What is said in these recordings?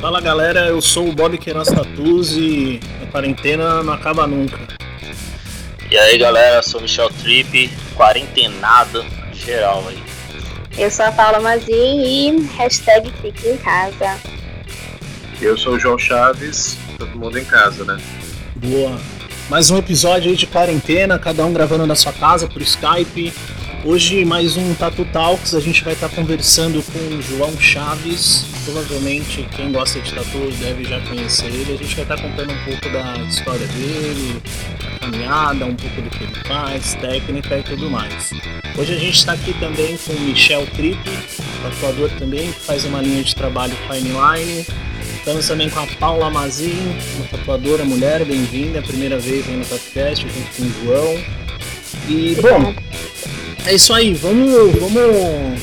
Fala galera, eu sou o Bob Queiroz Tatus e a quarentena não acaba nunca. E aí galera, sou o Michel Tripp, quarentenado geral aí. Eu sou a Paula Mazin e hashtag fique em casa. Eu sou o João Chaves, todo mundo em casa, né? Boa. Mais um episódio aí de quarentena, cada um gravando na sua casa por Skype. Hoje mais um Tatu Talks, a gente vai estar conversando com o João Chaves. Provavelmente quem gosta de tatu deve já conhecer ele. A gente vai estar contando um pouco da história dele, da caminhada, um pouco do que ele faz, técnica e tudo mais. Hoje a gente está aqui também com o Michel Tripp, tatuador também, que faz uma linha de trabalho Fine Line. Estamos também com a Paula Mazin, uma tatuadora mulher, bem-vinda, primeira vez aí no podcast, junto com o João. E, bom, é isso aí, vamos, vamos.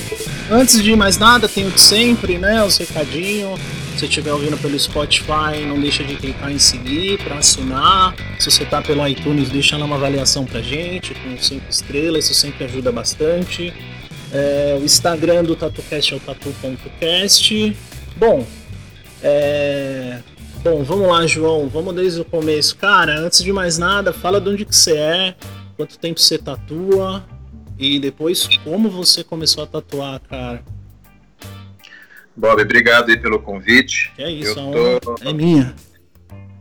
Antes de mais nada, tem o de sempre, né? Os recadinhos. Se estiver ouvindo pelo Spotify, não deixa de clicar em seguir para assinar. Se você tá pelo iTunes, deixa lá uma avaliação pra gente, com 5 estrelas, isso sempre ajuda bastante. É, o Instagram do TatuCast é o tatu.cast. Bom, é... Bom, vamos lá, João. Vamos desde o começo. Cara, antes de mais nada, fala de onde que você é, quanto tempo você tatua, e depois, como você começou a tatuar, cara? Bob, obrigado aí pelo convite. é isso, eu tô... é minha.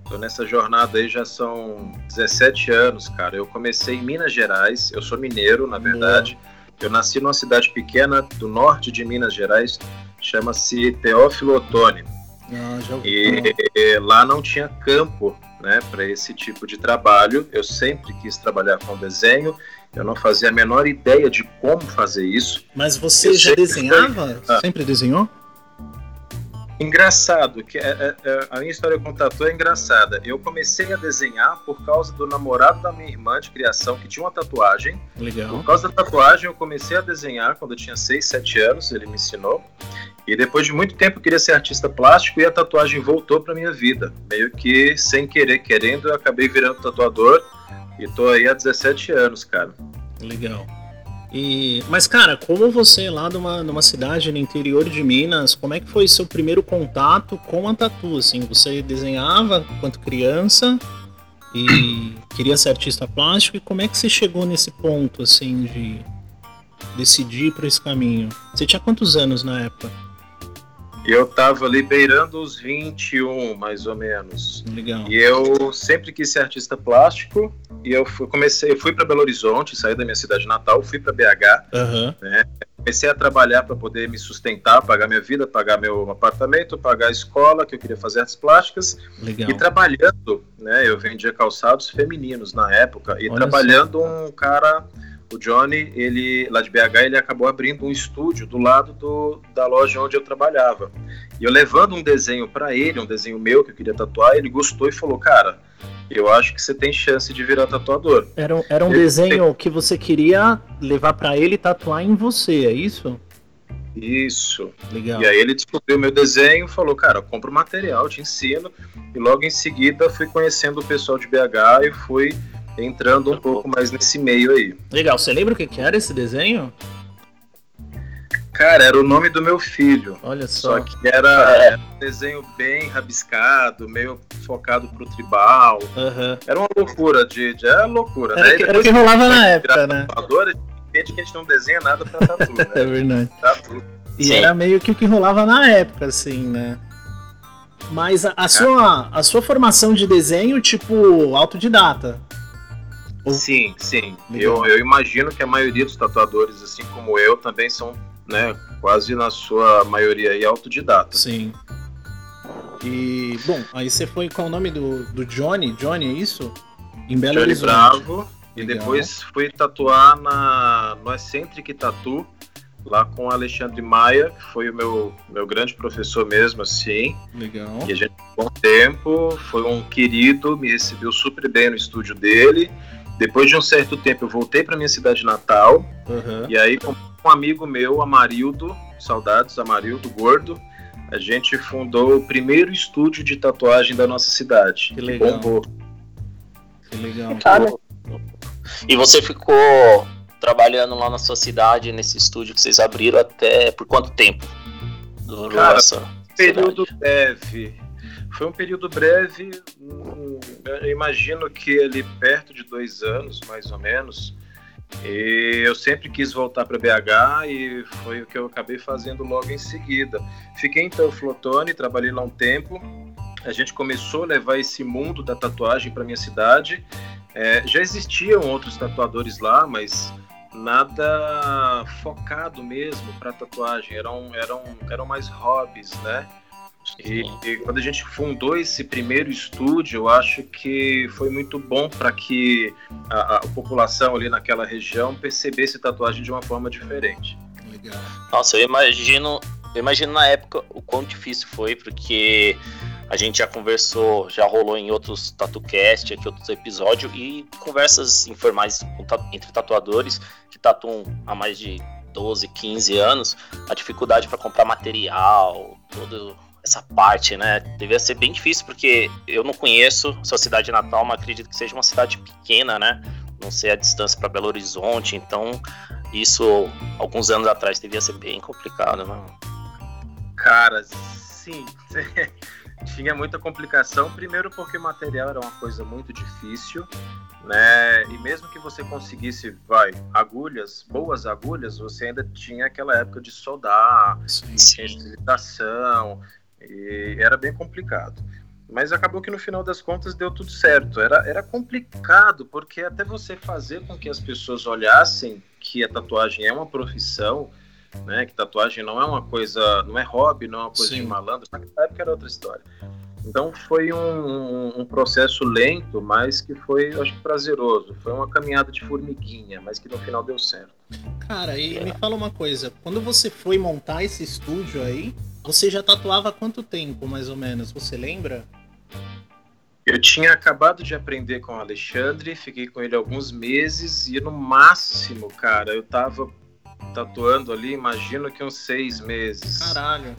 Tô nessa jornada aí já são 17 anos, cara. Eu comecei em Minas Gerais, eu sou mineiro, na verdade. Eu nasci numa cidade pequena do norte de Minas Gerais, chama-se Teófilo Otoni. Ah, e lá não tinha campo né, para esse tipo de trabalho. Eu sempre quis trabalhar com desenho eu não fazia a menor ideia de como fazer isso. Mas você eu já desenhava? Ah. Sempre desenhou? Engraçado, que é, é, é, a minha história com tatu é engraçada. Eu comecei a desenhar por causa do namorado da minha irmã de criação, que tinha uma tatuagem. Legal. Por causa da tatuagem, eu comecei a desenhar quando eu tinha 6, 7 anos, ele me ensinou. E depois de muito tempo eu queria ser artista plástico e a tatuagem voltou para minha vida. Meio que sem querer, querendo, eu acabei virando tatuador e tô aí há 17 anos, cara. Legal. E, mas, cara, como você lá numa, numa cidade no interior de Minas, como é que foi seu primeiro contato com a tatu? Assim, você desenhava enquanto criança e queria ser artista plástico, e como é que você chegou nesse ponto, assim, de decidir para esse caminho? Você tinha quantos anos na época? Eu tava ali beirando os 21, mais ou menos. Legal. E eu sempre quis ser artista plástico. E eu fui, comecei, eu fui para Belo Horizonte, saí da minha cidade natal, fui para BH. Uhum. Né? Comecei a trabalhar para poder me sustentar, pagar minha vida, pagar meu apartamento, pagar a escola, que eu queria fazer artes plásticas. Legal. E trabalhando, né? Eu vendia calçados femininos na época. E Olha trabalhando um cara o Johnny, ele lá de BH, ele acabou abrindo um estúdio do lado do, da loja onde eu trabalhava. E eu levando um desenho para ele, um desenho meu que eu queria tatuar, ele gostou e falou: "Cara, eu acho que você tem chance de virar tatuador". Era, era um ele, desenho que você queria levar para ele tatuar em você, é isso? Isso. Legal. E aí ele descobriu meu desenho, falou, cara, compra o material, te ensino. E logo em seguida fui conhecendo o pessoal de BH e fui entrando um pouco mais nesse meio aí. Legal, você lembra o que, que era esse desenho? Cara, era o nome do meu filho. Olha só. Só que era, é. um desenho bem rabiscado, meio focado pro tribal. Uhum. Era uma loucura, de, de é loucura, era né? Que, era o que rolava na época, né? Tatuador, entende que a gente não desenha nada pra tatu, né? é verdade. Tatu. E Sim. era meio que o que rolava na época, assim, né? Mas a, a sua, a sua formação de desenho, tipo, autodidata. Sim, sim. Eu, eu imagino que a maioria dos tatuadores, assim como eu, também são, né, quase na sua maioria aí autodidatas. Sim. E, bom, aí você foi com o nome do, do Johnny? Johnny, é isso? Em Belo Johnny Horizonte. Bravo. E depois fui tatuar na, no Eccentric Tattoo, lá com o Alexandre Maia, que foi o meu, meu grande professor mesmo, assim. Legal. E a gente, bom tempo, foi um querido, me recebeu super bem no estúdio dele. Depois de um certo tempo, eu voltei para minha cidade natal. Uhum. E aí, com um amigo meu, Amarildo, saudades, Amarildo Gordo, a gente fundou o primeiro estúdio de tatuagem da nossa cidade. Que legal. Bombou. Que legal. E você ficou trabalhando lá na sua cidade, nesse estúdio que vocês abriram, até por quanto tempo? Durou Cara, essa... período breve. Foi um período breve, eu imagino que ali perto de dois anos, mais ou menos. E eu sempre quis voltar para BH e foi o que eu acabei fazendo logo em seguida. Fiquei em Teoflotone, trabalhei lá um tempo. A gente começou a levar esse mundo da tatuagem para minha cidade. É, já existiam outros tatuadores lá, mas nada focado mesmo para tatuagem. Eram, eram, eram mais hobbies, né? E, e, quando a gente fundou esse primeiro estúdio, eu acho que foi muito bom para que a, a, população ali naquela região percebesse tatuagem de uma forma diferente. Legal. Nossa, eu imagino, eu imagino na época o quão difícil foi, porque a gente já conversou, já rolou em outros TatuCast, aqui outros episódios, e conversas informais entre tatuadores que tatuam há mais de 12, 15 anos, a dificuldade para comprar material, todo essa parte, né? Devia ser bem difícil, porque eu não conheço sua cidade natal, mas acredito que seja uma cidade pequena, né? Não sei a distância para Belo Horizonte, então isso alguns anos atrás devia ser bem complicado, né? Cara, sim. Tinha muita complicação, primeiro porque o material era uma coisa muito difícil, né? E mesmo que você conseguisse, vai, agulhas, boas agulhas, você ainda tinha aquela época de soldar, esterilização, e era bem complicado. Mas acabou que no final das contas deu tudo certo. Era, era complicado, porque até você fazer com que as pessoas olhassem que a tatuagem é uma profissão, né? Que tatuagem não é uma coisa, não é hobby, não é uma coisa Sim. de malandro. Naquela época era outra história. Então foi um, um, processo lento, mas que foi, acho que, prazeroso. Foi uma caminhada de formiguinha, mas que no final deu certo. Cara, e me fala uma coisa, quando você foi montar esse estúdio aí, você já tatuava há quanto tempo, mais ou menos? Você lembra? Eu tinha acabado de aprender com o Alexandre, fiquei com ele alguns meses e no máximo, cara, eu tava tatuando ali, imagino que uns seis meses. Caralho.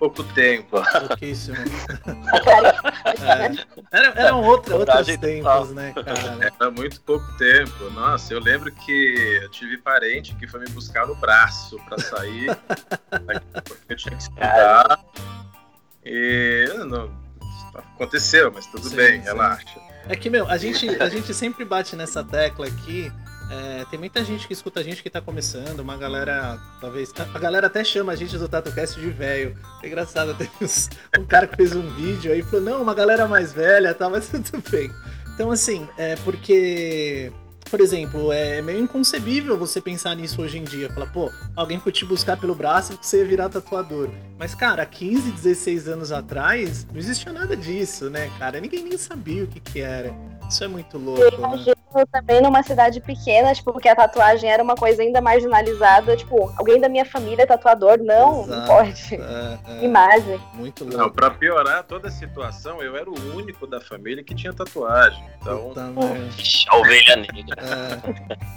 Pouco tempo. Pouquíssimo. é. Era, eram outra, outros tempos, né, cara? Era muito pouco tempo. Nossa, eu lembro que eu tive parente que foi me buscar no braço para sair. eu tinha que estudar. E não, aconteceu, mas tudo sim, bem, sim. relaxa. É que, meu, a gente, a gente sempre bate nessa tecla aqui é, tem muita gente que escuta a gente que tá começando, uma galera, talvez. A galera até chama a gente do TatuCast de velho. É engraçado, tem um cara que fez um vídeo aí e falou, não, uma galera mais velha tal, mas tudo bem. Então, assim, é porque por exemplo, é meio inconcebível você pensar nisso hoje em dia. Falar, pô, alguém foi te buscar pelo braço e você ia virar tatuador. Mas, cara, 15, 16 anos atrás, não existia nada disso, né, cara? Ninguém nem sabia o que que era. Isso é muito louco, eu imagino né? também numa cidade pequena, tipo, porque a tatuagem era uma coisa ainda marginalizada. Tipo, alguém da minha família é tatuador? Não, Exato. não pode. É, é. Imagem. Muito louco. Não, pra piorar toda a situação, eu era o único da família que tinha tatuagem. Então, a ovelha negra.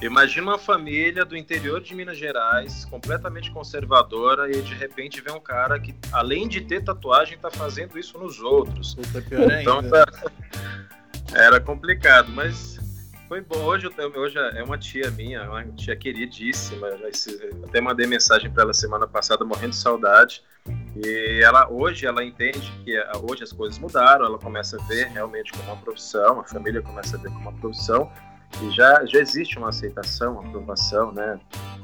É. Imagina uma família do interior de Minas Gerais, completamente conservadora, e de repente vê um cara que, além de ter tatuagem, tá fazendo isso nos outros. Puta, pior então, ainda. Tá... Era complicado, mas foi bom. Hoje, hoje é uma tia minha, uma tia queridíssima. Até mandei mensagem para ela semana passada, morrendo de saudade. E ela hoje ela entende que hoje as coisas mudaram, ela começa a ver realmente como uma profissão, a família começa a ver como uma profissão e já, já existe uma aceitação, uma aprovação, né,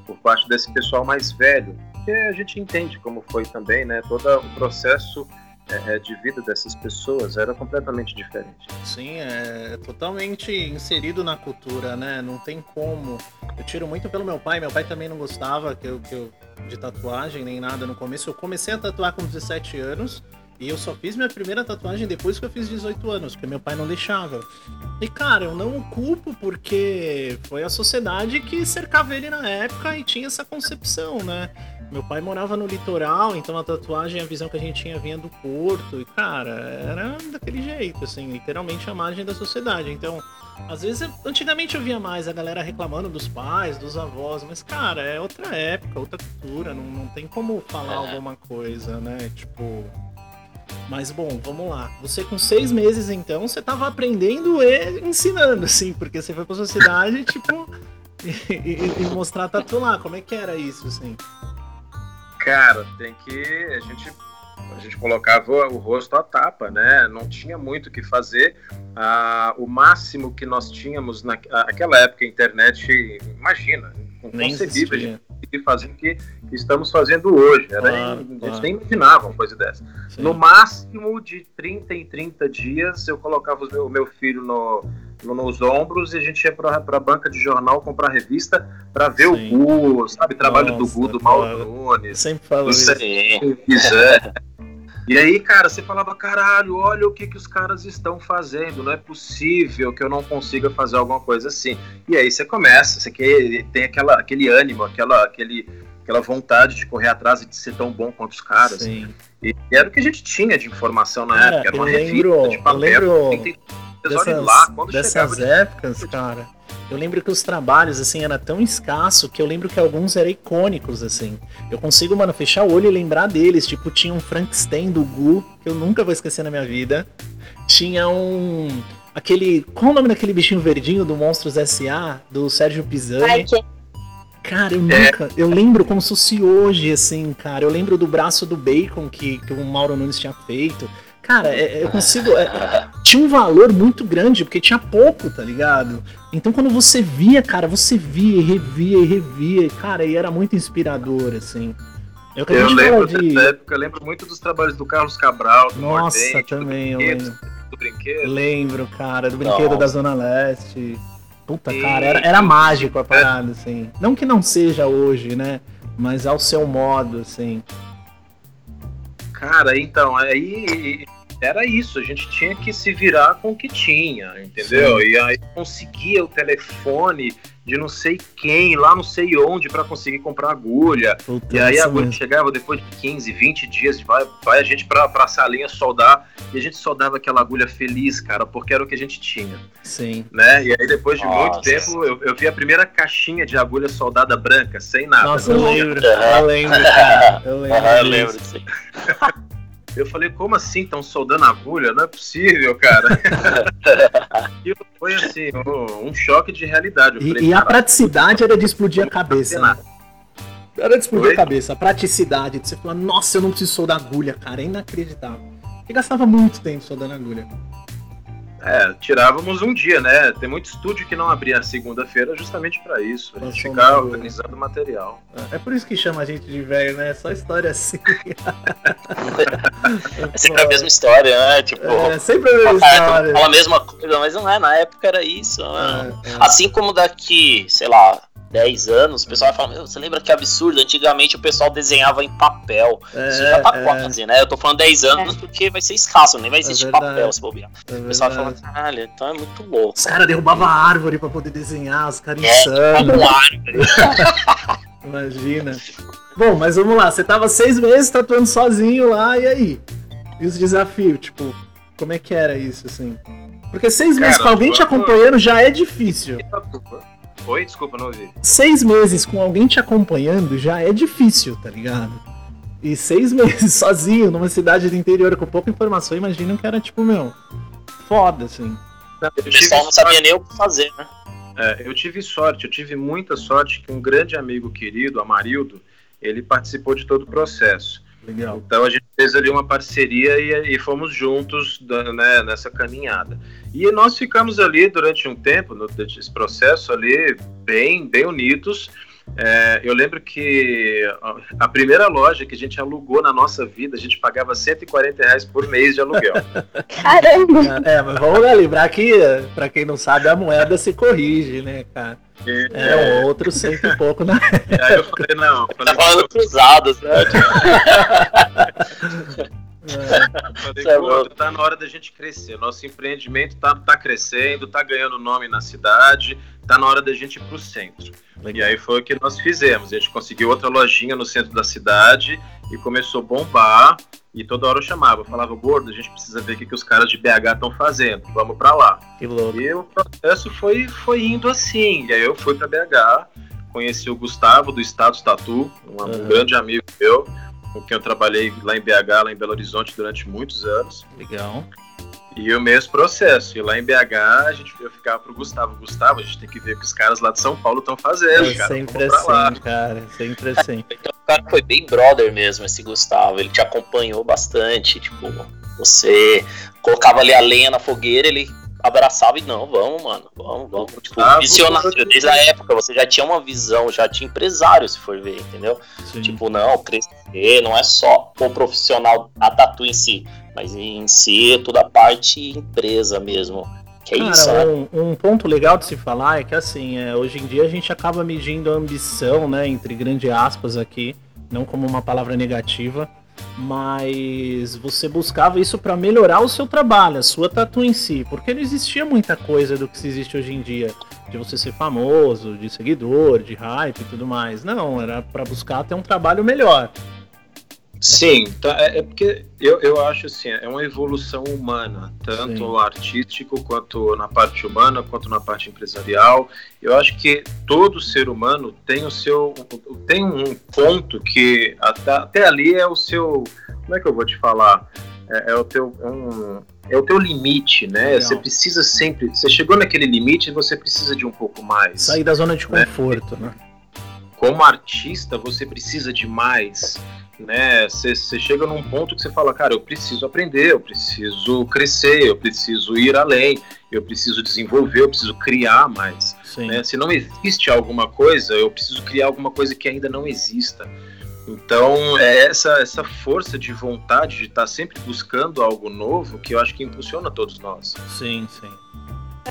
por parte desse pessoal mais velho, que a gente entende como foi também, né, todo o processo é, é, de vida dessas pessoas era completamente diferente. Sim, é totalmente inserido na cultura, né? Não tem como. Eu tiro muito pelo meu pai. Meu pai também não gostava que eu, que eu de tatuagem nem nada no começo. Eu comecei a tatuar com 17 anos. E eu só fiz minha primeira tatuagem depois que eu fiz 18 anos, porque meu pai não deixava. E cara, eu não o culpo porque foi a sociedade que cercava ele na época e tinha essa concepção, né? Meu pai morava no litoral, então a tatuagem, a visão que a gente tinha vinha do porto. E, cara, era daquele jeito, assim, literalmente a margem da sociedade. Então, às vezes, antigamente eu via mais a galera reclamando dos pais, dos avós, mas, cara, é outra época, outra cultura, não, não tem como falar é. alguma coisa, né? Tipo. Mas bom, vamos lá. Você com seis meses, então, você tava aprendendo e ensinando, assim, porque você foi pra sociedade, tipo, e, e, e mostrar tatu lá. Como é que era isso, assim? Cara, tem que. A gente A gente colocava o rosto à tapa, né? Não tinha muito o que fazer. Ah, o máximo que nós tínhamos naquela época, a internet, imagina, inconcebível de fazer o que estamos fazendo hoje. Era, claro, a gente nem imaginava uma coisa dessa. Sim. No máximo de 30 em 30 dias, eu colocava o meu, o meu filho no, nos ombros e a gente ia para a banca de jornal comprar revista para ver Sim. o Gu, sabe? Trabalho Nossa, do Gu, do Mauro Nunes. Sempre falo isso. E aí, cara, você falava, caralho, olha o que, que os caras estão fazendo, não é possível que eu não consiga fazer alguma coisa assim. E aí você começa, você quer, tem aquela, aquele ânimo, aquela, aquele, aquela vontade de correr atrás e de ser tão bom quanto os caras. Sim. E, era o que a gente tinha de informação na época, era uma lembro, de papel. Eu lembro dessas, lá, dessas épocas, cara eu lembro que os trabalhos, assim, era tão escasso que eu lembro que alguns eram icônicos, assim. Eu consigo, mano, fechar o olho e lembrar deles. Tipo, tinha um Frankenstein do Gu, que eu nunca vou esquecer na minha vida. Tinha um. Aquele. Qual o nome daquele bichinho verdinho do Monstros S.A. do Sérgio Pisani? Cara, eu nunca. É. Eu lembro como se fosse hoje, assim, cara. Eu lembro do braço do bacon que, que o Mauro Nunes tinha feito. Cara, é, eu consigo. É, tinha um valor muito grande, porque tinha pouco, tá ligado? Então quando você via, cara, você via e revia e revia, e, cara, e era muito inspirador, assim. Eu, eu lembro de... dessa época, eu lembro muito dos trabalhos do Carlos Cabral, do Nossa, Mordente, também, do eu lembro. Do brinquedo. Lembro, cara, do brinquedo da Zona Leste. Puta, Sim. cara, era, era mágico a parada, assim. Não que não seja hoje, né? Mas ao seu modo, assim. Cara, então, aí era isso, a gente tinha que se virar com o que tinha, entendeu? Sim. E aí conseguia o telefone de não sei quem, lá não sei onde, para conseguir comprar agulha. Puta, e aí a agulha mesmo. chegava depois de 15, 20 dias, vai, vai a gente pra, pra salinha soldar, e a gente soldava aquela agulha feliz, cara, porque era o que a gente tinha. Sim. Né? E aí depois de Nossa. muito tempo, eu, eu vi a primeira caixinha de agulha soldada branca, sem nada. Nossa, eu lembro, eu lembro, cara. Eu lembro, eu lembro. Eu falei, como assim? Estão soldando agulha? Não é possível, cara. e foi assim, um, choque de realidade. Falei, e, a praticidade era de explodir a cabeça. Né? Era de explodir Oi? a cabeça. A praticidade de você falar, nossa, eu não preciso soldar agulha, cara. É inacreditável. E gastava muito tempo soldando agulha. É, tirávamos um dia, né? Tem muito estúdio que não abria segunda-feira justamente para isso, a gente ficar organizando o material. É, é por isso que chama a gente de velho, né? Só história assim. é sempre a mesma história, né? Tipo, é sempre a mesma história. Fala a mesma coisa, mas não é, na época era isso. Né? É, é. Assim como daqui, sei lá, 10 anos, o pessoal vai falar, você lembra que absurdo? Antigamente o pessoal desenhava em papel. É, Isso já tá é. quase, né? Eu tô falando 10 anos é. porque vai ser escasso, nem vai existir é papel se bobear. É o pessoal fala, caralho, então é muito louco. Os caras derrubavam árvore pra poder desenhar, os caras é, insanos. árvore. Imagina. Bom, mas vamos lá, você tava seis meses tatuando sozinho lá, e aí? E os desafios, tipo, como é que era isso, assim? Porque seis Cara, meses com alguém te acompanhando já é difícil. Oi, desculpa, não ouvi. Seis meses com alguém te acompanhando já é difícil, tá ligado? E seis meses sozinho numa cidade do interior com pouca informação, imaginam que era tipo, meu, foda, assim. o pessoal não sabia nem o que fazer, né? É, eu tive sorte, eu tive muita sorte que um grande amigo querido, Amarildo, ele participou de todo o processo. Legal. Então a gente fez ali uma parceria e, e fomos juntos né, nessa caminhada. E nós ficamos ali durante um tempo, nesse processo ali, bem, bem unidos. É, eu lembro que a primeira loja que a gente alugou na nossa vida, a gente pagava 140 reais por mês de aluguel. Caramba! É, mas vamos lembrar que, para quem não sabe, a moeda se corrige, né, cara? É, é um outro cento e pouco na. E aí eu falei, não. Eu falei, tá falando cruzados, né? É. Falei, é tá na hora da gente crescer. Nosso empreendimento tá, tá crescendo, tá ganhando nome na cidade, tá na hora da gente ir pro centro. Legal. E aí foi o que nós fizemos. A gente conseguiu outra lojinha no centro da cidade e começou a bombar. E toda hora eu chamava, eu falava, gordo, a gente precisa ver o que, que os caras de BH estão fazendo, vamos para lá. Que louco. E o processo foi, foi indo assim. E aí eu fui para BH, conheci o Gustavo do Status Tatu, um, uhum. grande amigo meu com quem eu trabalhei lá em BH, lá em Belo Horizonte durante muitos anos. Legal. E o mesmo processo. E lá em BH, a gente, eu ficava pro Gustavo. Gustavo, a gente tem que ver o que os caras lá de São Paulo estão fazendo, é, cara. Sempre assim, lá. cara. Sempre assim. cara que foi bem brother mesmo, esse Gustavo. Ele te acompanhou bastante, tipo, você colocava ali a lenha na fogueira, ele abraçava e não, vamos, mano, vamos, vamos. Tipo, ah, visionário, desde a época, você já tinha uma visão, já tinha empresário, se for ver, entendeu? Sim. Tipo, não, crescer não é só o profissional, a tatu em si, mas em si toda a parte empresa mesmo. Que é Cara, isso, né? um, um, ponto legal de se falar é que assim, é, hoje em dia a gente acaba medindo a ambição, né, entre grandes aspas aqui, não como uma palavra negativa, mas você buscava isso para melhorar o seu trabalho, a sua tatu em si, porque não existia muita coisa do que se existe hoje em dia, de você ser famoso, de seguidor, de hype e tudo mais. Não, era para buscar ter um trabalho melhor. Sim, tá, é, é, porque eu, eu acho assim, é uma evolução humana, tanto Sim. artístico quanto na parte humana, quanto na parte empresarial. Eu acho que todo ser humano tem o seu tem um ponto que até, até ali é o seu, como é que eu vou te falar? É, é o teu é um, é o teu limite, né? Legal. Você precisa sempre, você chegou naquele limite e você precisa de um pouco mais. Sair da zona de né? conforto, né? Como artista, você precisa de mais né? Você chega num ponto que você fala, cara, eu preciso aprender, eu preciso crescer, eu preciso ir além, eu preciso desenvolver, eu preciso criar mais. Né? Se não existe alguma coisa, eu preciso criar alguma coisa que ainda não exista. Então, é essa, essa força de vontade de estar sempre buscando algo novo que eu acho que impulsiona todos nós. Sim, sim.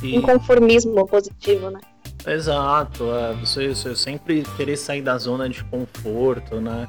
E... Inconformismo positivo, né? Exato, é, você, você sempre querer sair da zona de conforto, né?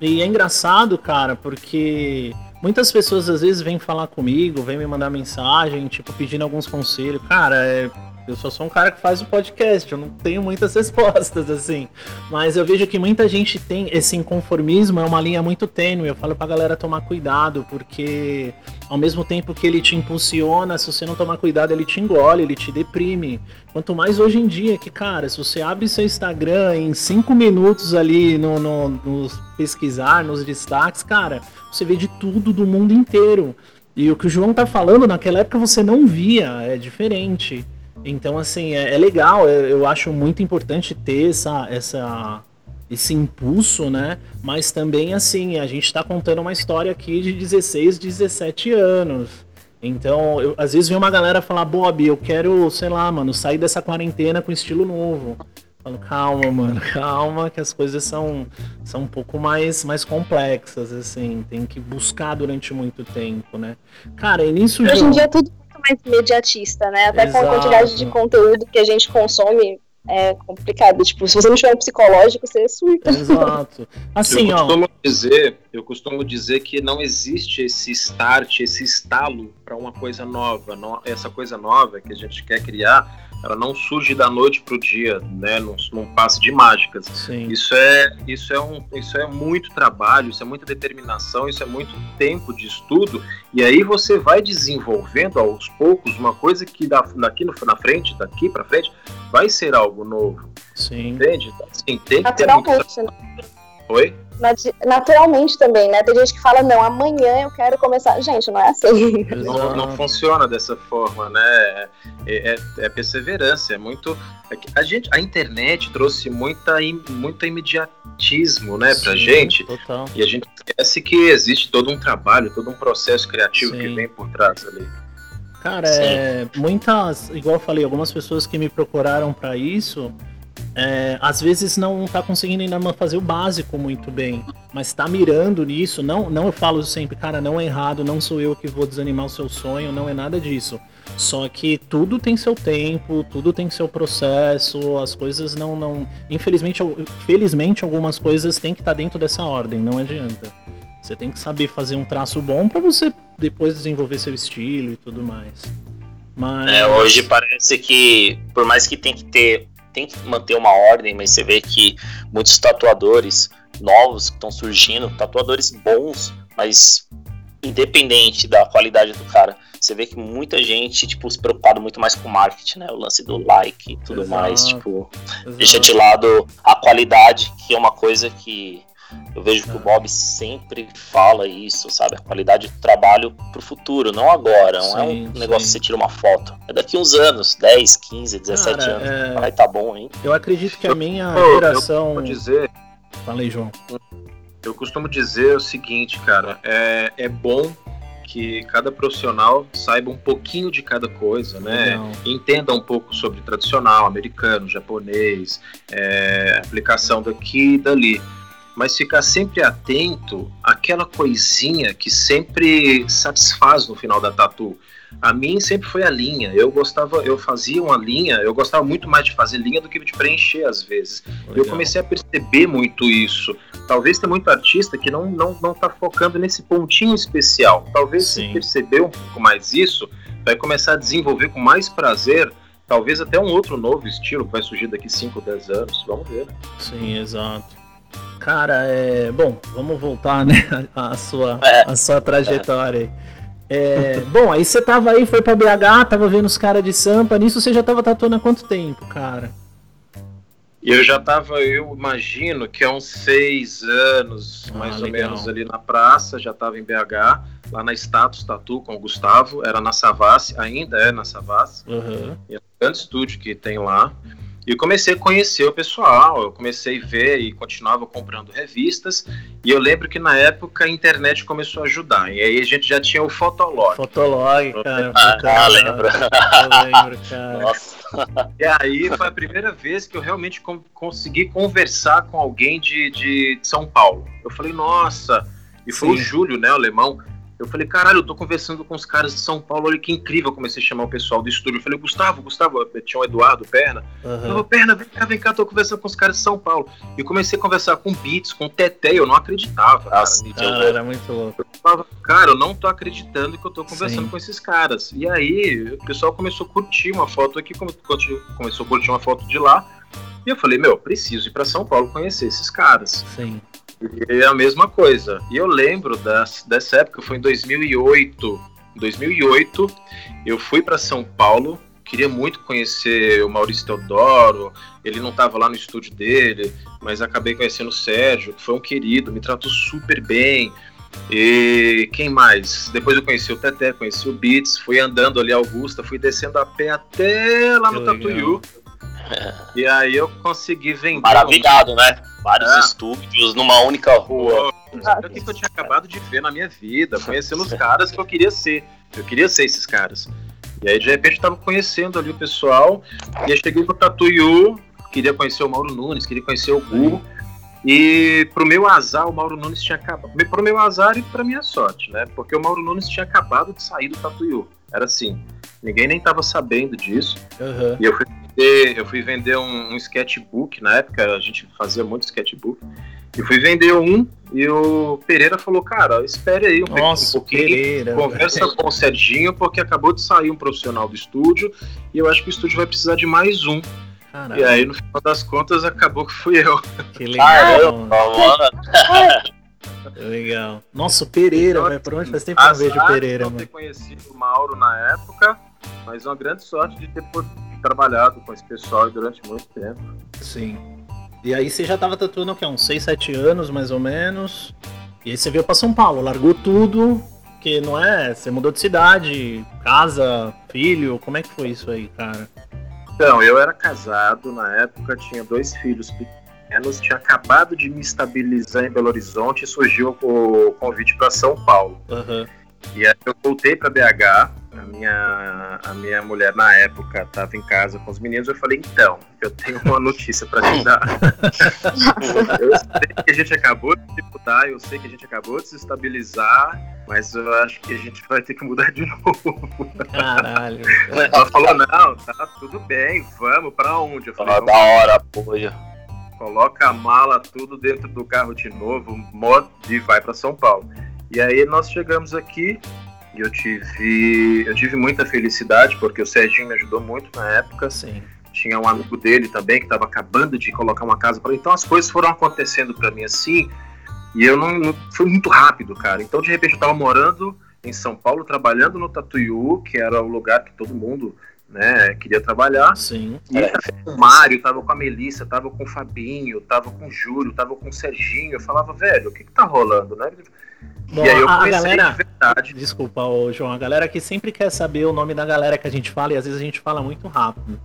E é engraçado, cara, porque muitas pessoas às vezes vêm falar comigo, vêm me mandar mensagem, tipo, pedindo alguns conselhos. Cara, é, eu só sou um cara que faz o podcast, eu não tenho muitas respostas, assim. Mas eu vejo que muita gente tem esse inconformismo, é uma linha muito tênue. Eu falo pra galera tomar cuidado, porque ao mesmo tempo que ele te impulsiona, se você não tomar cuidado, ele te engole, ele te deprime. Quanto mais hoje em dia, que, cara, se você abre seu Instagram em cinco minutos ali no, no, no pesquisar, nos destaques, cara, você vê de tudo do mundo inteiro. E o que o João tá falando, naquela época você não via, é diferente. Então, assim, é, é legal, eu, eu acho muito importante ter essa, essa esse impulso, né? Mas também, assim, a gente está contando uma história aqui de 16, 17 anos. Então, eu, às vezes vem uma galera falar, Bob, eu quero, sei lá, mano, sair dessa quarentena com estilo novo. Eu falo, calma, mano, calma, que as coisas são, são um pouco mais, mais complexas, assim, tem que buscar durante muito tempo, né? Cara, e nisso. Hoje em dia é tudo muito mais imediatista, né? Até Exato. com a quantidade de conteúdo que a gente consome é complicado. Tipo, se você não tiver um psicológico, você surta. Exato. Assim, eu costumo ó. Dizer, eu costumo dizer que não existe esse start, esse estalo para uma coisa nova. Não, essa coisa nova que a gente quer criar, ela não surge da noite para o dia, né? Num, num passe de mágicas. Sim. Isso é, isso é um, isso é muito trabalho, isso é muita determinação, isso é muito tempo de estudo. E aí você vai desenvolvendo aos poucos uma coisa que daqui no, na frente, daqui para frente, vai ser algo novo. Sim. Entende? Então, assim, tem que ter muito... Né? Oi? Naturalmente também, né? Tem gente que fala, não, amanhã eu quero começar. Gente, não é assim. Não, não funciona dessa forma, né? É, é, é, perseverança, é muito. É a, gente, a internet trouxe muita, muito imediatismo, né, pra Sim, gente. Total. E a gente esquece que existe todo um trabalho, todo um processo criativo Sim. que vem por trás ali. Cara, é, muitas, igual eu falei, algumas pessoas que me procuraram para isso é, às vezes não está conseguindo ainda fazer o básico muito bem, mas está mirando nisso. Não, não eu falo sempre, cara, não é errado, não sou eu que vou desanimar o seu sonho, não é nada disso. Só que tudo tem seu tempo, tudo tem seu processo, as coisas não, não, infelizmente, felizmente algumas coisas têm que estar tá dentro dessa ordem, não adianta. Você tem que saber fazer um traço bom para você depois desenvolver seu estilo e tudo mais. Mas... É, hoje parece que, por mais que tem que ter tem que manter uma ordem, mas você vê que muitos tatuadores novos que estão surgindo, tatuadores bons, mas independente da qualidade do cara, você vê que muita gente, tipo, se preocupada muito mais com o marketing, né? O lance do like e tudo exato, mais, tipo, exato. deixa de lado a qualidade, que é uma coisa que eu vejo que o Bob sempre fala isso, sabe? A qualidade do trabalho pro futuro, não agora. Não sim, é um negócio que você tira uma foto. É daqui uns anos, 10, 15, 17 Cara, anos. É... Vai tá bom, hein? Eu acredito que a minha eu, geração. Eu dizer. Falei, João. Eu costumo dizer o seguinte, cara, é, é bom que cada profissional saiba um pouquinho de cada coisa, né? Não. Entenda um pouco sobre tradicional, americano, japonês, é, aplicação daqui e dali. Mas ficar sempre atento àquela coisinha que sempre satisfaz no final da tatu a mim sempre foi a linha. Eu gostava, eu fazia uma linha, eu gostava muito mais de fazer linha do que de preencher às vezes. Legal. Eu comecei a perceber muito isso. Talvez tenha muito artista que não não não tá focando nesse pontinho especial. Talvez Sim. se perceber um pouco mais isso, vai começar a desenvolver com mais prazer talvez até um outro novo estilo que vai surgir daqui 5, 10 anos. Vamos ver. Sim, exato. Cara, é. Bom, vamos voltar, né? A sua, é. a sua trajetória. É. É, bom, aí você tava aí, foi pra BH, tava vendo os caras de Sampa, nisso você já tava tatuando há quanto tempo, cara? Eu já tava, eu imagino que há uns seis anos, ah, mais legal. ou menos, ali na praça, já tava em BH, lá na Status Tatu com o Gustavo, era na Savassi, ainda é na Savassi, uhum. é um grande estúdio que tem lá. E comecei a conhecer o pessoal, eu comecei a ver e continuava comprando revistas. E eu lembro que na época a internet começou a ajudar. E aí a gente já tinha o Fotolog. Fotolog, cara. Ah, cara, lembro. Eu lembro, cara. Nossa. E aí foi a primeira vez que eu realmente consegui conversar com alguém de, de São Paulo. Eu falei, nossa. E foi Sim. o Júlio, né, o alemão. Eu falei, caralho, eu tô conversando com os caras de São Paulo, olha que incrível. Eu comecei a chamar o pessoal do estúdio. Eu falei, Gustavo, Gustavo, tinha o Eduardo Perna. Uhum. Eu falei, Perna, vem cá, vem cá, tô conversando com os caras de São Paulo. E comecei a conversar com Beats, com Teté, eu não acreditava. Nossa, cara, cara, era muito louco. Eu falava, cara, eu não tô acreditando que eu tô conversando Sim. com esses caras. E aí, o pessoal começou a curtir uma foto aqui, começou a curtir uma foto de lá. E eu falei, meu, preciso ir para São Paulo conhecer esses caras. Sim. E é a mesma coisa. E eu lembro das, dessa época, foi em 2008. Em 2008, eu fui para São Paulo, queria muito conhecer o Maurício Teodoro. Ele não estava lá no estúdio dele, mas acabei conhecendo o Sérgio, que foi um querido, me tratou super bem. E quem mais? Depois eu conheci o Teté, conheci o Beats, fui andando ali Augusta, fui descendo a pé até lá no Tatuiú. E aí eu consegui vender. Maravilhado, um... né? Vários é. estúdios numa única rua. Era o que eu tinha acabado de ver na minha vida, conhecendo os caras que eu queria ser. Eu queria ser esses caras. E aí, de repente, eu tava conhecendo ali o pessoal. E aí cheguei no Tatuiu, queria conhecer o Mauro Nunes, queria conhecer o Gu. E pro meu azar, o Mauro Nunes tinha acabado. Pro meu azar e pra minha sorte, né? Porque o Mauro Nunes tinha acabado de sair do Tatuiu. Era assim. Ninguém nem tava sabendo disso. Uhum. E eu fui vender, eu fui vender um, um, sketchbook, na época a gente fazia muito sketchbook. Eu fui vender um e o Pereira falou, cara, espere aí um, Nossa, um pouquinho, Pereira, conversa com o Serginho, porque acabou de sair um profissional do estúdio e eu acho que o estúdio vai precisar de mais um. Caramba. E aí, no final das contas, acabou que fui eu. Que legal. Legal. Nossa, o Pereira, velho. Por onde faz tempo que eu vejo o Pereira, mano? Eu ter conhecido o Mauro na época, mas uma grande sorte de ter trabalhado com esse pessoal durante muito tempo. Sim. E aí você já estava tatuando o quê? Uns 6, 7 anos, mais ou menos. E aí você veio para São Paulo, largou tudo, que não é? Você mudou de cidade, casa, filho, como é que foi isso aí, cara? Então, eu era casado na época, tinha dois filhos pequenos, tinha acabado de me estabilizar em Belo Horizonte e surgiu o convite para São Paulo. Uhum. E aí eu voltei para BH, a minha, a minha mulher na época estava em casa com os meninos, eu falei, então, eu tenho uma notícia para te dar. eu sei que a gente acabou de disputar, eu sei que a gente acabou de se estabilizar, mas eu acho que a gente vai ter que mudar de novo. Caralho. Ela falou, não, tá tudo bem, vamos, para onde? Eu falei, da hora, apoio. Coloca a mala tudo dentro do carro de novo, e vai para São Paulo. E aí nós chegamos aqui eu tive, eu tive muita felicidade, porque o Serginho me ajudou muito na época. Sim. Tinha um amigo dele também que estava acabando de colocar uma casa para Então as coisas foram acontecendo para mim assim, e eu não, não, Foi muito rápido, cara. Então de repente eu estava morando em São Paulo, trabalhando no Tatuiú, que era o lugar que todo mundo né, queria trabalhar. Sim. E é. com o Mário, tava com a Melissa, tava com o Fabinho, tava com o Júlio, tava com o Serginho. Eu falava, velho, o que que tá rolando, né? Bom, e aí eu a galera, de verdade. Desculpa, João, a galera que sempre quer saber o nome da galera que a gente fala e às vezes a gente fala muito rápido.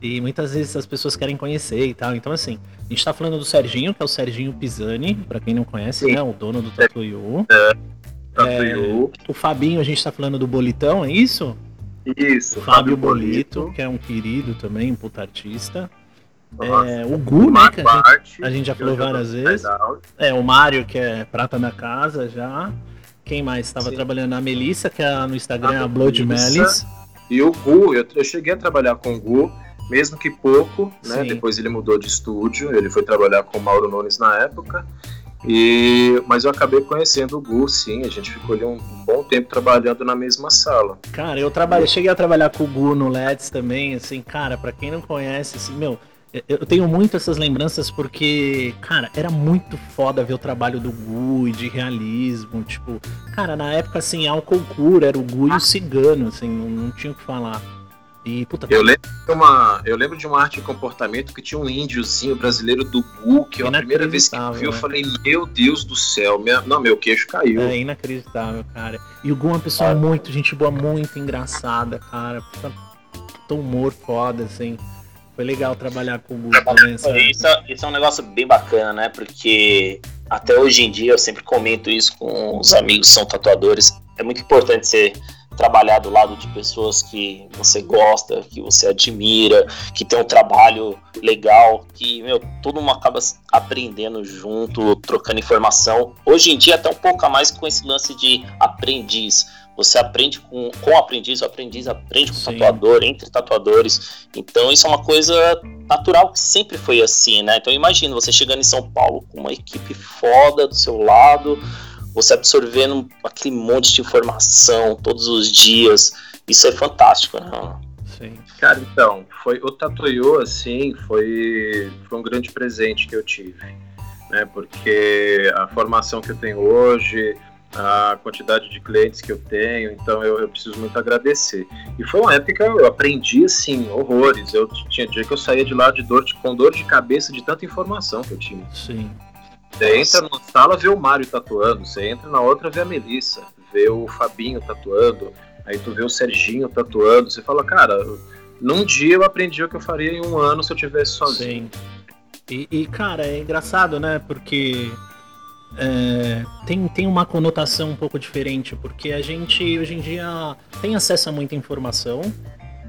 E muitas vezes as pessoas querem conhecer e tal. Então, assim, a gente tá falando do Serginho, que é o Serginho Pisani, para quem não conhece, Sim. né? O dono do Tatuyu. É, Tatuyu. É, o Fabinho, a gente tá falando do Bolitão, é isso? Isso. Fábio, Fábio Bolito, Bolito, que é um querido também, um puta artista. É, o Gu, né? Que a gente, a gente já falou várias vezes. É, o Mário, que é prata da casa já. Quem mais estava trabalhando? A Melissa, que é no Instagram, a, a Blood Melis. E o Gu, eu, eu cheguei a trabalhar com o Gu, mesmo que pouco, né? Sim. Depois ele mudou de estúdio, ele foi trabalhar com o Mauro Nunes na época. E, mas eu acabei conhecendo o Gu, sim. A gente ficou ali um, um bom tempo trabalhando na mesma sala. Cara, eu trabalhei, cheguei a trabalhar com o Gu no LEDs também, assim, cara, para quem não conhece, assim, meu, eu tenho muito essas lembranças porque, cara, era muito foda ver o trabalho do Gu e de realismo. Tipo, cara, na época, assim, álcool cura era o Gu e o cigano, assim, não, não tinha o que falar. E, puta, eu, lembro de uma, eu lembro de uma arte de comportamento que tinha um índiozinho brasileiro do Gu, que a primeira vez que eu vi, eu né? falei, meu Deus do céu, minha, não, meu queixo caiu. É inacreditável, cara. E o Gu é uma pessoa ah. muito, gente boa, muito engraçada, cara. Puta, puta humor foda, assim. Foi legal trabalhar com o Google também. Isso, isso é um negócio bem bacana, né? Porque até hoje em dia eu sempre comento isso com os amigos que são tatuadores. É muito importante você trabalhar do lado de pessoas que você gosta, que você admira, que tem um trabalho legal, que, meu, todo mundo acaba aprendendo junto, trocando informação. Hoje em dia, até um pouco a mais com esse lance de aprendiz você aprende com, com o aprendiz, o aprendiz aprende com o tatuador, entre tatuadores. Então isso é uma coisa natural que sempre foi assim, né? Então imagina você chegando em São Paulo com uma equipe foda do seu lado, você absorvendo aquele monte de informação todos os dias. Isso é fantástico, né? Sim. Cara, então, foi o Tatuyo, assim, foi, foi um grande presente que eu tive, né? Porque a formação que eu tenho hoje, a quantidade de clientes que eu tenho, então eu, eu, preciso muito agradecer. E foi uma época que eu aprendi, assim, horrores. Eu tinha dia que eu saía de lá de dor, de, com dor de cabeça de tanta informação que eu tinha. Sim. Você entra numa sala, vê o Mário tatuando, você entra na outra, vê a Melissa, vê o Fabinho tatuando, aí tu vê o Serginho tatuando, você fala, cara, num dia eu aprendi o que eu faria em um ano se eu tivesse sozinho. Sim. E, e cara, é engraçado, né? Porque é, tem, tem uma conotação um pouco diferente, porque a gente hoje em dia tem acesso a muita informação,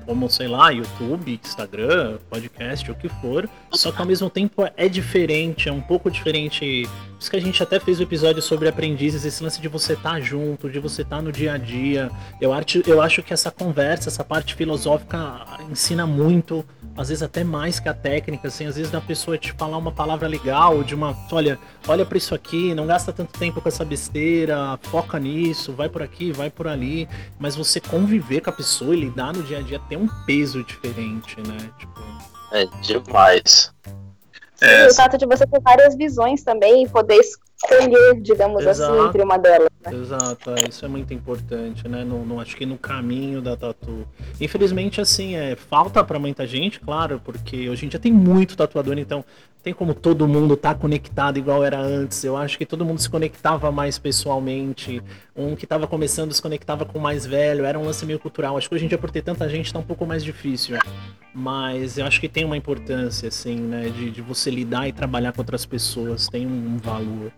como, sei lá, YouTube, Instagram, podcast, o que for. Só que ao mesmo tempo é diferente, é um pouco diferente. Por isso que a gente até fez o um episódio sobre aprendizes, esse lance de você estar tá junto, de você estar tá no dia a dia. Eu, acho, eu acho que essa conversa, essa parte filosófica ensina muito às vezes até mais que a técnica, assim, às vezes da pessoa te falar uma palavra legal, de uma, olha, olha para isso aqui, não gasta tanto tempo com essa besteira, foca nisso, vai por aqui, vai por ali, mas você conviver com a pessoa e lidar no dia a dia tem um peso diferente, né? Tipo... É demais. É. o fato de você ter várias visões também e poder escolher, digamos assim, Exato. assim, entre uma delas. Né? Exato, é, isso é muito importante, né? No, no, acho que no caminho da tatu. Infelizmente, assim, é, falta para muita gente, claro, porque hoje em dia tem muito tatuador, então tem como todo mundo estar tá conectado igual era antes. Eu acho que todo mundo se conectava mais pessoalmente. Um que estava começando se conectava com o mais velho, era um lance meio cultural. Acho que hoje em dia, por ter tanta gente, está um pouco mais difícil. Mas eu acho que tem uma importância, assim, né? De, de você lidar e trabalhar com outras pessoas, tem um valor.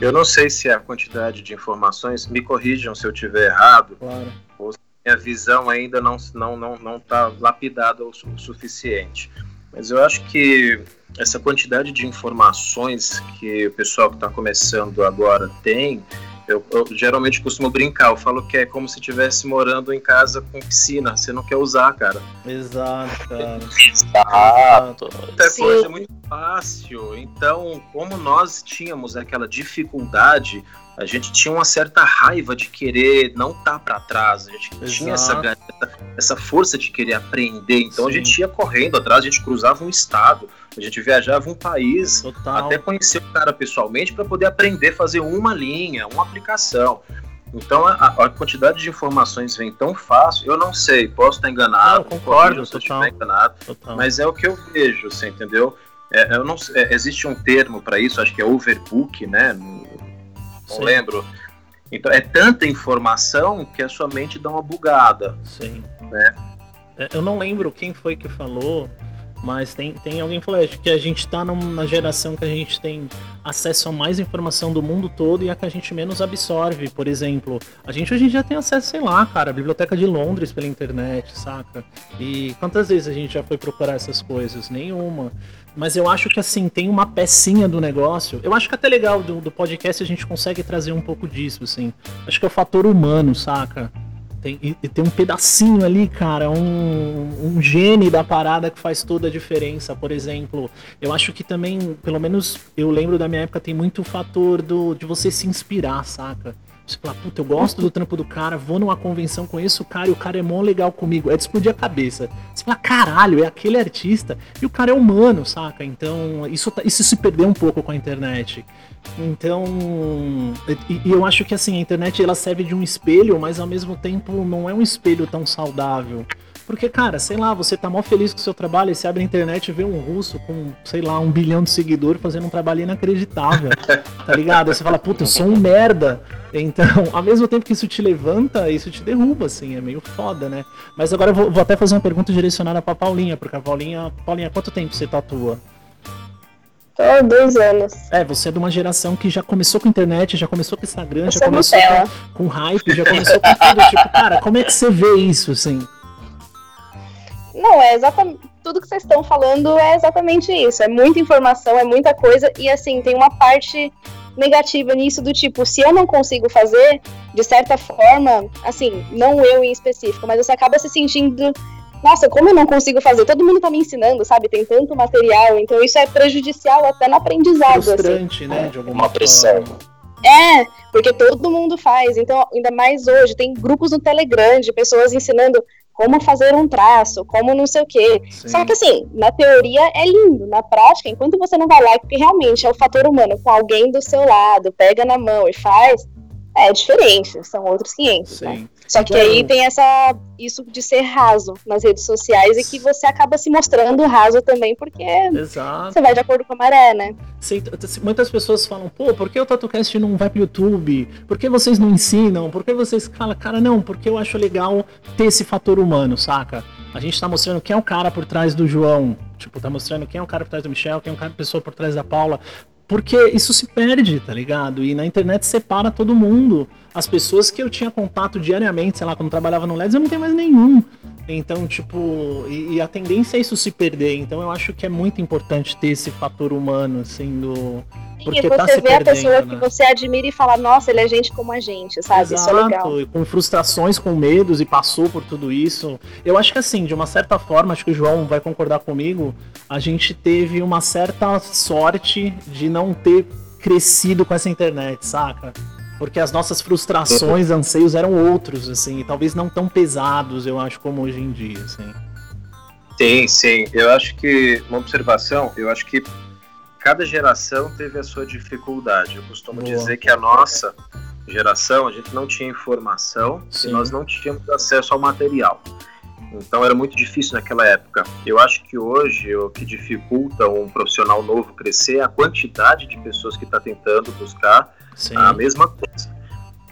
Eu não sei se a quantidade de informações, me corrijam se eu tiver errado, claro. ou se a visão ainda não está não, não, não tá lapidada o suficiente. Mas eu acho que essa quantidade de informações que o pessoal que está começando agora tem, eu, eu, geralmente costumo brincar, eu falo que é como se estivesse morando em casa com piscina, você não quer usar, cara. Exato, cara. Exato. Muita coisa é muito fácil. Então, como nós tínhamos aquela dificuldade, a gente tinha uma certa raiva de querer não estar tá para trás, a gente Exato. tinha essa, essa força de querer aprender, então Sim. a gente ia correndo atrás, a gente cruzava um estado, a gente viajava um país, Total. até conhecer o cara pessoalmente para poder aprender a fazer uma linha, uma aplicação. Então a, a, quantidade de informações vem tão fácil, eu não sei, posso estar enganado, não, concordo, se estiver enganado, total. mas é o que eu vejo, você entendeu? É, eu não, é, existe um termo para isso, acho que é overbook, né? Não, não lembro. Então é tanta informação que a sua mente dá uma bugada. Sim. Né? É, eu não lembro quem foi que falou, mas tem, tem alguém que falou que a gente está numa geração que a gente tem acesso a mais informação do mundo todo e a que a gente menos absorve. Por exemplo, a gente hoje em dia tem acesso, sei lá, cara, a Biblioteca de Londres pela internet, saca? E quantas vezes a gente já foi procurar essas coisas? Nenhuma. Mas eu acho que assim, tem uma pecinha do negócio. Eu acho que até legal do, do podcast a gente consegue trazer um pouco disso, assim. Acho que é o fator humano, saca? Tem, e, tem um pedacinho ali, cara, um, um gene da parada que faz toda a diferença. Por exemplo, eu acho que também, pelo menos eu lembro da minha época, tem muito fator do, de você se inspirar, saca? Você fala, puta, eu gosto do trampo do cara, vou numa convenção, conheço o cara e o cara é mó legal comigo. É de explodir a cabeça. Você fala, caralho, é aquele artista e o cara é humano, saca? Então, isso, tá, isso se perdeu um pouco com a internet. Então, e, e eu acho que assim, a internet ela serve de um espelho, mas ao mesmo tempo não é um espelho tão saudável. Porque, cara, sei lá, você tá mó feliz com o seu trabalho e você abre a internet e vê um russo com, sei lá, um bilhão de seguidores fazendo um trabalho inacreditável. tá ligado? Aí você fala, puta, eu sou um merda. Então, ao mesmo tempo que isso te levanta, isso te derruba, assim, é meio foda, né? Mas agora eu vou, vou até fazer uma pergunta direcionada pra Paulinha, porque a Paulinha. Paulinha, quanto tempo você tatua? Tô dois anos. É, você é de uma geração que já começou com internet, já começou com Instagram, já começou com, com hype, já começou com tudo. tipo, cara, como é que você vê isso, assim? Não, é exatamente. Tudo que vocês estão falando é exatamente isso. É muita informação, é muita coisa. E assim, tem uma parte negativa nisso do tipo, se eu não consigo fazer, de certa forma, assim, não eu em específico, mas você acaba se sentindo. Nossa, como eu não consigo fazer? Todo mundo tá me ensinando, sabe? Tem tanto material, então isso é prejudicial até no aprendizado. Assim. Frustrante, assim. né? De alguma uma pressão. É, porque todo mundo faz. Então, ainda mais hoje, tem grupos no Telegram de pessoas ensinando como fazer um traço, como não sei o quê. Sim. Só que assim, na teoria é lindo, na prática, enquanto você não vai lá, porque realmente é o fator humano, com alguém do seu lado, pega na mão e faz, é diferente, são outros 500. Né? Só que aí tem essa isso de ser raso nas redes sociais e que você acaba se mostrando raso também, porque Exato. você vai de acordo com a maré, né? Sim, muitas pessoas falam, pô, por que o TatuCast não vai pro YouTube? Por que vocês não ensinam? Por que vocês falam, cara, não, porque eu acho legal ter esse fator humano, saca? A gente tá mostrando quem é o cara por trás do João. Tipo, tá mostrando quem é o cara por trás do Michel, quem é o pessoa por trás da Paula. Porque isso se perde, tá ligado? E na internet separa todo mundo. As pessoas que eu tinha contato diariamente, sei lá, quando trabalhava no LEDs, eu não tenho mais nenhum. Então, tipo, e, e, a tendência é isso se perder. Então eu acho que é muito importante ter esse fator humano, assim, do. Porque e tá você tá vê a pessoa né? que você admira e fala, nossa, ele é gente como a gente, sabe? Exato, isso é legal. E com frustrações, com medos e passou por tudo isso. Eu acho que assim, de uma certa forma, acho que o João vai concordar comigo, a gente teve uma certa sorte de não ter crescido com essa internet, saca? Porque as nossas frustrações, anseios eram outros, assim, e talvez não tão pesados, eu acho, como hoje em dia, assim. Sim, sim. Eu acho que, uma observação, eu acho que cada geração teve a sua dificuldade. Eu costumo Boa. dizer que a nossa geração, a gente não tinha informação Sim. e nós não tínhamos acesso ao material. Então era muito difícil naquela época. Eu acho que hoje o que dificulta um profissional novo crescer é a quantidade de pessoas que está tentando buscar Sim. a mesma coisa.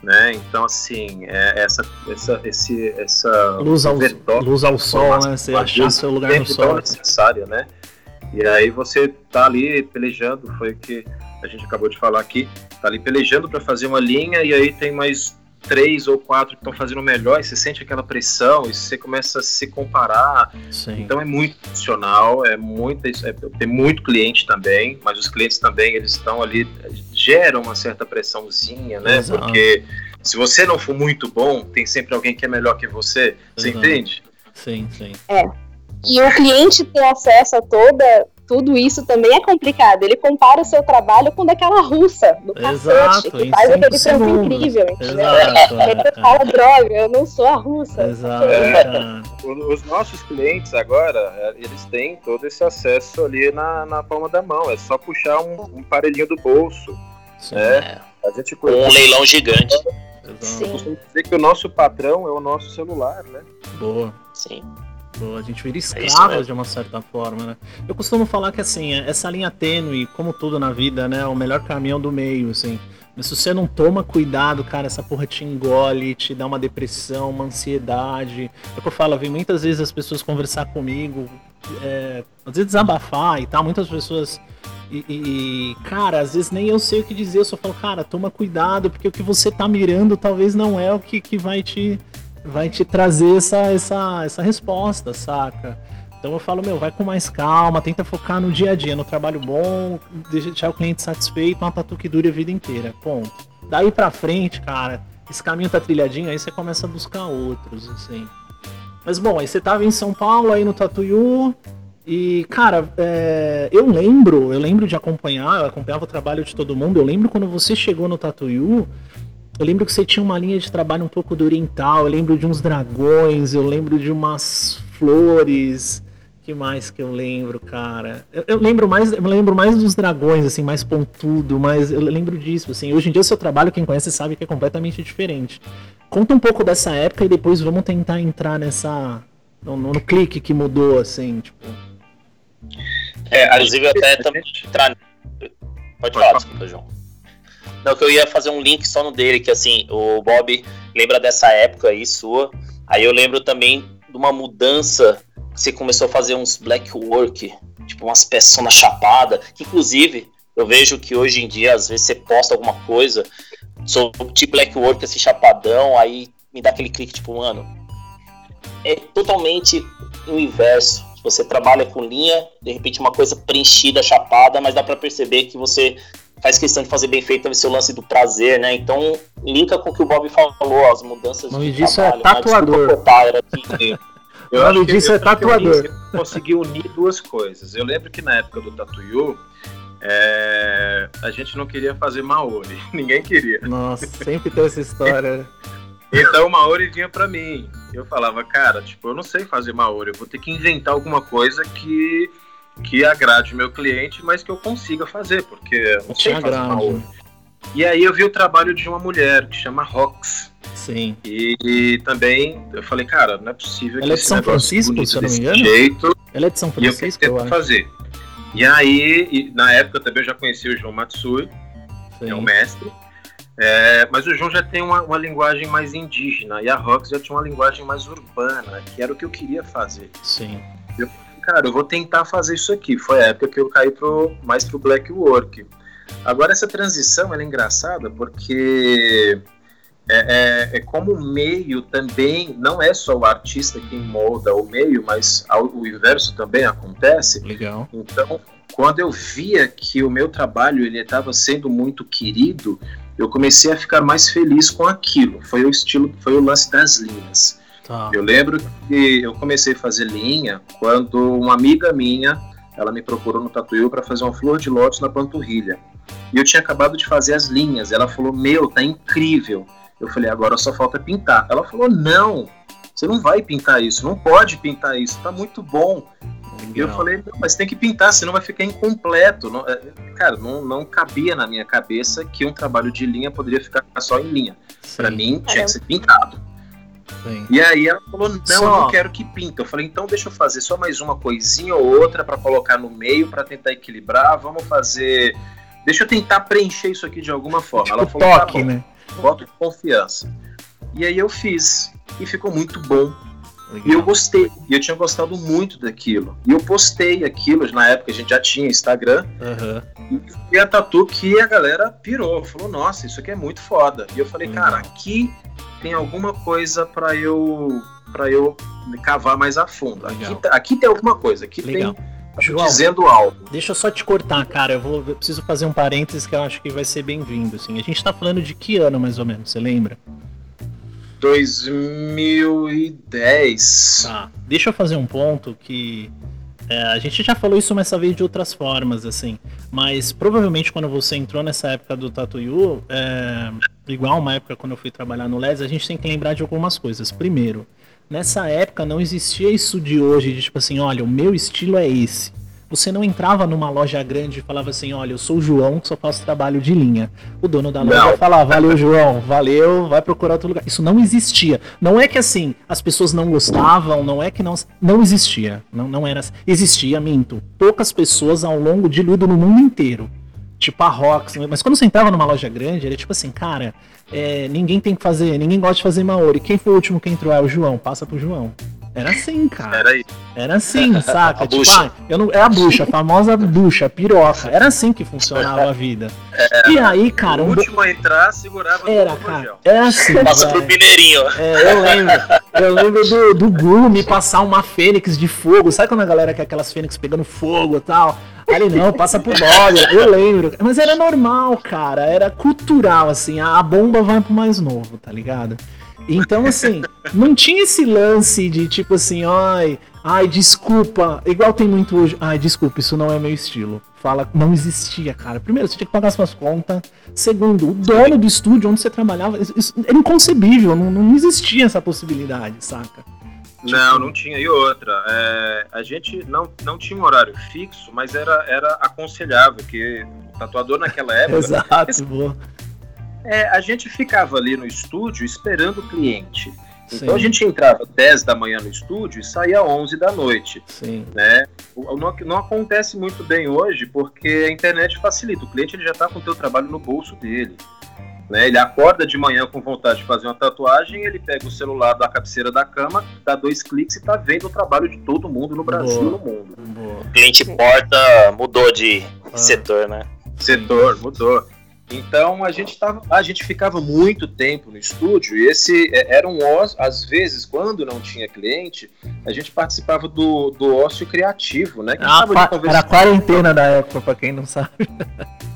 Né? Então, assim, é essa, essa, esse, essa luz ao, luz ao sol, né? Você achar seu lugar no sol. necessária, né? E aí você tá ali pelejando, foi o que a gente acabou de falar aqui, tá ali pelejando para fazer uma linha e aí tem mais três ou quatro que estão fazendo melhor e você sente aquela pressão e você começa a se comparar. Sim. Então é muito profissional, é muito, é, tem muito cliente também, mas os clientes também eles estão ali geram uma certa pressãozinha, né? Exato. Porque se você não for muito bom, tem sempre alguém que é melhor que você. Você Exato. entende? Sim, sim. É. E o cliente ter acesso a toda tudo isso também é complicado. Ele compara o seu trabalho com daquela russa do cacete, que faz aquele trampo incrível, entendeu? Exato, Ele é, fala, droga, eu não sou a russa. Exato. É, os nossos clientes agora, é, eles têm todo esse acesso ali na, na palma da mão. É só puxar um, um parelhinho do bolso. Sim, né? é. A gente um leilão gigante. Eu costumo dizer que o nosso patrão é o nosso celular, né? Boa. Sim. A gente vira é escravo é de uma certa forma, né? Eu costumo falar que assim, essa linha tênue, como tudo na vida, né, é o melhor caminhão do meio, assim. Mas se você não toma cuidado, cara, essa porra te engole, te dá uma depressão, uma ansiedade. É o que eu falo, vem muitas vezes as pessoas conversar comigo, é, às vezes desabafar e tal, muitas pessoas. E, e, cara, às vezes nem eu sei o que dizer, eu só falo, cara, toma cuidado, porque o que você tá mirando talvez não é o que, que vai te vai te trazer essa, essa, essa resposta, saca? Então eu falo, meu, vai com mais calma, tenta focar no dia a dia, no trabalho bom, deixar o cliente satisfeito, uma tatu que dure a vida inteira. Ponto. Daí pra frente, cara, esse caminho tá trilhadinho, aí você começa a buscar outros, assim. Mas bom, aí você tava em São Paulo, aí no Tatuyu, e, cara, é, eu lembro, eu lembro de acompanhar, eu acompanhava o trabalho de todo mundo, eu lembro quando você chegou no Tatuyu, eu lembro que você tinha uma linha de trabalho um pouco do oriental, eu lembro de uns dragões, eu lembro de umas flores, que mais que eu lembro, cara? Eu, eu, lembro mais, eu lembro mais dos dragões, assim, mais pontudo, mas eu lembro disso, assim. Hoje em dia o seu trabalho, quem conhece sabe que é completamente diferente. Conta um pouco dessa época e depois vamos tentar entrar nessa no, no, no clique que mudou, assim, tipo. É, inclusive até também entrar. Pode falar, desculpa, João. Não, que eu ia fazer um link só no dele, que assim, o Bob lembra dessa época aí sua. Aí eu lembro também de uma mudança você começou a fazer uns black work, tipo umas peças chapada, que inclusive eu vejo que hoje em dia, às vezes, você posta alguma coisa sobre black work, esse chapadão, aí me dá aquele clique, tipo, mano, é totalmente o inverso. Você trabalha com linha, de repente uma coisa preenchida, chapada, mas dá para perceber que você faz questão de fazer bem feito esse lance do prazer, né? Então, linka com o que o Bob falou, as mudanças. O nome disso é tatuador. Né? Desculpa, Eu o nome disso é tatuador. Eu consegui unir duas coisas. Eu lembro que na época do Tatuyu, é... a gente não queria fazer Maori. Ninguém queria. Nossa, sempre tem essa história. então o Maori vinha para mim. Eu falava, cara, tipo, eu não sei fazer Maori. Eu vou ter que inventar alguma coisa que que agrade o meu cliente, mas que eu consiga fazer, porque eu não sei fazer Maori. E aí eu vi o trabalho de uma mulher que chama Rox. Sim. E, e, também eu falei, cara, não é possível Ela é de São Francisco, se eu não me engano? Jeito, Ela é de São Francisco, e eu, eu fazer. E aí, e, na época também eu já conheci o João Matsui, que é o mestre. É, mas o João já tem uma, uma, linguagem mais indígena e a Rox já tinha uma linguagem mais urbana, que era o que eu queria fazer. Sim. Eu cara, eu vou tentar fazer isso aqui. Foi a época que eu caí pro, mais pro black work. Agora essa transição é engraçada porque é, é, é, como o meio também não é só o artista quem molda o meio, mas o inverso também acontece. Legal. Então, quando eu via que o meu trabalho ele estava sendo muito querido, eu comecei a ficar mais feliz com aquilo. Foi o estilo, foi o lance das linhas. Tá. Eu lembro que eu comecei a fazer linha quando uma amiga minha, ela me procurou no Tatuí para fazer uma flor de lótus na panturrilha. E eu tinha acabado de fazer as linhas. Ela falou: "Meu, tá incrível". Eu falei: "Agora só falta pintar". Ela falou: "Não, você não vai pintar isso, não pode pintar isso, tá muito bom". E eu falei, não, mas tem que pintar, senão vai ficar incompleto. Não, é, cara, não, não cabia na minha cabeça que um trabalho de linha poderia ficar só em linha. Para mim, tinha que ser pintado. Sim. E aí ela falou: não, só... eu não quero que pinta. Eu falei: então deixa eu fazer só mais uma coisinha ou outra para colocar no meio para tentar equilibrar. Vamos fazer. Deixa eu tentar preencher isso aqui de alguma forma. Tipo ela falou: tá toque, tá bom, né? Voto confiança. E aí eu fiz. E ficou muito bom. Legal. E eu gostei, e eu tinha gostado muito daquilo. E eu postei aquilo, na época a gente já tinha Instagram. Uhum. E a tatu que a galera pirou, falou: Nossa, isso aqui é muito foda. E eu falei: Legal. Cara, aqui tem alguma coisa para eu para eu cavar mais a fundo. Aqui, tá, aqui, tem alguma coisa, aqui Legal. tem João, dizendo algo. Deixa eu só te cortar, cara. Eu, vou, eu preciso fazer um parênteses que eu acho que vai ser bem-vindo. Assim. A gente tá falando de que ano, mais ou menos? Você lembra? 2010. Tá. Deixa eu fazer um ponto que é, a gente já falou isso essa vez de outras formas, assim. Mas provavelmente quando você entrou nessa época do Tatuyu, é, igual uma época quando eu fui trabalhar no Les, a gente tem que lembrar de algumas coisas. Primeiro, nessa época não existia isso de hoje, de tipo assim, olha, o meu estilo é esse. Você não entrava numa loja grande e falava assim, olha, eu sou o João que só faço trabalho de linha. O dono da loja ia falar, valeu, João, valeu, vai procurar outro lugar. Isso não existia. Não é que assim, as pessoas não gostavam, não é que não. Não existia. Não, não era. Existia, minto. Poucas pessoas ao longo, diluído no mundo inteiro tipo a Rox. Mas quando você entrava numa loja grande, era tipo assim, cara, é, ninguém tem que fazer, ninguém gosta de fazer Maori. Quem foi o último que entrou? É o João, passa pro João. Era assim, cara. Era isso. Era assim, saca? A tipo, bucha. ah, eu não, é a bucha, a famosa bucha, a piroca. Era assim que funcionava a vida. E aí, cara, o um bo- último a entrar segurava era, no cara, era assim. Passa pro. Mineirinho. É, eu lembro. Eu lembro do, do Gu me passar uma fênix de fogo. Sabe quando a galera quer aquelas fênix pegando fogo e tal? Ele, não, passa pro Dogger. Eu lembro. Mas era normal, cara. Era cultural, assim. A, a bomba vai pro mais novo, tá ligado? Então, assim, não tinha esse lance de tipo assim, ai, ai, desculpa. Igual tem muito hoje. Ai, desculpa, isso não é meu estilo. Fala, não existia, cara. Primeiro, você tinha que pagar suas contas. Segundo, o dono do estúdio onde você trabalhava, isso- era inconcebível, não, não existia essa possibilidade, saca? Não, não tinha. E outra, é, a gente não, não tinha um horário fixo, mas era, era aconselhável, que o tatuador naquela época, Exato, boa. É, a gente ficava ali no estúdio esperando o cliente. Então Sim. a gente entrava 10 da manhã no estúdio e saía 11 da noite, Sim, né? Não, não acontece muito bem hoje porque a internet facilita. O cliente ele já está com o teu trabalho no bolso dele. Né? Ele acorda de manhã com vontade de fazer uma tatuagem, ele pega o celular da cabeceira da cama, dá dois cliques e tá vendo o trabalho de todo mundo no Brasil e Boa. no mundo. boa. O cliente porta mudou de Ah. setor, né? Setor, mudou. Então a gente tava, a gente ficava muito tempo no estúdio e esse é, era um ócio, às vezes quando não tinha cliente, a gente participava do, do ócio criativo, né? Ah, conversando. era quarentena da época, pra quem não sabe.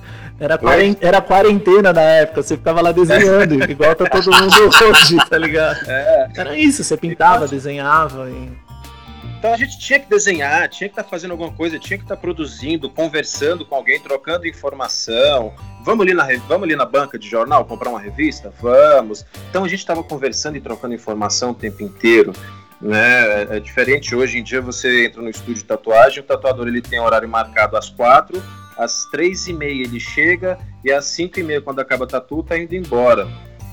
Era, era quarentena da época, você ficava lá desenhando, igual tá todo mundo hoje, tá ligado? É, Era isso, você pintava, desenhava e. então a gente tinha que desenhar, tinha que estar fazendo alguma coisa, tinha que estar produzindo, conversando com alguém, trocando informação. Vamos ali na vamos ali na banca de jornal comprar uma revista? Vamos. Então a gente estava conversando e trocando informação o tempo inteiro. Né? É diferente hoje em dia você entra no estúdio de tatuagem, o tatuador ele tem horário marcado às quatro, às três e meia ele chega e às cinco e meia quando acaba a tatu tá indo embora.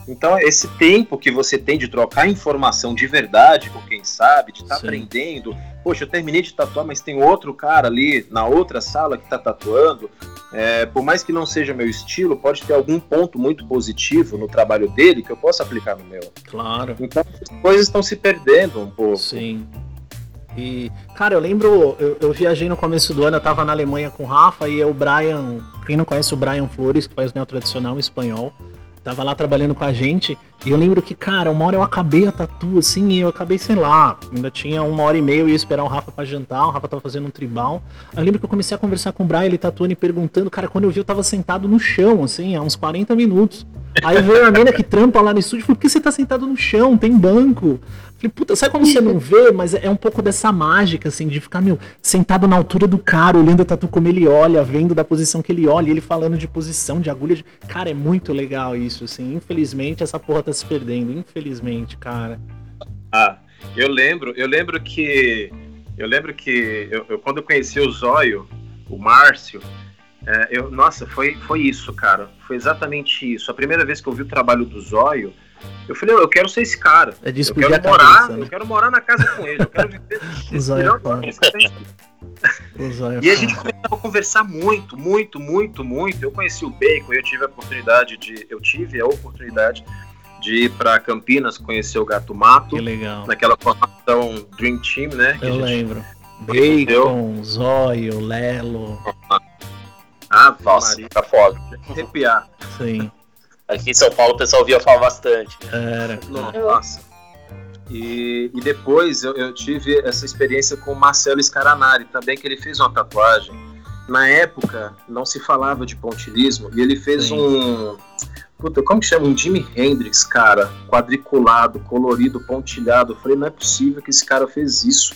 Então esse tempo que você tem de trocar informação de verdade com quem sabe, de estar Sim. aprendendo, poxa, eu terminei de tatuar, mas tem outro cara ali na outra sala que está tatuando. É, por mais que não seja meu estilo, pode ter algum ponto muito positivo no trabalho dele que eu possa aplicar no meu. Claro. Então as coisas estão se perdendo um pouco. Sim. E, cara, eu lembro, eu, eu viajei no começo do ano, eu tava na Alemanha com o Rafa e o Brian, quem não conhece o Brian Flores, que faz o neo tradicional em espanhol, tava lá trabalhando com a gente. E eu lembro que, cara, uma hora eu acabei a tatu, assim, e eu acabei, sei lá, ainda tinha uma hora e meia, eu ia esperar o Rafa pra jantar, o Rafa tava fazendo um tribal. Eu lembro que eu comecei a conversar com o Brian, ele tatuando e perguntando, cara, quando eu vi eu tava sentado no chão, assim, há uns 40 minutos. Aí veio a menina que trampa lá no estúdio e falou, por que você tá sentado no chão? Tem banco. Falei, puta, sabe quando você não vê, mas é um pouco dessa mágica, assim, de ficar, meu, sentado na altura do cara, olhando a tatu como ele olha, vendo da posição que ele olha, e ele falando de posição, de agulha. De... Cara, é muito legal isso, assim. Infelizmente, essa porra tá se perdendo. Infelizmente, cara. Ah, eu lembro, eu lembro que eu lembro que eu, eu- quando eu conheci o Zóio, o Márcio, é, eu, nossa, foi, foi isso, cara. Foi exatamente isso. A primeira vez que eu vi o trabalho do Zóio, eu falei, eu quero ser esse cara. É de Eu quero morar, cabeça, né? eu quero morar na casa com ele, eu quero viver é é E a gente começava a conversar muito, muito, muito, muito. Eu conheci o Bacon, eu tive a oportunidade de, eu tive a oportunidade de ir para Campinas conhecer o Gato Mato Que legal. naquela formação Dream Team, né? que a Eu gente- lembro. Bacon, Zóio, Lelo. Ah, Nossa, Maria, tá foda. arrepiar. Sim, Aqui em São Paulo o pessoal via falar bastante. era. Nossa. E, e depois eu, eu tive essa experiência com o Marcelo Scaranari também, que ele fez uma tatuagem. Na época, não se falava de pontilismo, e ele fez Sim. um. Puta, como que chama? Um Jimi Hendrix, cara, quadriculado, colorido, pontilhado. Eu falei, não é possível que esse cara fez isso.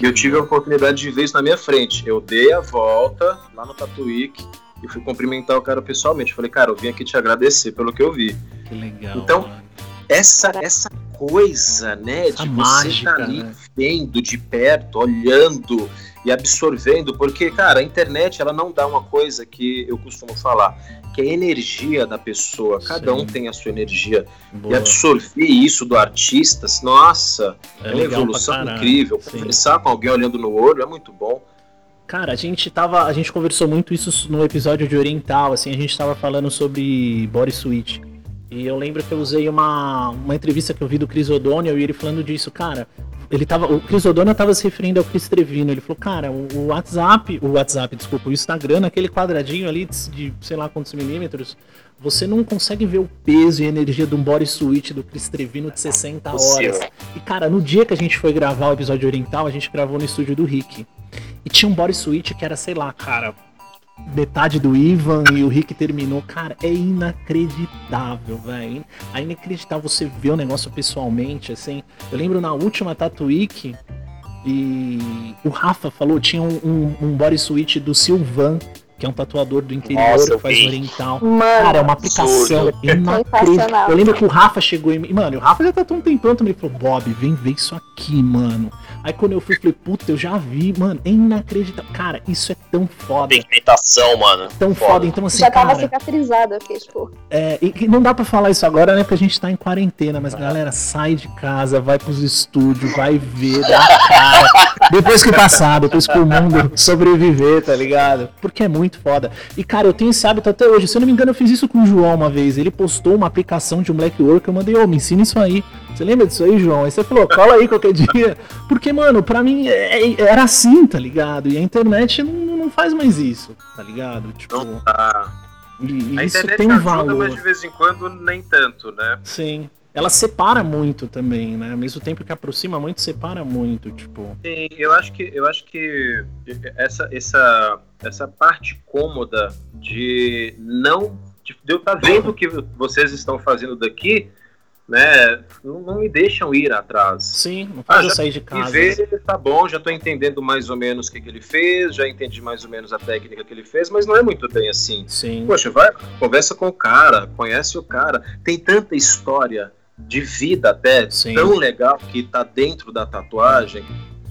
E eu tive a oportunidade de ver isso na minha frente. Eu dei a volta lá no Tatuíque e fui cumprimentar o cara pessoalmente. Falei, cara, eu vim aqui te agradecer pelo que eu vi. Que legal. Então, mano. Essa, essa coisa, né, Essa de você mágica, estar ali né? vendo de perto, olhando e absorvendo, porque, cara, a internet, ela não dá uma coisa que eu costumo falar, que é a energia da pessoa. Cada Sim. um tem a sua energia. E Boa. absorver isso do artista, nossa, é, uma legal pra evolução incrível. Sim. Conversar com alguém olhando no olho é muito bom. Cara, a gente tava. A gente conversou muito isso no episódio de Oriental, assim, a gente tava falando sobre body suite. E eu lembro que eu usei uma, uma entrevista que eu vi do Chris O'Donnell e ele falando disso, cara. Ele tava, o Chris O'Donnell tava se referindo ao Chris Trevino. Ele falou, cara, o, o WhatsApp, o WhatsApp, desculpa, o Instagram, aquele quadradinho ali de, de sei lá quantos milímetros, você não consegue ver o peso e a energia de um body suite do Chris Trevino de 60 horas. E, cara, no dia que a gente foi gravar o episódio oriental, a gente gravou no estúdio do Rick. E tinha um body suite que era, sei lá, cara, metade do Ivan e o Rick terminou. Cara, é inacreditável, velho. É inacreditável você ver o negócio pessoalmente, assim. Eu lembro na última Tatuíque e o Rafa falou, tinha um, um, um body suite do Silvan que é um tatuador do interior Nossa, que faz oriental. Mano, cara, é uma aplicação inacreditável. Eu lembro que o Rafa chegou e. Mano, o Rafa já tatuou um tempão também. Ele falou: Bob, vem ver isso aqui, mano. Aí quando eu fui, falei, puta, eu já vi, mano, é inacreditável. Cara, isso é tão foda. Pigmentação, mano. Tão foda. foda. Então, assim, Já tava cara, cicatrizado aqui, tipo. É, e não dá pra falar isso agora, né? Porque a gente tá em quarentena, mas galera, sai de casa, vai pros estúdios, vai ver, dá cara. Depois que passar, depois que o mundo sobreviver, tá ligado? Porque é muito foda. E, cara, eu tenho esse hábito até hoje. Se eu não me engano, eu fiz isso com o João uma vez. Ele postou uma aplicação de um Black Work, eu mandei, ô, oh, me ensina isso aí. Você lembra disso aí, João? Aí você falou, cola aí qualquer dia. Porque, mano, pra mim é, é, era assim, tá ligado? E a internet não, não faz mais isso, tá ligado? Tipo. Não tá. E, a isso internet tem um ajuda, valor. mas de vez em quando nem tanto, né? Sim. Ela separa muito também, né? Ao mesmo tempo que aproxima muito, separa muito, tipo. Sim, eu acho que eu acho que essa essa essa parte cômoda de não de eu estar tá vendo o que vocês estão fazendo daqui, né, não, não, me deixam ir atrás. Sim, não faz ah, eu sair de casa. Ver, tá bom, já estou entendendo mais ou menos o que, que, ele fez, já entendi mais ou menos a técnica que ele fez, mas não é muito bem assim. Sim. Poxa, vai, conversa com o cara, conhece o cara, tem tanta história de vida até Sim. tão legal que está dentro da tatuagem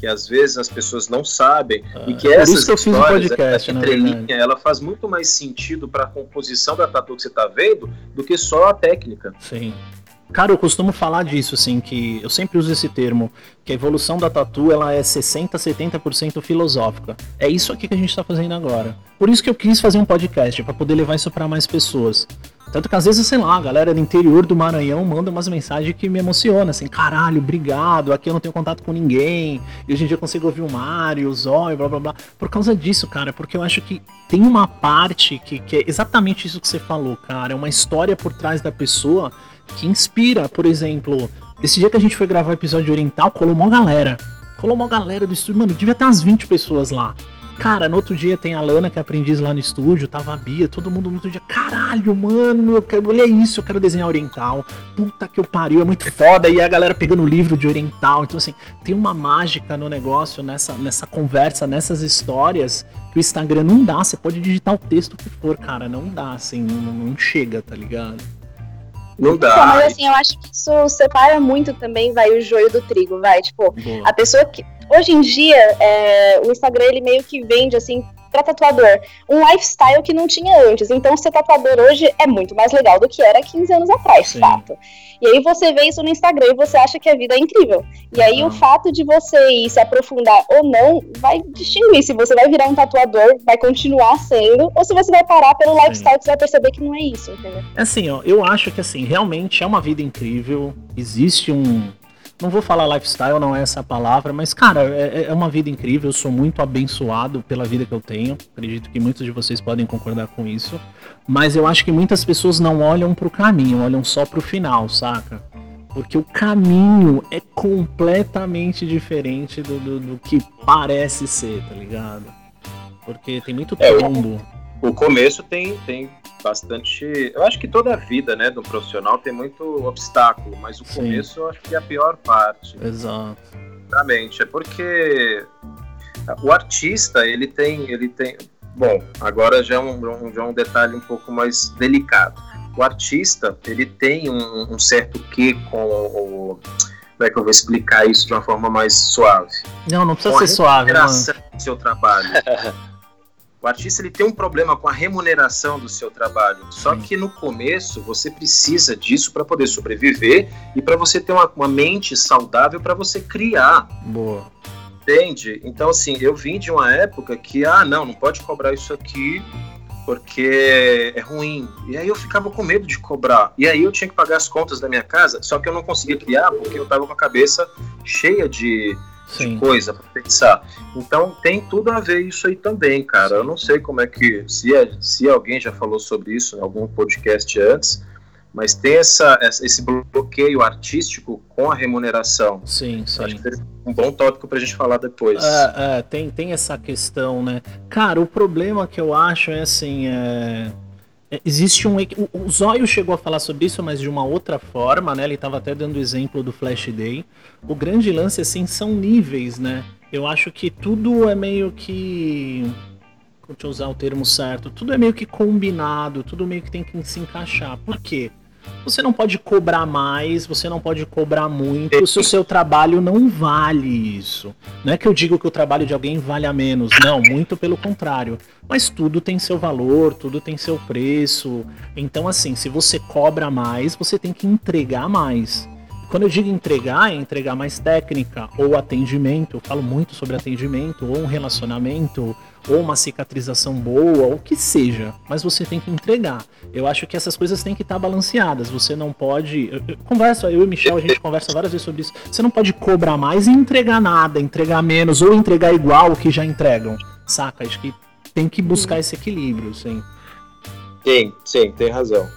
que às vezes as pessoas não sabem ah, e que é essas que histórias, podcast, essa entrelinha, ela faz muito mais sentido para a composição da tatu que você está vendo do que só a técnica. Sim. Cara, eu costumo falar disso, assim, que eu sempre uso esse termo, que a evolução da tatu ela é 60, 70% filosófica. É isso aqui que a gente está fazendo agora. Por isso que eu quis fazer um podcast, para poder levar isso para mais pessoas. Tanto que às vezes, sei lá, a galera do interior do Maranhão manda umas mensagens que me emocionam, assim, caralho, obrigado, aqui eu não tenho contato com ninguém, e hoje em dia eu consigo ouvir o Mário, o Zóio, blá blá blá. Por causa disso, cara, porque eu acho que tem uma parte que, que é exatamente isso que você falou, cara, é uma história por trás da pessoa que inspira, por exemplo, esse dia que a gente foi gravar o episódio oriental, colou uma galera. Colou uma galera do estúdio, mano, devia ter umas 20 pessoas lá. Cara, no outro dia tem a Lana, que é aprendiz lá no estúdio, tava a Bia, todo mundo no outro dia. Caralho, mano, eu quero, olha isso, eu quero desenhar oriental. Puta que eu pariu, é muito foda. E a galera pegando o livro de oriental. Então, assim, tem uma mágica no negócio, nessa, nessa conversa, nessas histórias, que o Instagram não dá. Você pode digitar o texto que for, cara, não dá, assim, não, não chega, tá ligado? Não dá. Então, mas assim, eu acho que isso separa muito também, vai, o joio do trigo, vai. Tipo, Boa. a pessoa que. Hoje em dia, é, o Instagram ele meio que vende assim para tatuador um lifestyle que não tinha antes. Então, ser tatuador hoje é muito mais legal do que era 15 anos atrás, Sim. fato. E aí você vê isso no Instagram e você acha que a vida é incrível. E aí uhum. o fato de você ir se aprofundar ou não vai distinguir se você vai virar um tatuador, vai continuar sendo, ou se você vai parar pelo Sim. lifestyle que você vai perceber que não é isso, entendeu? É assim, ó, eu acho que assim, realmente é uma vida incrível. Existe um não vou falar lifestyle, não é essa a palavra, mas, cara, é, é, uma vida incrível. Eu sou muito abençoado pela vida que eu tenho. Acredito que muitos de vocês podem concordar com isso. Mas eu acho que muitas pessoas não olham pro caminho, olham só pro final, saca? Porque o caminho é completamente diferente do, do, do que parece ser, tá ligado? Porque tem muito tombo. É, o, o começo tem, tem bastante. Eu acho que toda a vida, né, do profissional tem muito obstáculo, mas o Sim. começo eu acho que é a pior parte. Exato. Exatamente, é porque o artista ele tem, ele tem. Bom, agora já é um, já é um detalhe um pouco mais delicado. O artista ele tem um, um certo quê com o como é que eu vou explicar isso de uma forma mais suave? Não, não precisa ser suave, mano. do seu trabalho. O artista ele tem um problema com a remuneração do seu trabalho. Só que no começo você precisa disso para poder sobreviver e para você ter uma, uma mente saudável para você criar. Boa. Entende? Então, assim, eu vim de uma época que, ah, não, não pode cobrar isso aqui porque é ruim. E aí eu ficava com medo de cobrar. E aí eu tinha que pagar as contas da minha casa, só que eu não conseguia criar porque eu tava com a cabeça cheia de, de coisa para pensar. Então tem tudo a ver isso aí também, cara. Eu não sei como é que. Se, é, se alguém já falou sobre isso em algum podcast antes, mas tem essa, esse bloqueio artístico com a remuneração. Sim, sim. Acho que seria um bom tópico para a gente falar depois. É, é, tem, tem essa questão, né? Cara, o problema que eu acho é assim. É... é existe um. O Zóio chegou a falar sobre isso, mas de uma outra forma, né? Ele estava até dando o exemplo do Flash Day. O grande lance, assim, são níveis, né? Eu acho que tudo é meio que. Deixa eu usar o termo certo. Tudo é meio que combinado, tudo meio que tem que se encaixar. Por quê? Você não pode cobrar mais, você não pode cobrar muito se o seu trabalho não vale isso. Não é que eu digo que o trabalho de alguém vale a menos, não, muito pelo contrário. Mas tudo tem seu valor, tudo tem seu preço. Então, assim, se você cobra mais, você tem que entregar mais. Quando eu digo entregar, é entregar mais técnica ou atendimento. Eu falo muito sobre atendimento, ou um relacionamento, ou uma cicatrização boa, ou o que seja. Mas você tem que entregar. Eu acho que essas coisas têm que estar balanceadas. Você não pode. Eu, eu converso, eu e o Michel, a gente conversa várias vezes sobre isso. Você não pode cobrar mais e entregar nada, entregar menos, ou entregar igual o que já entregam. Saca? Acho que tem que buscar esse equilíbrio, sim. Sim, sim, tem razão.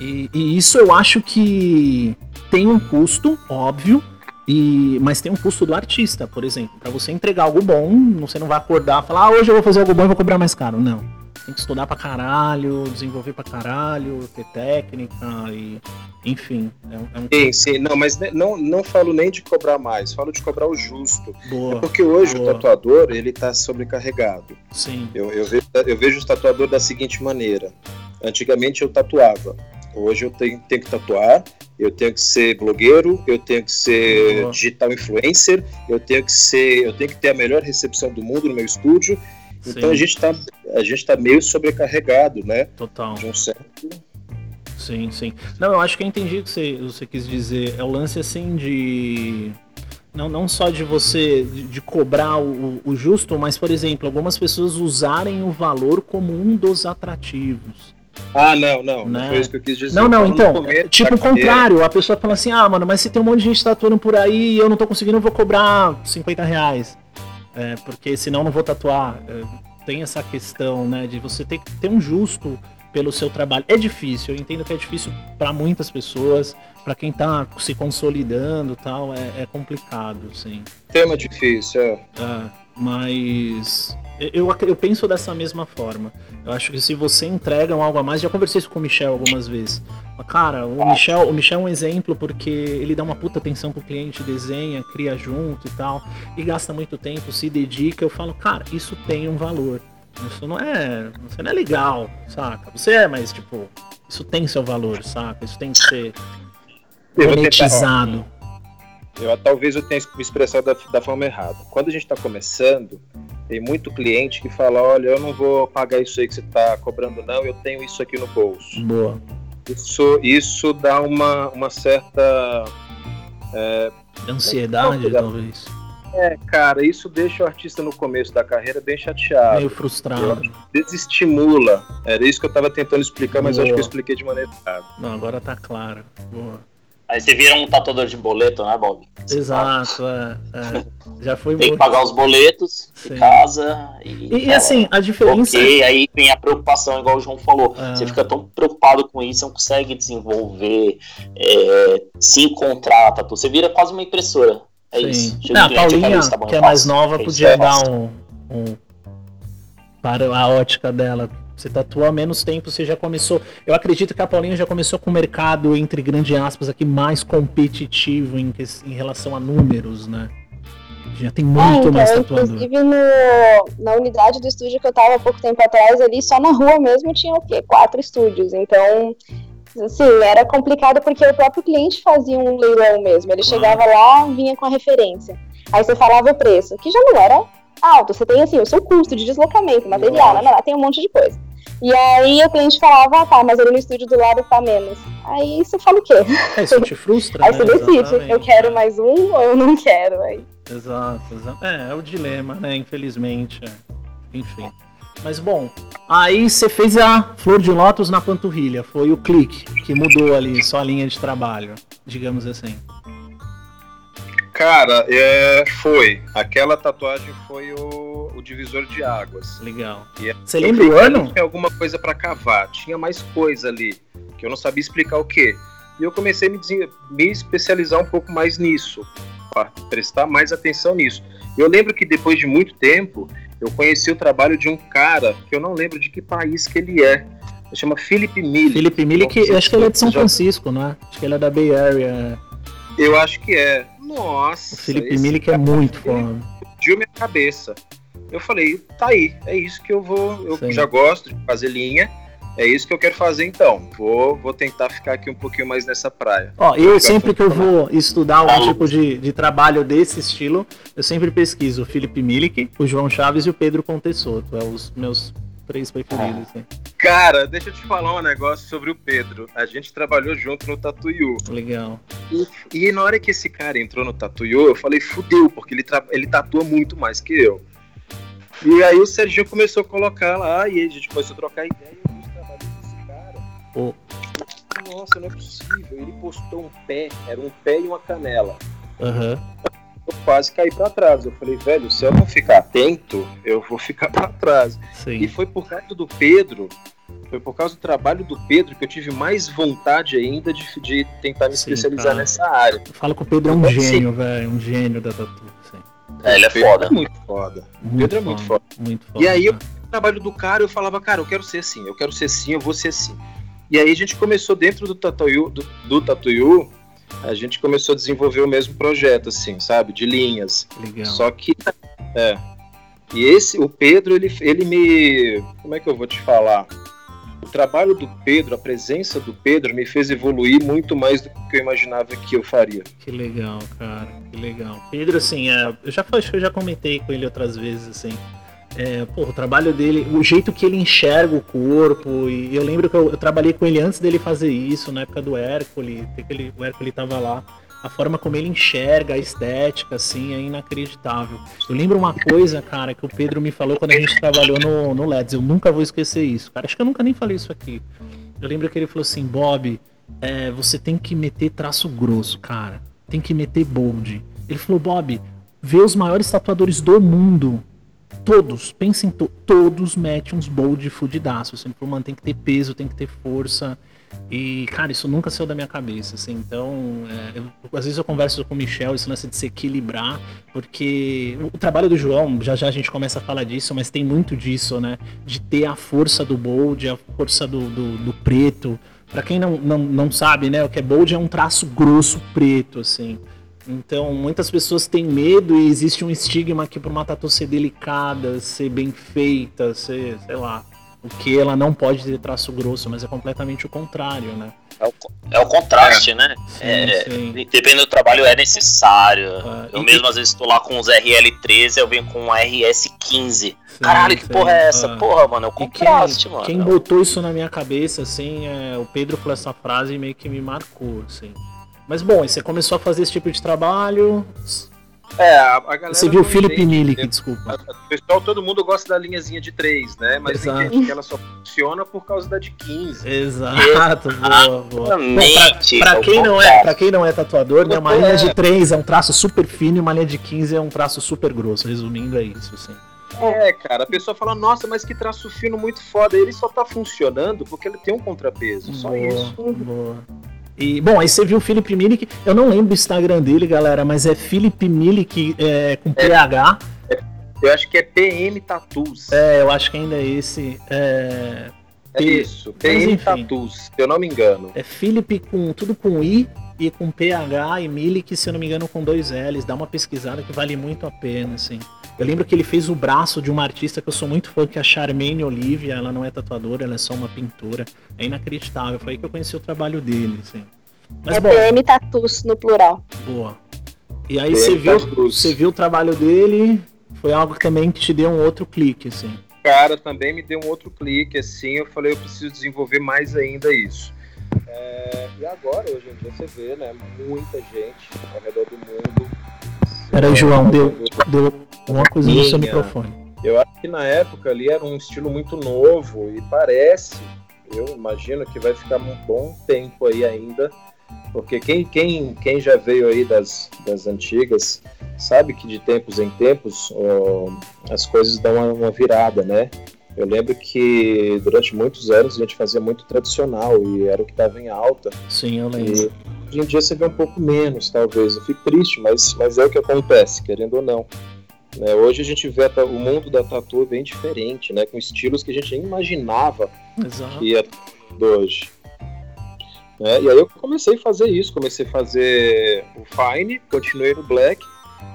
E, e isso eu acho que tem um custo, óbvio, e, mas tem um custo do artista, por exemplo. Para você entregar algo bom, você não vai acordar e falar, ah, hoje eu vou fazer algo bom e vou cobrar mais caro. Não. Tem que estudar pra caralho, desenvolver pra caralho, ter técnica e. Enfim. É um, é um... Sim, sim. Não, mas não, não falo nem de cobrar mais, falo de cobrar o justo. Boa, é porque hoje boa. o tatuador, ele tá sobrecarregado. Sim. Eu, eu, vejo, eu vejo o tatuador da seguinte maneira. Antigamente eu tatuava. Hoje eu tenho, tenho que tatuar, eu tenho que ser blogueiro, eu tenho que ser digital influencer, eu tenho que ser, eu tenho que ter a melhor recepção do mundo no meu estúdio. Sim. Então a gente está a gente tá meio sobrecarregado, né? Total. De um certo Sim, sim. Não, eu acho que eu entendi o que você, você quis dizer. É o lance assim de não, não só de você de, de cobrar o, o, justo, mas, por exemplo, algumas pessoas usarem o valor como um dos atrativos. Ah, não, não. Né? Não foi isso que eu quis dizer. Não, não, então. Tipo o contrário, a pessoa fala assim: ah, mano, mas se tem um monte de gente tatuando por aí e eu não tô conseguindo, eu vou cobrar 50 reais. É, porque senão eu não vou tatuar. É, tem essa questão, né, de você ter que ter um justo pelo seu trabalho. É difícil, eu entendo que é difícil para muitas pessoas, para quem tá se consolidando tal, é, é complicado, sim. Tema difícil, é. é mas eu, eu penso dessa mesma forma. Eu acho que se você entrega algo a mais, já conversei isso com o Michel algumas vezes. Cara, o Michel, o Michel é um exemplo porque ele dá uma puta atenção pro cliente, desenha, cria junto e tal, e gasta muito tempo, se dedica. Eu falo, cara, isso tem um valor. Isso não é, isso não é legal, saca? Você é, mas tipo, isso tem seu valor, saca? Isso tem que ser monetizado. Eu, talvez eu tenha me expressado da, da forma errada. Quando a gente está começando, tem muito cliente que fala: olha, eu não vou pagar isso aí que você está cobrando, não, eu tenho isso aqui no bolso. Boa. Isso, isso dá uma, uma certa. É, Ansiedade, talvez. É, cara, isso deixa o artista no começo da carreira bem chateado. Meio frustrado. Desestimula. Era isso que eu estava tentando explicar, mas acho que eu expliquei de maneira errada. Não, agora tá claro. Boa. Aí você vira um tatuador de boleto, né, Bob? Exato, é, é. Já foi Tem que pagar os boletos Sim. de casa. E, e, e assim, a diferença. Ok, aí vem a preocupação, igual o João falou. É. Você fica tão preocupado com isso, você não consegue desenvolver, é, se encontrar tatu. Você vira quase uma impressora. É Sim. isso. Chega não, a Paulinha, tá bom, que é mais nova, podia é dar um, um. Para a ótica dela você tatua há menos tempo, você já começou. Eu acredito que a Paulinha já começou com o mercado, entre grandes aspas, aqui mais competitivo em, em relação a números, né? Já tem muito é, então, mais tatuador. Inclusive no, na unidade do estúdio que eu tava há pouco tempo atrás, ali só na rua mesmo tinha o quê? Quatro estúdios. Então, assim, era complicado porque o próprio cliente fazia um leilão mesmo. Ele chegava lá, vinha com a referência. Aí você falava o preço, que já não era alto. Você tem assim o seu custo de deslocamento, material, né, tem um monte de coisa. E aí o cliente falava, ah, tá, mas ele no estúdio do lado tá menos. Aí você fala o quê? É, isso te frustra. aí né? você decide, Exatamente. eu quero mais um ou eu não quero. Aí. Exato, exato. É, é o dilema, né? Infelizmente. é. Enfim. Mas bom, aí você fez a Flor de Lótus na panturrilha. Foi o clique que mudou ali sua linha de trabalho, digamos assim. Cara, é, foi. Aquela tatuagem foi o, o divisor de águas. Legal. E é- Você lembra o ano? que Tinha alguma coisa pra cavar, tinha mais coisa ali, que eu não sabia explicar o que. E eu comecei a me, me especializar um pouco mais nisso, para prestar mais atenção nisso. Eu lembro que depois de muito tempo, eu conheci o trabalho de um cara, que eu não lembro de que país que ele é. Ele chama Philip Mille. Felipe Não sei eu acho que ele é de São Francisco, não é? Acho que ele é da Bay Area. Eu acho que é. Nossa. O Felipe Milik é muito explodiu minha cabeça. Eu falei, tá aí, é isso que eu vou. Eu Sim. já gosto de fazer linha, é isso que eu quero fazer então. Vou, vou tentar ficar aqui um pouquinho mais nessa praia. Ó, eu sempre que eu vou estudar algum tipo de, de trabalho desse estilo, eu sempre pesquiso o Felipe Milik, o João Chaves e o Pedro Pontessoto. É os meus três preferidos. assim. Cara, deixa eu te falar um negócio sobre o Pedro. A gente trabalhou junto no Tatuiu. Legal. E, e na hora que esse cara entrou no Tatuiu, eu falei, fudeu, porque ele, ele tatua muito mais que eu. E aí o Serginho começou a colocar lá, e a gente começou a trocar ideia, e eu vi trabalhos desse cara. Pô. Nossa, não é possível. Ele postou um pé, era um pé e uma canela. Aham. Eu quase caí pra trás. Eu falei, velho, se eu não ficar atento, eu vou ficar pra trás. E Sim. foi por causa do Pedro, foi por causa do trabalho do Pedro que eu tive mais vontade ainda de, de tentar me Sim, especializar cara. nessa área. Eu falo que o Pedro é um Pode gênio, velho. Um gênio da tatu. É, ele é Pedro foda. É muito foda. Muito Pedro é muito foda. Muito foda. E aí eu-. O trabalho do cara, eu falava, cara, eu quero ser assim, eu quero ser assim, eu vou ser assim. E aí a gente começou dentro do Tatuyu, do, do Tatuyu, a gente começou a desenvolver o mesmo projeto, assim, sabe? De linhas. Legal. Só que. É. E esse, o Pedro, ele, ele me. Como é que eu vou te falar? Trabalho do Pedro, a presença do Pedro me fez evoluir muito mais do que eu imaginava que eu faria. Que legal, cara. Que legal. Pedro, assim, é, eu já eu já comentei com ele outras vezes, assim. É, pô, o trabalho dele, o jeito que ele enxerga o corpo, e eu lembro que eu, eu trabalhei com ele antes dele fazer isso, na época do Hércules, ele, o Hércules tava lá. A forma como ele enxerga a estética, assim, é inacreditável. Eu lembro uma coisa, cara, que o Pedro me falou quando a gente trabalhou no, no LEDs. Eu nunca vou esquecer isso, cara. Acho que eu nunca nem falei isso aqui. Eu lembro que ele falou assim, Bob, é, você tem que meter traço grosso, cara. Tem que meter bold. Ele falou, Bob, vê os maiores tatuadores do mundo. Todos, pensem, to todos metem uns bold fudidaços. Assim, ele falou, mano, tem que ter peso, tem que ter força. E, cara, isso nunca saiu da minha cabeça, assim. Então, é, eu- às vezes eu converso com o Michel, esse lance de se equilibrar, porque o trabalho do João, já já a gente começa a falar disso, mas tem muito disso, né? De ter a força do bold, a força do, do, do preto. Pra quem não, não, não sabe, né, o que é bold é um traço grosso preto, assim. Então, muitas pessoas têm medo e existe um estigma que por uma tatu ser delicada, ser bem feita, ser, sei lá, o que ela não pode ter traço grosso, mas é completamente o contrário, né? É o, é o contraste, né? Sim, É, sim. Dependendo do trabalho, é necessário. Ah, eu e- mesmo, às vezes, estou lá com os RL13, eu venho com um RS15. Sim, Caralho, que sim. porra é essa? Ah. Porra, mano, é o E quem, contraste, mano. quem botou isso na minha cabeça, assim, é, o Pedro falou essa frase e meio que me marcou, assim. Mas bom, você começou a fazer esse tipo de trabalho. É, a, a galera. Você viu o Felipe Milik, né? desculpa. O pessoal, todo mundo gosta da linhazinha de 3, né? Mas Exato. entende que ela só funciona por causa da de 15. Exato, boa, boa. Bom, pra, pra quem não é, pra quem não é tatuador, né, uma É. linha de 3 é um traço super fino e uma linha de 15 é um traço super grosso. Resumindo, é isso, assim. É, cara, a pessoa fala, nossa, mas que traço fino muito foda. Ele só tá funcionando porque ele tem um contrapeso. Só boa, isso. boa. E, bom, aí você viu o Felipe Milik, eu não lembro o Instagram dele, galera, mas é Felipe Milik é, com PH. Eu acho que é PM Tattoos. É, eu acho que ainda é esse. É, É isso, PM. Tattoos, se eu não me engano. é Felipe com tudo com I e com PH e Milik, se eu não me engano, com dois L's. Dá uma pesquisada que vale muito a pena, assim. Eu lembro que ele fez o braço de uma artista que eu sou muito fã, que é a Charmaine Olivia. Ela não é tatuadora, ela é só uma pintora. É inacreditável. Foi aí que eu conheci o trabalho dele, assim. Mas É bom, PM Tatus no plural. boa. E aí você viu, você viu o trabalho dele, foi algo que também que te deu um outro clique, assim. cara também me deu um outro clique, assim, eu falei, eu preciso desenvolver mais ainda isso. É, e agora, hoje em dia, você vê, né, muita gente ao redor do mundo. Peraí, João, deu, deu uma coisa no seu microfone. Eu acho que na época ali era um estilo muito novo e parece, eu imagino que vai ficar um bom tempo aí ainda, porque quem, quem, quem já veio aí das, das antigas sabe que de tempos em tempos as coisas dão uma, uma virada, né? Eu lembro que durante muitos anos a gente fazia muito tradicional e era o que estava em alta. Sim, eu lembro. E hoje em dia você vê um pouco menos, talvez. Eu fico triste, mas, mas é o que acontece, querendo ou não. Né? Hoje a gente vê o mundo da tatu bem diferente, né? com estilos que a gente nem imaginava Exato. que ia hoje. Né? E aí eu comecei a fazer isso, comecei a fazer o Fine, continuei no Black,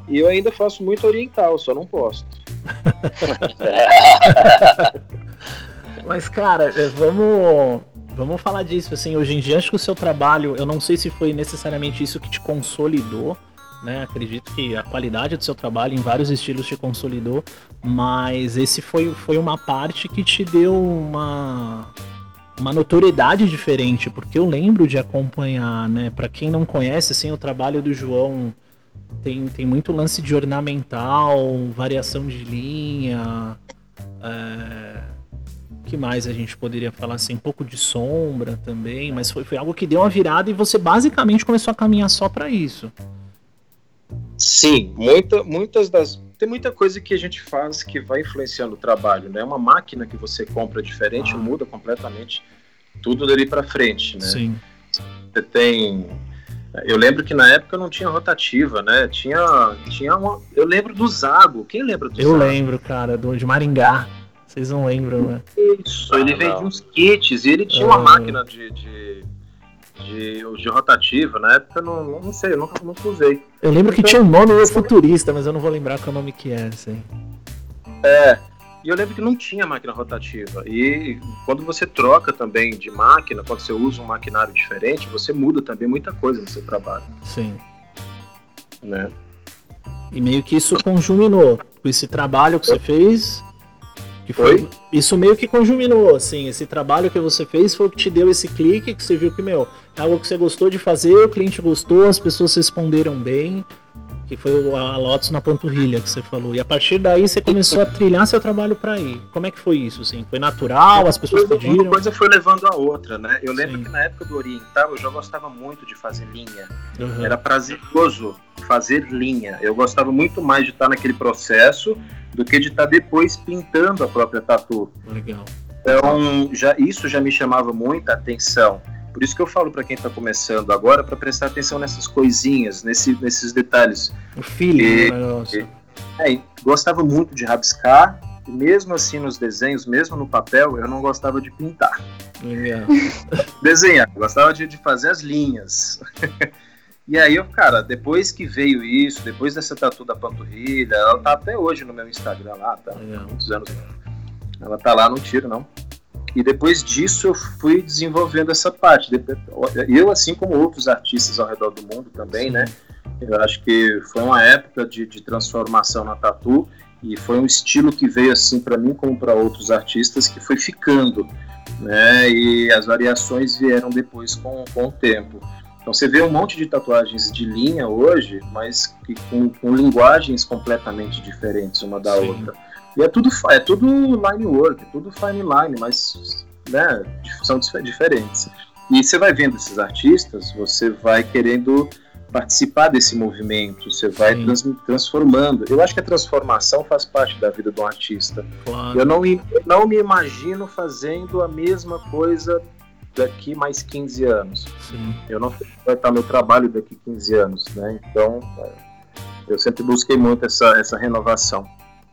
e eu ainda faço muito oriental, só não posto. Mas, cara, é, vamos, vamos falar disso. Assim, hoje em dia, acho que o seu trabalho, eu não sei se foi necessariamente isso que te consolidou, né? Acredito que a qualidade do seu trabalho em vários estilos te consolidou, mas esse foi, foi uma parte que te deu uma, uma notoriedade diferente, porque eu lembro de acompanhar, né? Para quem não conhece, assim, o trabalho do João tem, tem muito lance de ornamental, variação de linha. É... que mais a gente poderia falar assim? Um pouco de sombra também, mas foi, foi algo que deu uma virada e você basicamente começou a caminhar só para isso. Sim, muita, muitas das. Tem muita coisa que a gente faz que vai influenciando o trabalho, né? Uma máquina que você compra diferente ah. muda completamente tudo dali para frente, né? Sim. Você tem eu lembro que na época não tinha rotativa, né? Tinha, tinha uma. Eu lembro do Zago. Quem lembra do Eu Zago? lembro, cara, do de Maringá. Vocês não lembram, né? Isso, ah, ele veio de uns kits e ele tinha uma ah. máquina de, de, de, de, rotativa. Na época eu não, não sei, eu nunca, nunca usei. Eu lembro que tinha um nome futurista, mas eu não vou lembrar qual nome que é, assim. É, e eu lembro que não tinha máquina rotativa. E quando você troca também de máquina, quando você usa um maquinário diferente, você muda também muita coisa no seu trabalho. Sim. Né? E meio que isso conjuminou com esse trabalho que você fez. Que foi, foi, isso meio que conjuminou, assim, esse trabalho que você fez foi o que te deu esse clique, que você viu que, meu, é algo que você gostou de fazer, o cliente gostou, as pessoas responderam bem, que foi a Lotus na panturrilha que você falou. E a partir daí você começou a trilhar seu trabalho para ir. Como é que foi isso? Assim? Foi natural? As pessoas pediram? Uma coisa foi levando a outra, né? Eu lembro Sim. que na época do Oriental eu já gostava muito de fazer linha. Uhum. Era prazeroso fazer linha. Eu gostava muito mais de estar naquele processo do que de estar depois pintando a própria tatu. Legal. Então, já, isso já me chamava muita atenção. Por isso que eu falo para quem está começando agora para prestar atenção nessas coisinhas, nesse, nesses detalhes. O feeling e, é, gostava muito de rabiscar, e mesmo assim nos desenhos, mesmo no papel, eu não gostava de pintar. Legal. Desenhar, gostava de, de fazer as linhas. E aí, eu, cara, depois que veio isso, depois dessa tatu da panturrilha, ela tá até hoje no meu Instagram lá, tá? Legal. Muitos anos. Ela tá lá, não tiro, não. E depois disso eu fui desenvolvendo essa parte. Eu, assim como outros artistas ao redor do mundo também, né? Eu acho que foi uma época de, de transformação na tatu e foi um estilo que veio assim para mim como para outros artistas que foi ficando, né? E as variações vieram depois com, com o tempo. Então você vê um monte de tatuagens de linha hoje, mas que, com, com linguagens completamente diferentes uma da Sim. outra. E é tudo, é tudo line work, é tudo fine line, mas né, são diferentes. E você vai vendo esses artistas, você vai querendo participar desse movimento, você vai trans, transformando. Eu acho que a transformação faz parte da vida de um artista. Claro. Eu, não, eu não me imagino fazendo a mesma coisa daqui mais 15 anos. Sim. Eu não sei como vai estar meu trabalho daqui 15 anos, né? Então, é, eu sempre busquei muito essa, essa renovação.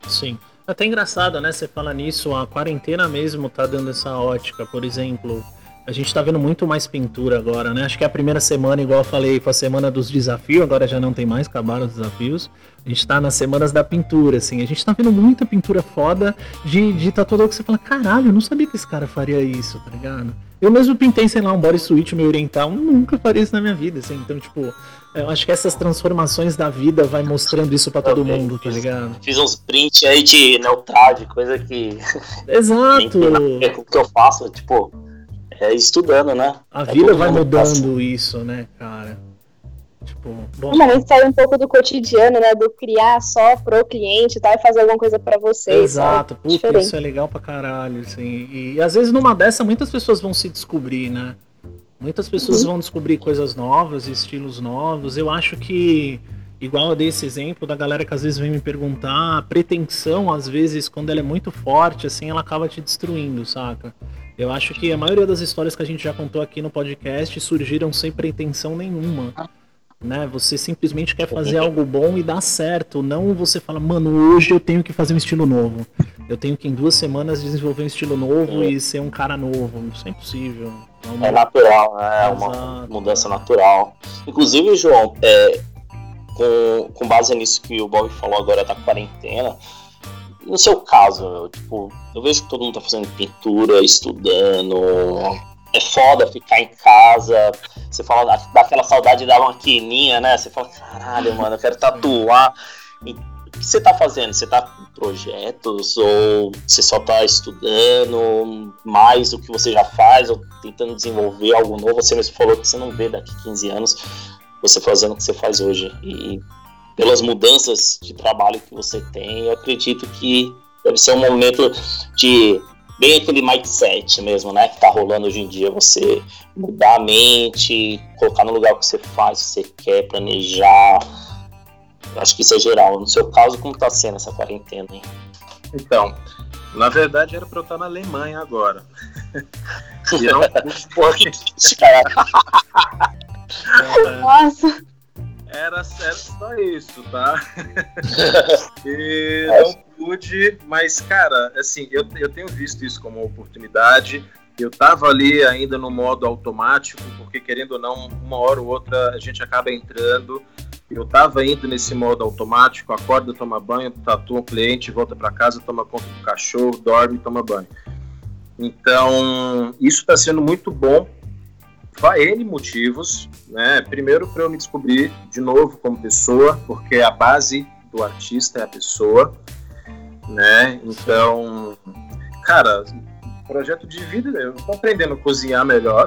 Sim. Até engraçado, né? Você fala nisso, a quarentena mesmo tá dando essa ótica. Por exemplo, a gente tá vendo muito mais pintura agora, né? Acho que é a primeira semana, igual eu falei, foi a semana dos desafios, agora já não tem mais, acabaram os desafios. A gente tá nas semanas da pintura, assim. A gente tá vendo muita pintura foda de, de tatuador que você fala, caralho, eu não sabia que esse cara faria isso, tá ligado? Eu mesmo pintei, sei lá, um body suit meio oriental, nunca faria isso na minha vida, assim. Então, tipo, eu acho que essas transformações da vida vai mostrando isso para todo mundo, tá ligado? Fiz uns prints aí de Neutrad, coisa que. Exato! o que eu faço, tipo, é estudando, né? A é vida vai mudando passa. isso, né, cara? Tipo, bom. a gente sai um pouco do cotidiano, né? Do criar só pro cliente tá, e fazer alguma coisa para você. Exato, puta, isso é legal pra caralho, assim. E, e, às vezes numa dessa muitas pessoas vão se descobrir, né? Muitas pessoas uhum. vão descobrir coisas novas, estilos novos. Eu acho que, igual eu dei esse exemplo da galera que às vezes vem me perguntar, a pretensão, às vezes, quando ela é muito forte, assim, ela acaba te destruindo, saca? Eu acho que a maioria das histórias que a gente já contou aqui no podcast surgiram sem pretensão nenhuma. Né? Você simplesmente quer fazer algo bom e dar certo. Não você fala, mano, hoje eu tenho que fazer um estilo novo. Eu tenho que em duas semanas desenvolver um estilo novo é. e ser um cara novo. Isso é impossível. É, é natural, né? É uma mudança natural. Inclusive, João, é, com, com base nisso que o Bob falou agora da quarentena, no seu caso, eu, tipo, eu vejo que todo mundo tá fazendo pintura, estudando. É foda ficar em casa. Você fala, dá aquela saudade da maquininha, né? Você fala, caralho, mano, eu quero tatuar. E, o que você tá fazendo? Você tá com projetos? Ou você só tá estudando mais do que você já faz? Ou tentando desenvolver algo novo? Você mesmo falou que você não vê daqui 15 anos você fazendo o que você faz hoje. E pelas mudanças de trabalho que você tem, eu acredito que deve ser um momento de bem aquele mindset mesmo, né, que tá rolando hoje em dia, você mudar a mente, colocar no lugar que você faz, que você quer, planejar. Eu acho que isso é geral. No seu caso, como tá sendo essa quarentena, hein? Então, na verdade era pra eu estar na Alemanha agora. e não... Porra, que cara. Nossa! Era, era só isso, tá? e não pude, mas, cara, assim, eu, eu tenho visto isso como uma oportunidade. Eu tava ali ainda no modo automático, porque querendo ou não, uma hora ou outra a gente acaba entrando. Eu tava indo nesse modo automático, acorda, toma banho, tatua um cliente, volta para casa, toma conta do cachorro, dorme, toma banho. Então, isso está sendo muito bom N motivos, né? Primeiro para eu me descobrir de novo como pessoa, porque a base do artista é a pessoa, né? Então, cara, projeto de vida, eu tô aprendendo a cozinhar melhor,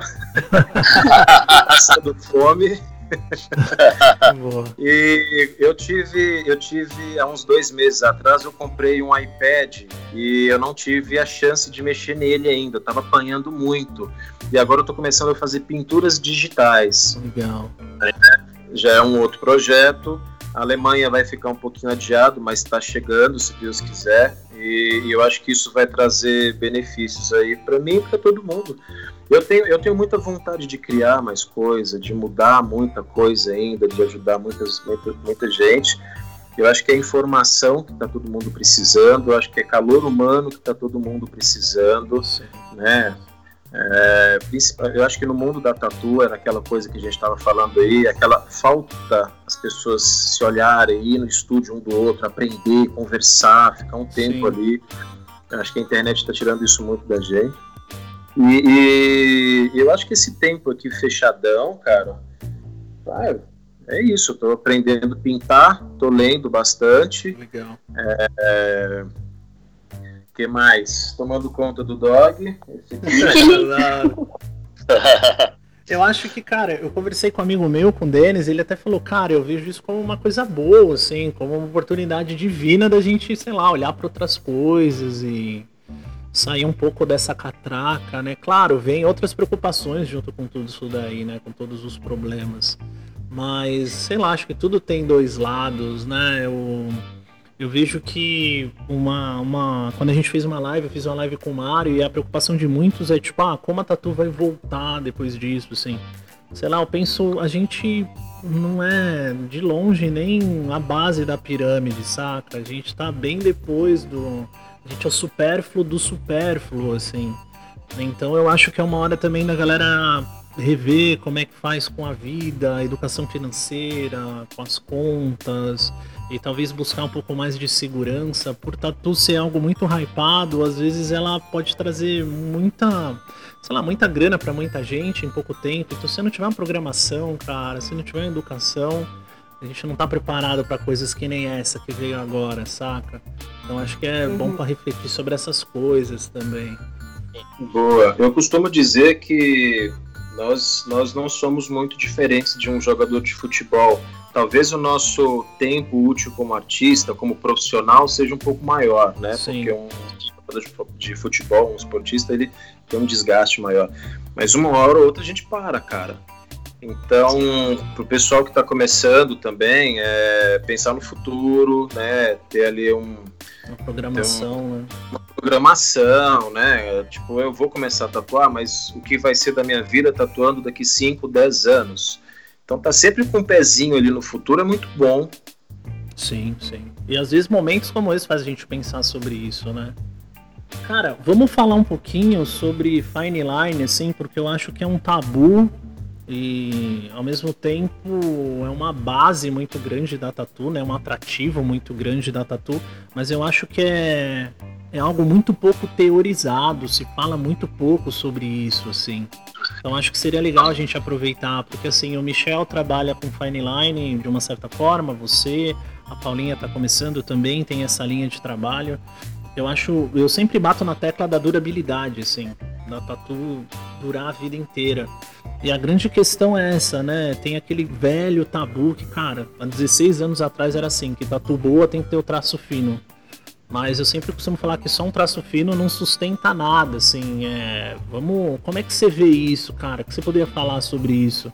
passando fome. e eu tive, eu tive há uns dois meses atrás, eu comprei um iPad e eu não tive a chance de mexer nele ainda. Eu tava apanhando muito. E agora eu tô começando a fazer pinturas digitais. Legal. É, já é um outro projeto. A Alemanha vai ficar um pouquinho adiado, mas está chegando, se Deus quiser. E, e, eu acho que isso vai trazer benefícios aí para mim e para todo mundo. Eu tenho, eu tenho muita vontade de criar mais coisa, de mudar muita coisa ainda, de ajudar muitas, muita, muita gente. Eu acho que é informação que está todo mundo precisando, eu acho que é calor humano que está todo mundo precisando, Sim. né? É, eu acho que no mundo da tatu era aquela coisa que a gente estava falando aí, aquela falta as pessoas se olharem, ir no estúdio um do outro, aprender, conversar, ficar um tempo Sim. ali. Eu acho que a internet está tirando isso muito da gente. E, e, eu acho que esse tempo aqui fechadão, cara, ah, é isso. Estou aprendendo a pintar, estou lendo bastante. Legal. É, é, que mais? Tomando conta do dog. eu acho que, cara, eu conversei com um amigo meu, com o Denis, ele até falou, cara, eu vejo isso como uma coisa boa, assim, como uma oportunidade divina da gente, sei lá, olhar para outras coisas e sair um pouco dessa catraca, né? Claro, vem outras preocupações junto com tudo isso daí, né? Com todos os problemas. Mas, sei lá, acho que tudo tem dois lados, né? Eu, eu vejo que uma, uma. Quando a gente fez uma live, eu fiz uma live com o Mário e a preocupação de muitos é tipo, ah, como a Tatu vai voltar depois disso, assim. Sei lá, eu penso, a gente não é de longe nem a base da pirâmide, saca? A gente tá bem depois do a gente é o supérfluo do supérfluo, assim. Então eu acho que é uma hora também da galera rever como é que faz com a vida, a educação financeira, com as contas e talvez buscar um pouco mais de segurança. Por tatu ser algo muito hypado, às vezes ela pode trazer muita, sei lá, muita grana para muita gente em pouco tempo. Então se não tiver uma programação, cara, se não tiver educação, a gente não tá preparado para coisas que nem essa que veio agora, saca? Então acho que é uhum. bom para refletir sobre essas coisas também. Boa. Eu costumo dizer que nós, nós não somos muito diferentes de um jogador de futebol. Talvez o nosso tempo útil como artista, como profissional, seja um pouco maior, né? Sim. Porque um jogador de futebol, um esportista, ele tem um desgaste maior. Mas uma hora ou outra a gente para, cara. Então, para o pessoal que está começando também, é pensar no futuro, né? Ter ali um, uma programação, um, né? Uma programação, né? Tipo, eu vou começar a tatuar, mas o que vai ser da minha vida tatuando daqui 5, 10 anos? Então tá sempre com um pezinho ali no futuro é muito bom. Sim, sim. E às vezes momentos como esse faz a gente pensar sobre isso, né? Cara, vamos falar um pouquinho sobre fine line, assim, porque eu acho que é um tabu e ao mesmo tempo é uma base muito grande da tatu, né? Um atrativo muito grande da tatu, mas eu acho que é, é algo muito pouco teorizado, se fala muito pouco sobre isso, assim. Então acho que seria legal a gente aproveitar, porque assim, o Michel trabalha com fine line de uma certa forma, você, a Paulinha está começando também, tem essa linha de trabalho. Eu acho, eu sempre bato na tecla da durabilidade, assim, da tatu durar a vida inteira. E a grande questão é essa, né? Tem aquele velho tabu que, cara, há 16 anos atrás era assim, que tatu boa tem que ter o traço fino. Mas eu sempre costumo falar que só um traço fino não sustenta nada, assim, é... Vamos... Como é que você vê isso, cara? O que você poderia falar sobre isso?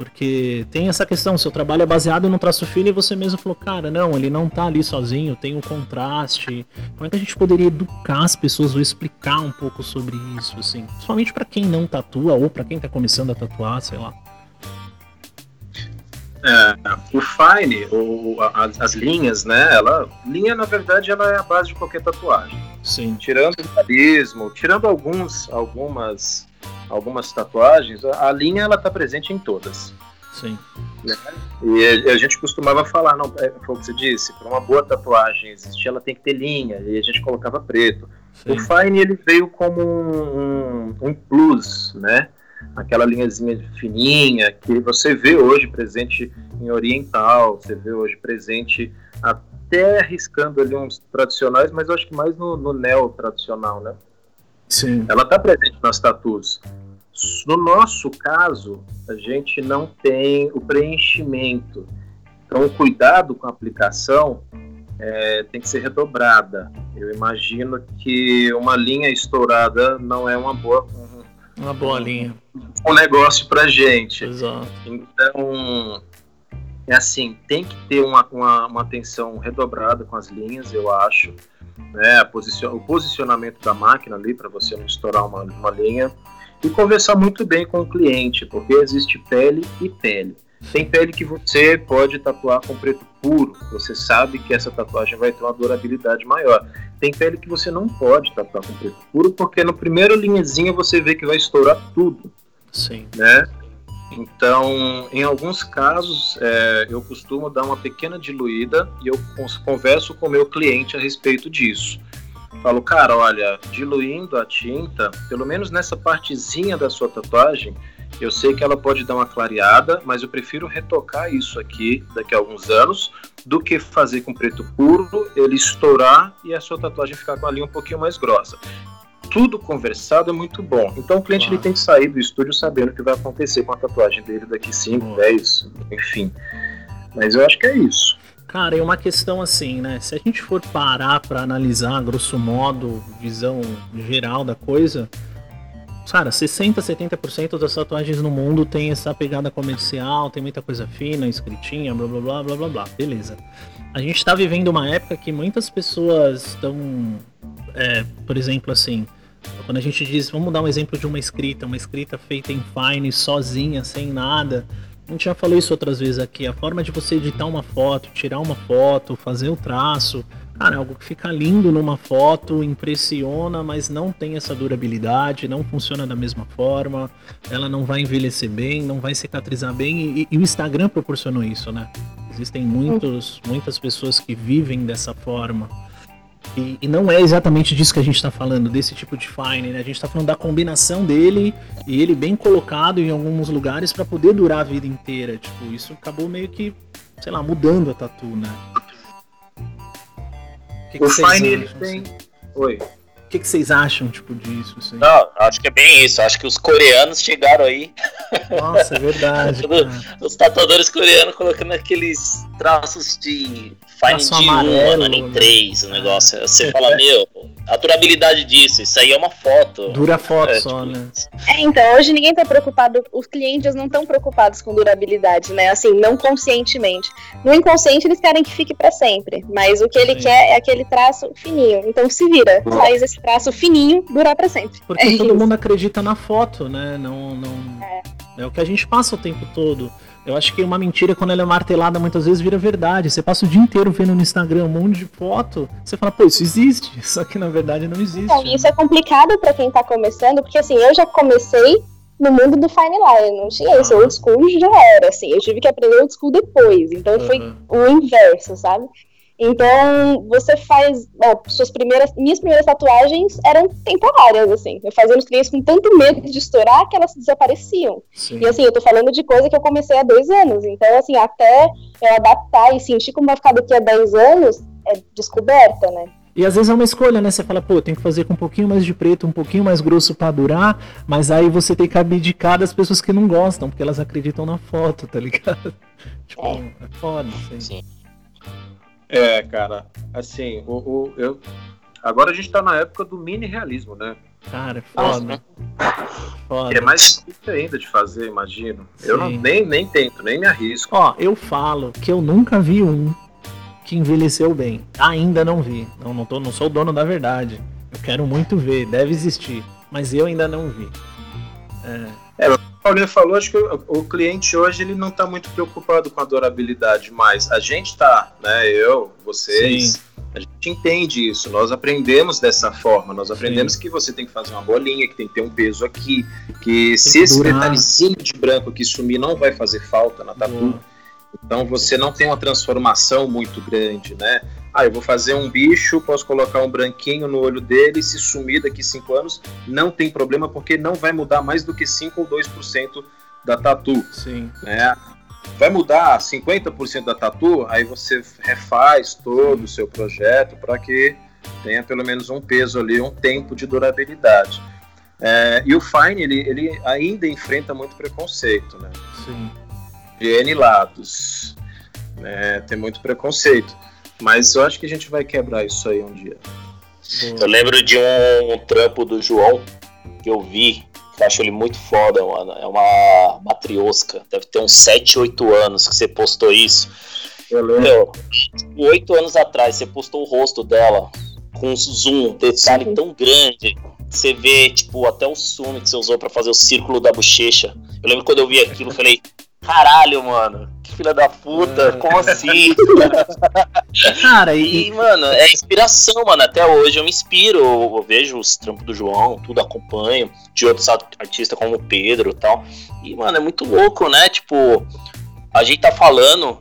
Porque tem essa questão, seu trabalho é baseado no traço fino e você mesmo falou, cara, não, ele não tá ali sozinho, tem um contraste. Como é que a gente poderia educar as pessoas ou explicar um pouco sobre isso, assim? Principalmente para quem não tatua ou para quem tá começando a tatuar, sei lá. É, o fine, ou as, as, linhas, né? Ela, linha na verdade ela é a base de qualquer tatuagem. Sim. Tirando o realismo, tirando alguns, algumas algumas tatuagens, a linha ela está presente em todas. Sim. Né? E a, gente costumava falar, não, é, foi o que você disse, para uma boa tatuagem existir, ela tem que ter linha, e a gente colocava preto. Sim. O Fine ele veio como um, um, um plus, né? Aquela linhazinha fininha que você vê hoje presente em oriental, você vê hoje presente até arriscando ali uns tradicionais, mas eu acho que mais no, no neo tradicional, né? Sim. Ela está presente nas tatus. No nosso caso, a gente não tem o preenchimento. Então, o cuidado com a aplicação é, tem que ser redobrada. Eu imagino que uma linha estourada não é uma boa. Uma boa linha. Um negócio para gente. Exato. Então, é assim, tem que ter uma, uma, uma atenção redobrada com as linhas, eu acho né, posicion, o posicionamento da máquina ali para você não estourar uma, uma linha e conversar muito bem com o cliente, porque existe pele e pele. Tem pele que você pode tatuar com preto puro, você sabe que essa tatuagem vai ter uma durabilidade maior. Tem pele que você não pode tatuar com preto puro, porque no primeiro linhazinha você vê que vai estourar tudo. Sim. Né? Então, em alguns casos, é, eu costumo dar uma pequena diluída e eu converso com o meu cliente a respeito disso. Falo, cara, olha, diluindo a tinta, pelo menos nessa partezinha da sua tatuagem, eu sei que ela pode dar uma clareada, mas eu prefiro retocar isso aqui daqui a alguns anos do que fazer com preto puro, ele estourar e a sua tatuagem ficar com a linha um pouquinho mais grossa tudo conversado é muito bom. Então o cliente ele tem que sair do estúdio sabendo o que vai acontecer com a tatuagem dele daqui 5, 10, enfim. Mas eu acho que é isso. Cara, é uma questão assim, né? Se a gente for parar para analisar, grosso modo, visão geral da coisa, cara, 60, 70% das tatuagens no mundo tem essa pegada comercial, tem muita coisa fina, escritinha, blá blá blá blá blá blá. Beleza. A gente tá vivendo uma época que muitas pessoas estão, é, por exemplo, assim, quando a gente diz, vamos dar um exemplo de uma escrita, uma escrita feita em Fine, sozinha, sem nada. A gente já falou isso outras vezes aqui. A forma de você editar uma foto, tirar uma foto, fazer o traço. cara, é algo que fica lindo numa foto, impressiona, mas não tem essa durabilidade, não funciona da mesma forma, ela não vai envelhecer bem, não vai cicatrizar bem, e, e o Instagram proporcionou isso, né? Existem muitos, muitas pessoas que vivem dessa forma. E, e, não é exatamente disso que a gente está falando, desse tipo de fine, né? A gente está falando da combinação dele e ele bem colocado em alguns lugares para poder durar a vida inteira. Tipo, isso acabou meio que, sei lá, mudando a tatu, né? O, que o fine ele tem. Oi. O que, que vocês acham, tipo, disso? Assim? Não, acho que é bem isso. Acho que os coreanos chegaram aí. Nossa, é verdade. os tatuadores coreanos colocando aqueles traços de Fine de amarelo, 1, em 3 o né? negócio. Você fala, meu, a durabilidade disso, isso aí é uma foto. Dura foto é, só, tipo, né? É, então, hoje ninguém tá preocupado, os clientes não estão preocupados com durabilidade, né? Assim, não conscientemente. No inconsciente eles querem que fique para sempre, mas o que ele Sim. quer é aquele traço fininho. Então se vira, faz esse traço fininho durar para sempre. Porque é todo isso. mundo acredita na foto, né? Não, não... É. é o que a gente passa o tempo todo. Eu acho que uma mentira, quando ela é martelada, muitas vezes vira verdade. Você passa o dia inteiro vendo no Instagram um monte de foto, você fala, pô, isso existe. Só que na verdade não existe. Então, isso é complicado para quem tá começando, porque assim, eu já comecei no mundo do fine line, não tinha isso, old school já era, assim, eu tive que aprender old school depois, então uhum. foi o inverso, sabe? Então, você faz. Bom, suas primeiras. Minhas primeiras tatuagens eram temporárias, assim. Eu fazia nos clientes com tanto medo de estourar que elas desapareciam. Sim. E assim, eu tô falando de coisa que eu comecei há dois anos. Então, assim, até eu adaptar e sentir como vai ficar daqui a 10 anos, é descoberta, né? E às vezes é uma escolha, né? Você fala, pô, tem que fazer com um pouquinho mais de preto, um pouquinho mais grosso para durar, mas aí você tem que abdicar das pessoas que não gostam, porque elas acreditam na foto, tá ligado? tipo, é, é foda, assim. Sim. É, cara, assim, o, o, eu. Agora a gente tá na época do mini realismo, né? Cara, é foda. foda. É mais difícil ainda de fazer, imagino. Sim. Eu não, nem, nem tento, nem me arrisco. Ó, eu falo que eu nunca vi um que envelheceu bem. Ainda não vi. Não, não, tô, não sou o dono da verdade. Eu quero muito ver, deve existir. Mas eu ainda não vi. É. é Paulinho falou, acho que o, o, cliente hoje ele não está muito preocupado com a durabilidade, mas a gente está, né? Eu, vocês, Sim. a gente entende isso. Nós aprendemos dessa forma. Nós aprendemos Sim. que você tem que fazer uma bolinha, que tem que ter um peso aqui, que tem se que esse detalhezinho de branco que sumir não vai fazer falta na tatu. Boa. Então você não tem uma transformação muito grande, né? Ah, eu vou fazer um bicho, posso colocar um branquinho no olho dele, se sumir daqui 5 anos, não tem problema, porque não vai mudar mais do que 5 ou 2% da tatu. Sim. Né? Vai mudar 50% da tatu, aí você refaz todo o seu projeto para que tenha pelo menos um peso ali, um tempo de durabilidade. É, e o Fine, ele, ele ainda enfrenta muito preconceito, né? Sim. De N lados. Né? Tem muito preconceito. Mas eu acho que a gente vai quebrar isso aí um dia. Eu lembro de um, um trampo do João que eu vi, que eu acho ele muito foda, mano. É uma matriosca. Deve ter uns 7, 8 anos que você postou isso. Eu lembro. Meu, 8 anos atrás, você postou o rosto dela com um zoom, detalhe Sim. tão grande. Você vê, tipo, até o zoom que você usou para fazer o círculo da bochecha. Eu lembro quando eu vi aquilo, eu falei, caralho, mano filha da puta, é. como assim? Cara, e... e... mano, é inspiração, mano. Até hoje eu me inspiro, eu vejo os trampos do João, tudo acompanho, de outros artistas como o Pedro e tal. E, mano, é muito louco, né? Tipo, a gente tá falando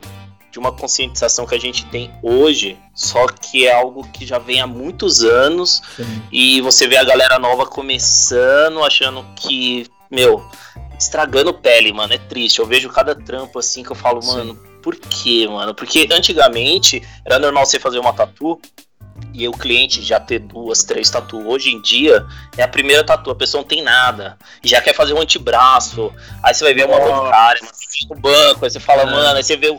de uma conscientização que a gente tem hoje, só que é algo que já vem há muitos anos Sim. e você vê a galera nova começando, achando que, meu, estragando pele, mano. É triste. Eu vejo cada trampo assim que eu falo, mano, Sim. por quê, mano? Porque antigamente era normal você fazer uma tatu e o cliente já ter duas, três tatu. Hoje em dia é a primeira tatu, a pessoa não tem nada. Já quer fazer um antebraço. Aí você vai ver uma bancária, um banco, aí você fala, é. mano, aí você vê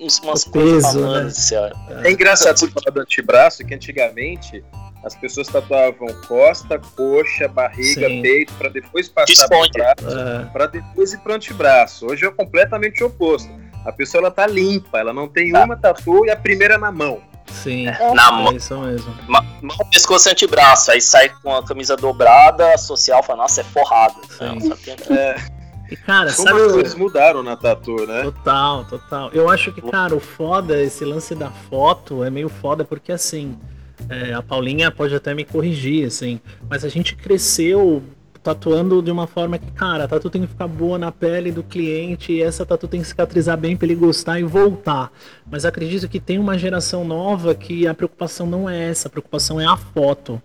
uns, umas o coisas peso, falando, né? É engraçado você falar do antebraço, que antigamente as pessoas tatuavam costa, coxa, barriga, Sim. peito, para depois passar para braço, é. para depois ir para antebraço. Hoje é completamente oposto. A pessoa ela tá limpa, ela não tem tá. uma tatu e a primeira na mão. Sim, é. na mão. É isso mesmo. Mão, pescoço e antebraço. Aí sai com a camisa dobrada, a social fala, nossa, é forrada. É. E, cara, Como sabe. as coisas mudaram na Tatu, né? Total, total. Eu acho que, cara, o foda, esse lance da foto é meio foda porque assim. É, a Paulinha pode até me corrigir, assim, mas a gente cresceu tatuando de uma forma que, cara, a tatu tem que ficar boa na pele do cliente e essa tatu tem que cicatrizar bem para ele gostar e voltar. Mas acredito que tem uma geração nova que a preocupação não é essa, a preocupação é a foto.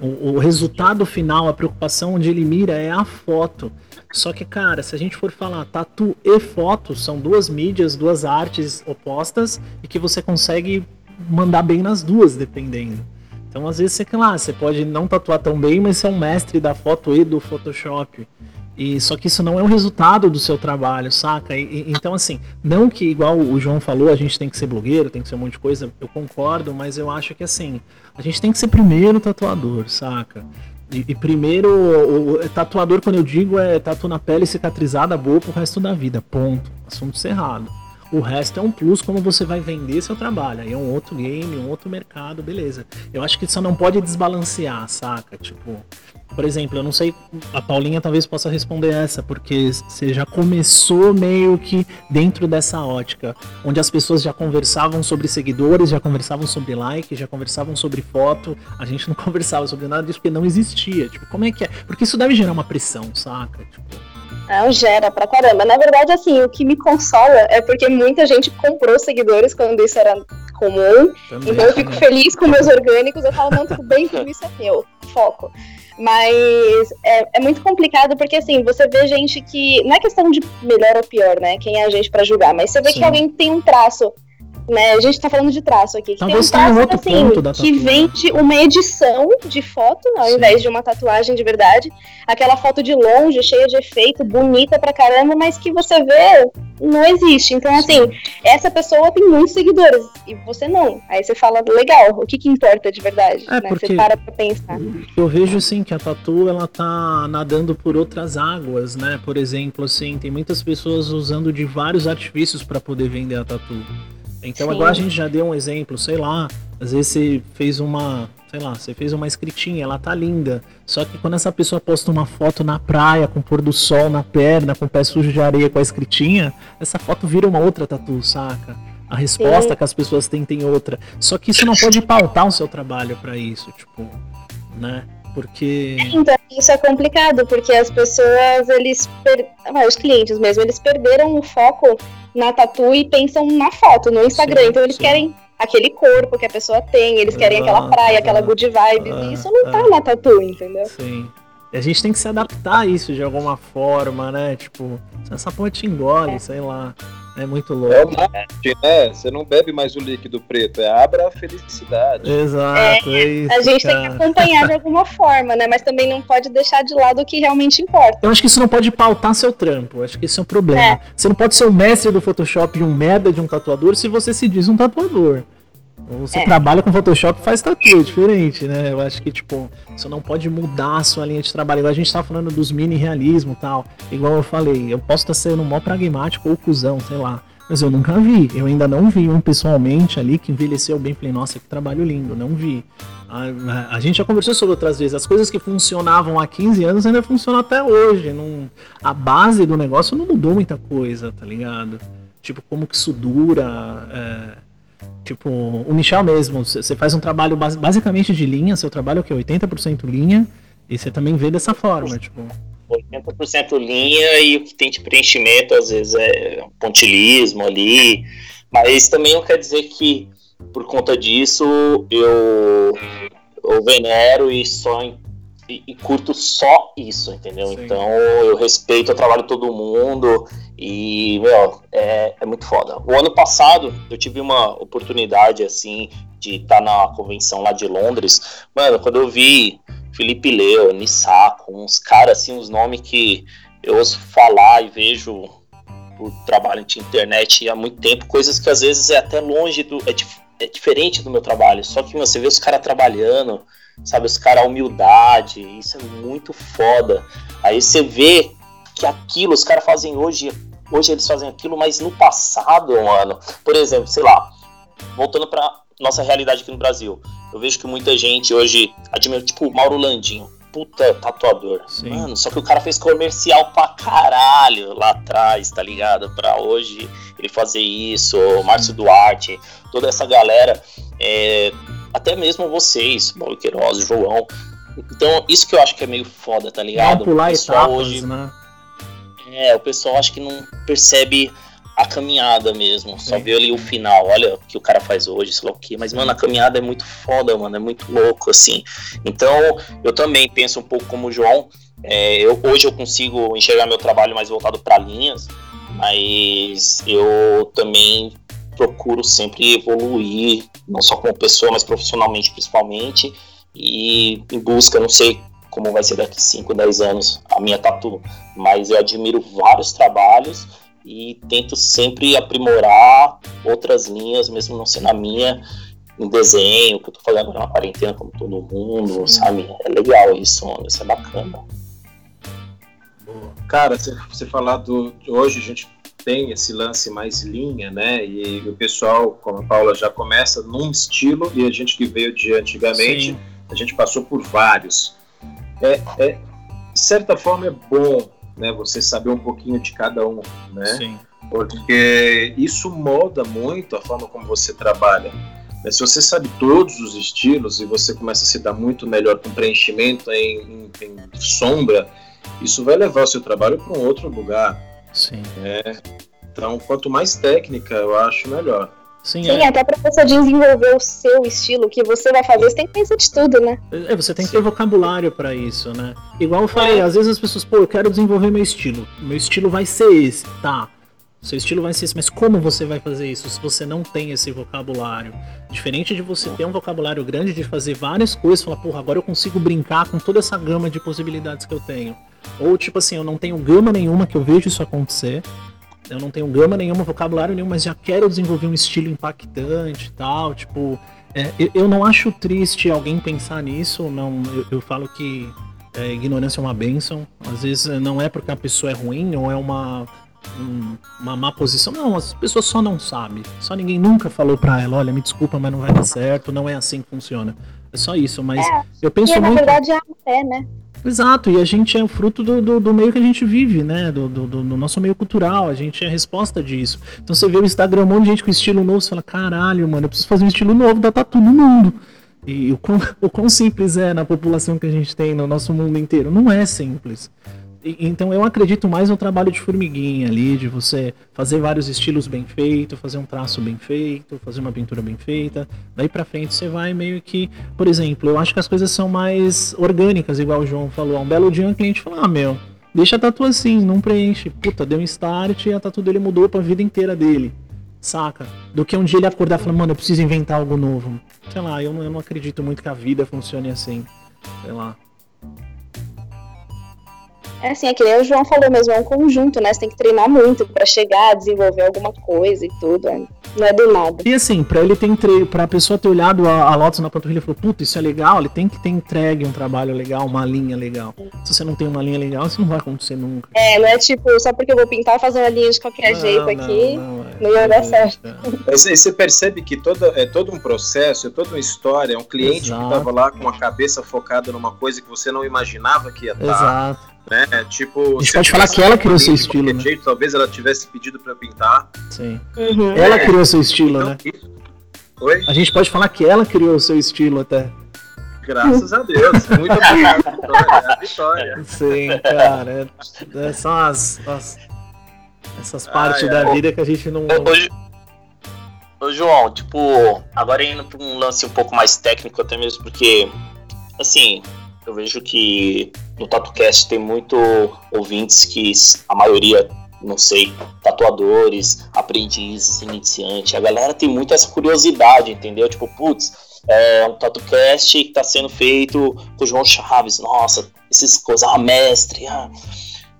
O, o resultado final, a preocupação onde ele mira é a foto. Só que, cara, se a gente for falar tatu e foto, são duas mídias, duas artes opostas e que você consegue mandar bem nas duas, dependendo. Então, às vezes, você, claro, você pode não tatuar tão bem, mas ser um mestre da foto e do Photoshop. E só que isso não é o resultado do seu trabalho, saca? E, e, então, assim, não que, igual o João falou, a gente tem que ser blogueiro, tem que ser um monte de coisa, eu concordo, mas eu acho que, assim, a gente tem que ser primeiro tatuador, saca? E, e primeiro, o, o, tatuador, quando eu digo, é tatu na pele cicatrizada boa pro resto da vida, ponto. Assunto cerrado. O resto é um plus como você vai vender seu trabalho. Aí é um outro game, um outro mercado, beleza. Eu acho que isso não pode desbalancear, saca? Tipo, por exemplo, eu não sei, a Paulinha talvez possa responder essa, porque você já começou meio que dentro dessa ótica, onde as pessoas já conversavam sobre seguidores, já conversavam sobre like, já conversavam sobre foto, a gente não conversava sobre nada disso porque não existia. Tipo, como é que é? Porque isso deve gerar uma pressão, saca? Tipo, não, gera pra caramba. Na verdade, assim, o que me consola é porque muita gente comprou seguidores quando isso era comum. Também, então eu fico também. feliz com meus orgânicos. Eu falo, não, tudo bem, tudo isso é meu. Foco. Mas é, é, muito complicado porque, assim, você vê gente que. Não é questão de melhor ou pior, né? Quem é a gente para julgar, mas você vê Sim. que alguém tem um traço né? A gente tá falando de traço aqui. Que Talvez tem um traço, outro assim, ponto da que vende uma edição de foto, ao Sim. invés de uma tatuagem de verdade. Aquela foto de longe, cheia de efeito, bonita pra caramba, mas que você vê, não existe. Então, assim, essa pessoa tem muitos seguidores e você não. Aí você fala, legal, o que que importa de verdade? É, né? você para pra pensar. Eu vejo, assim, que a tatu, ela tá nadando por outras águas, né? Por exemplo, assim, tem muitas pessoas usando de vários artifícios para poder vender a tatu. Então Sim. agora a gente já deu um exemplo, sei lá, às vezes você fez uma, sei lá, você fez uma escritinha, ela tá linda. Só que quando essa pessoa posta uma foto na praia, com pôr do sol na perna, com o pé sujo de areia com a escritinha, essa foto vira uma outra tatu, saca? A resposta Sim. que as pessoas têm tem outra. Só que isso não pode pautar o seu trabalho para isso, tipo, né? Porque. Então, isso é complicado, porque as pessoas, eles. Per... Ah, os clientes mesmo, eles perderam o foco na tatu e pensam na foto, no Instagram. Sim, então eles sim. querem aquele corpo que a pessoa tem, eles querem aquela praia, aquela good vibes, e isso não tá na tatu, entendeu? Sim. E a gente tem que se adaptar a isso de alguma forma, né? Tipo, essa porra te engole, é. sei lá. É muito louco. É o marketing, né? Você não bebe mais o líquido preto, é abra a felicidade. Exato, é, é isso, A gente cara. tem que acompanhar de alguma forma, né? Mas também não pode deixar de lado o que realmente importa. Eu acho que isso não pode pautar seu trampo. Eu acho que isso é um problema. É. Você não pode ser o mestre do Photoshop e um merda de um tatuador se você se diz um tatuador. Você é. trabalha com Photoshop faz tatu, é diferente, né? Eu acho que, tipo, você não pode mudar a sua linha de trabalho. Igual a gente tá falando dos mini realismo e tal. Igual eu falei, eu posso estar sendo mó pragmático ou cuzão, sei lá. Mas eu nunca vi, eu ainda não vi um pessoalmente ali que envelheceu bem. Falei, nossa, que trabalho lindo, não vi. A, a, a, gente já conversou sobre outras vezes, as coisas que funcionavam há 15 anos ainda funcionam até hoje. Não, a base do negócio não mudou muita coisa, tá ligado? Tipo, como que isso dura. É Tipo, o Michel mesmo, você faz um trabalho basicamente de linha, seu trabalho é o que? 80% linha, e você também vê dessa forma, tipo. 80% linha e o que tem de preenchimento às vezes é pontilismo ali, mas também não quer dizer que por conta disso eu, eu venero e só e, e curto só isso, entendeu? Sim. Então eu respeito o trabalho de todo mundo e, meu, é, é muito foda. O ano passado eu tive uma oportunidade, assim, de estar tá na convenção lá de Londres. Mano, quando eu vi Felipe Leo, Nissaco, uns caras, assim, uns nomes que eu ouço falar e vejo por trabalho de internet há muito tempo, coisas que às vezes é até longe do. É, dif é diferente do meu trabalho. Só que você vê os caras trabalhando sabe? Os caras, a humildade, isso é muito foda. Aí você vê que aquilo, os caras fazem hoje, hoje eles fazem aquilo, mas no passado, mano, por exemplo, sei lá, voltando pra nossa realidade aqui no Brasil, eu vejo que muita gente hoje admira, tipo, Mauro Landinho. puta tatuador. Sim. Mano, só que o cara fez comercial pra caralho lá atrás, tá ligado? Pra hoje ele fazer isso, o Márcio Duarte, toda essa galera, é, até mesmo vocês, Paulo Queiroz, João. Então, isso que eu acho que é meio foda, tá ligado? Não pular o pessoal etapas, hoje, né? É, o pessoal acho que não percebe a caminhada mesmo, só Sim. vê ali o final, olha o que o cara faz hoje, sei lá o que, mas mano, a caminhada é muito foda, mano, é muito louco, assim. Então, eu também penso um pouco como o João, é, eu, hoje eu consigo enxergar meu trabalho mais voltado para linhas, mas eu também procuro sempre evoluir, não só como pessoa, mas profissionalmente principalmente, e em busca, não sei como vai ser daqui 5, 10 anos a minha tatu, mas eu admiro vários trabalhos e tento sempre aprimorar outras linhas, mesmo não sendo a minha, em desenho, que eu tô fazendo na quarentena como todo mundo, sabe? É legal isso, mano, isso é bacana. Cara, você, você falar do. de Hoje a gente tem esse lance mais linha, né? E o pessoal, como a Paula, já começa num estilo e a gente que veio de antigamente, Sim. a gente passou por vários. É, é, de certa forma é bom, né? Você saber um pouquinho de cada um, né? Sim. porque isso molda muito a forma como você trabalha. Mas se você sabe todos os estilos e você começa a se dar muito melhor com preenchimento em, em- em sombra, isso vai levar o seu trabalho para um outro lugar. Sim. Então, quanto mais técnica, eu acho melhor. Sim, Sim, é. até pra você desenvolver o seu estilo, o que você vai fazer, você tem que conhecer de tudo, né? É, você tem que ter vocabulário pra isso, né? Igual eu falei, às vezes as pessoas, pô, eu quero desenvolver meu estilo. Meu estilo vai ser esse, tá? Seu estilo vai ser esse, mas como você vai fazer isso se você não tem esse vocabulário? Diferente de você ter um vocabulário grande de fazer várias coisas, falar, porra, agora eu consigo brincar com toda essa gama de possibilidades que eu tenho. Ou tipo assim, eu não tenho gama nenhuma que eu vejo isso acontecer. Eu não tenho gama nenhuma, vocabulário nenhum, mas já quero desenvolver um estilo impactante e tal. Tipo, é, eu, eu não acho triste alguém pensar nisso. Não, eu, eu falo que é, ignorância é uma benção. Às vezes não é porque a pessoa é ruim ou é uma, um- uma má posição. Não, as pessoas só não sabem. Só ninguém nunca falou pra ela, olha, me desculpa, mas não vai dar certo, não é assim que funciona. É só isso, mas É, eu penso E na muito. verdade é a fé, né? Exato, e a gente é fruto do, do, do meio que a gente vive, né? Do, do- do nosso meio cultural, a gente é a resposta disso. Então você vê o Instagram, um monte de gente com estilo novo, você fala, caralho, mano, eu preciso fazer um estilo novo da tatu no mundo. E o quão, o quão simples é na população que a gente tem no nosso mundo inteiro. Não é simples. Então eu acredito mais no trabalho de formiguinha ali, de você fazer vários estilos bem feitos, fazer um traço bem feito, fazer uma pintura bem feita. Daí pra frente você vai meio que, por exemplo, eu acho que as coisas são mais orgânicas, igual o João falou. Um belo dia um cliente falou: "Ah, meu, deixa a tatu assim, não preenche". Puta, deu um start e a tatu dele mudou pra vida inteira dele. Saca? Do que um dia ele acordar e falar, mano, eu preciso inventar algo novo. Sei lá, eu não, eu não acredito muito que a vida funcione assim. Sei lá. É assim, é que nem o João falou mesmo, é um conjunto, né? Você tem que treinar muito pra chegar, desenvolver alguma coisa e tudo. é. Não é do nada. E assim, pra ele ter entre... pra pessoa ter olhado a, a Lotus na panturrilha e falou, puta, isso é legal, ele tem que ter entregue um trabalho legal, uma linha legal. Se você não tem uma linha legal, isso não vai acontecer nunca. É, não é tipo, só porque eu vou pintar, fazer uma linha de qualquer jeito Não, aqui. não, é. não ia dar certo. Mas aí você percebe que toda, é todo um processo, é toda uma história, é um cliente Exato. que estava lá com a cabeça focada numa coisa que você não imaginava que ia estar. Exato, Né? Tipo, A gente pode falar que ela criou seu estilo, né? jeito, talvez ela tivesse pedido para pintar. sim. Uhum. Ela criou seu estilo, Então, né? isso- Oi? A gente pode falar que ela criou o seu estilo até. Graças a Deus. Muito obrigado, Vitória. É a Vitória. Sim, cara. É, é, são as, as- essas partes Ai, da ai. vida que a gente não. Ô, ô, João, tipo, agora indo pra um lance um pouco mais técnico, até mesmo porque, assim, eu vejo que no TatuCast tem muito ouvintes que a maioria, não sei, tatuadores, aprendizes, iniciantes. A galera tem muito essa curiosidade, entendeu? Tipo, putz, é um TatuCast que tá sendo feito com o João Chaves, nossa, esses coisas, ah, mestre, ah.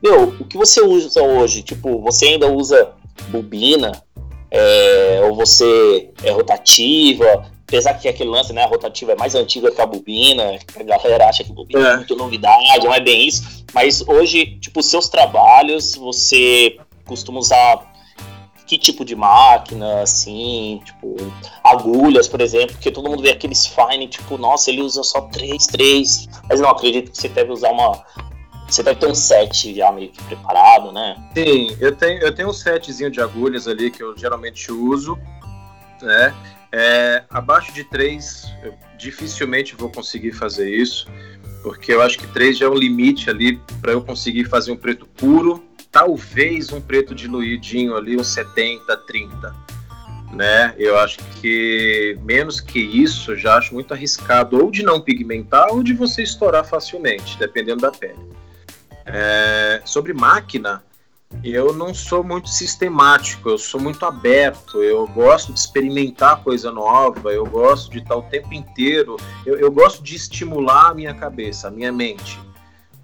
Meu, o que você usa hoje? Tipo, você ainda usa bobina? É, ou você é rotativa? Apesar que aquele lance, né, a rotativa é mais antiga que a bobina, a galera acha que bobina é, É. muito novidade, não é bem isso. Mas hoje, tipo, seus trabalhos, você costuma usar que tipo de máquina, assim, tipo, agulhas, por exemplo, porque todo mundo vê aqueles fine, tipo, nossa, ele usa só três, três. Mas não, acredito que você deve usar uma. Você deve ter um set já meio que preparado, né? Sim, eu tenho, eu tenho um setzinho de agulhas ali que eu geralmente uso, né? É, abaixo de três, eu dificilmente vou conseguir fazer isso, porque eu acho que três já é um limite ali para eu conseguir fazer um preto puro talvez um preto diluidinho ali, um 70, 30. Né? Eu acho que menos que isso, já acho muito arriscado ou de não pigmentar ou de você estourar facilmente, dependendo da pele. É, sobre máquina, eu não sou muito sistemático, eu sou muito aberto, eu gosto de experimentar coisa nova, eu gosto de estar o tempo inteiro, eu, eu gosto de estimular a minha cabeça, a minha mente.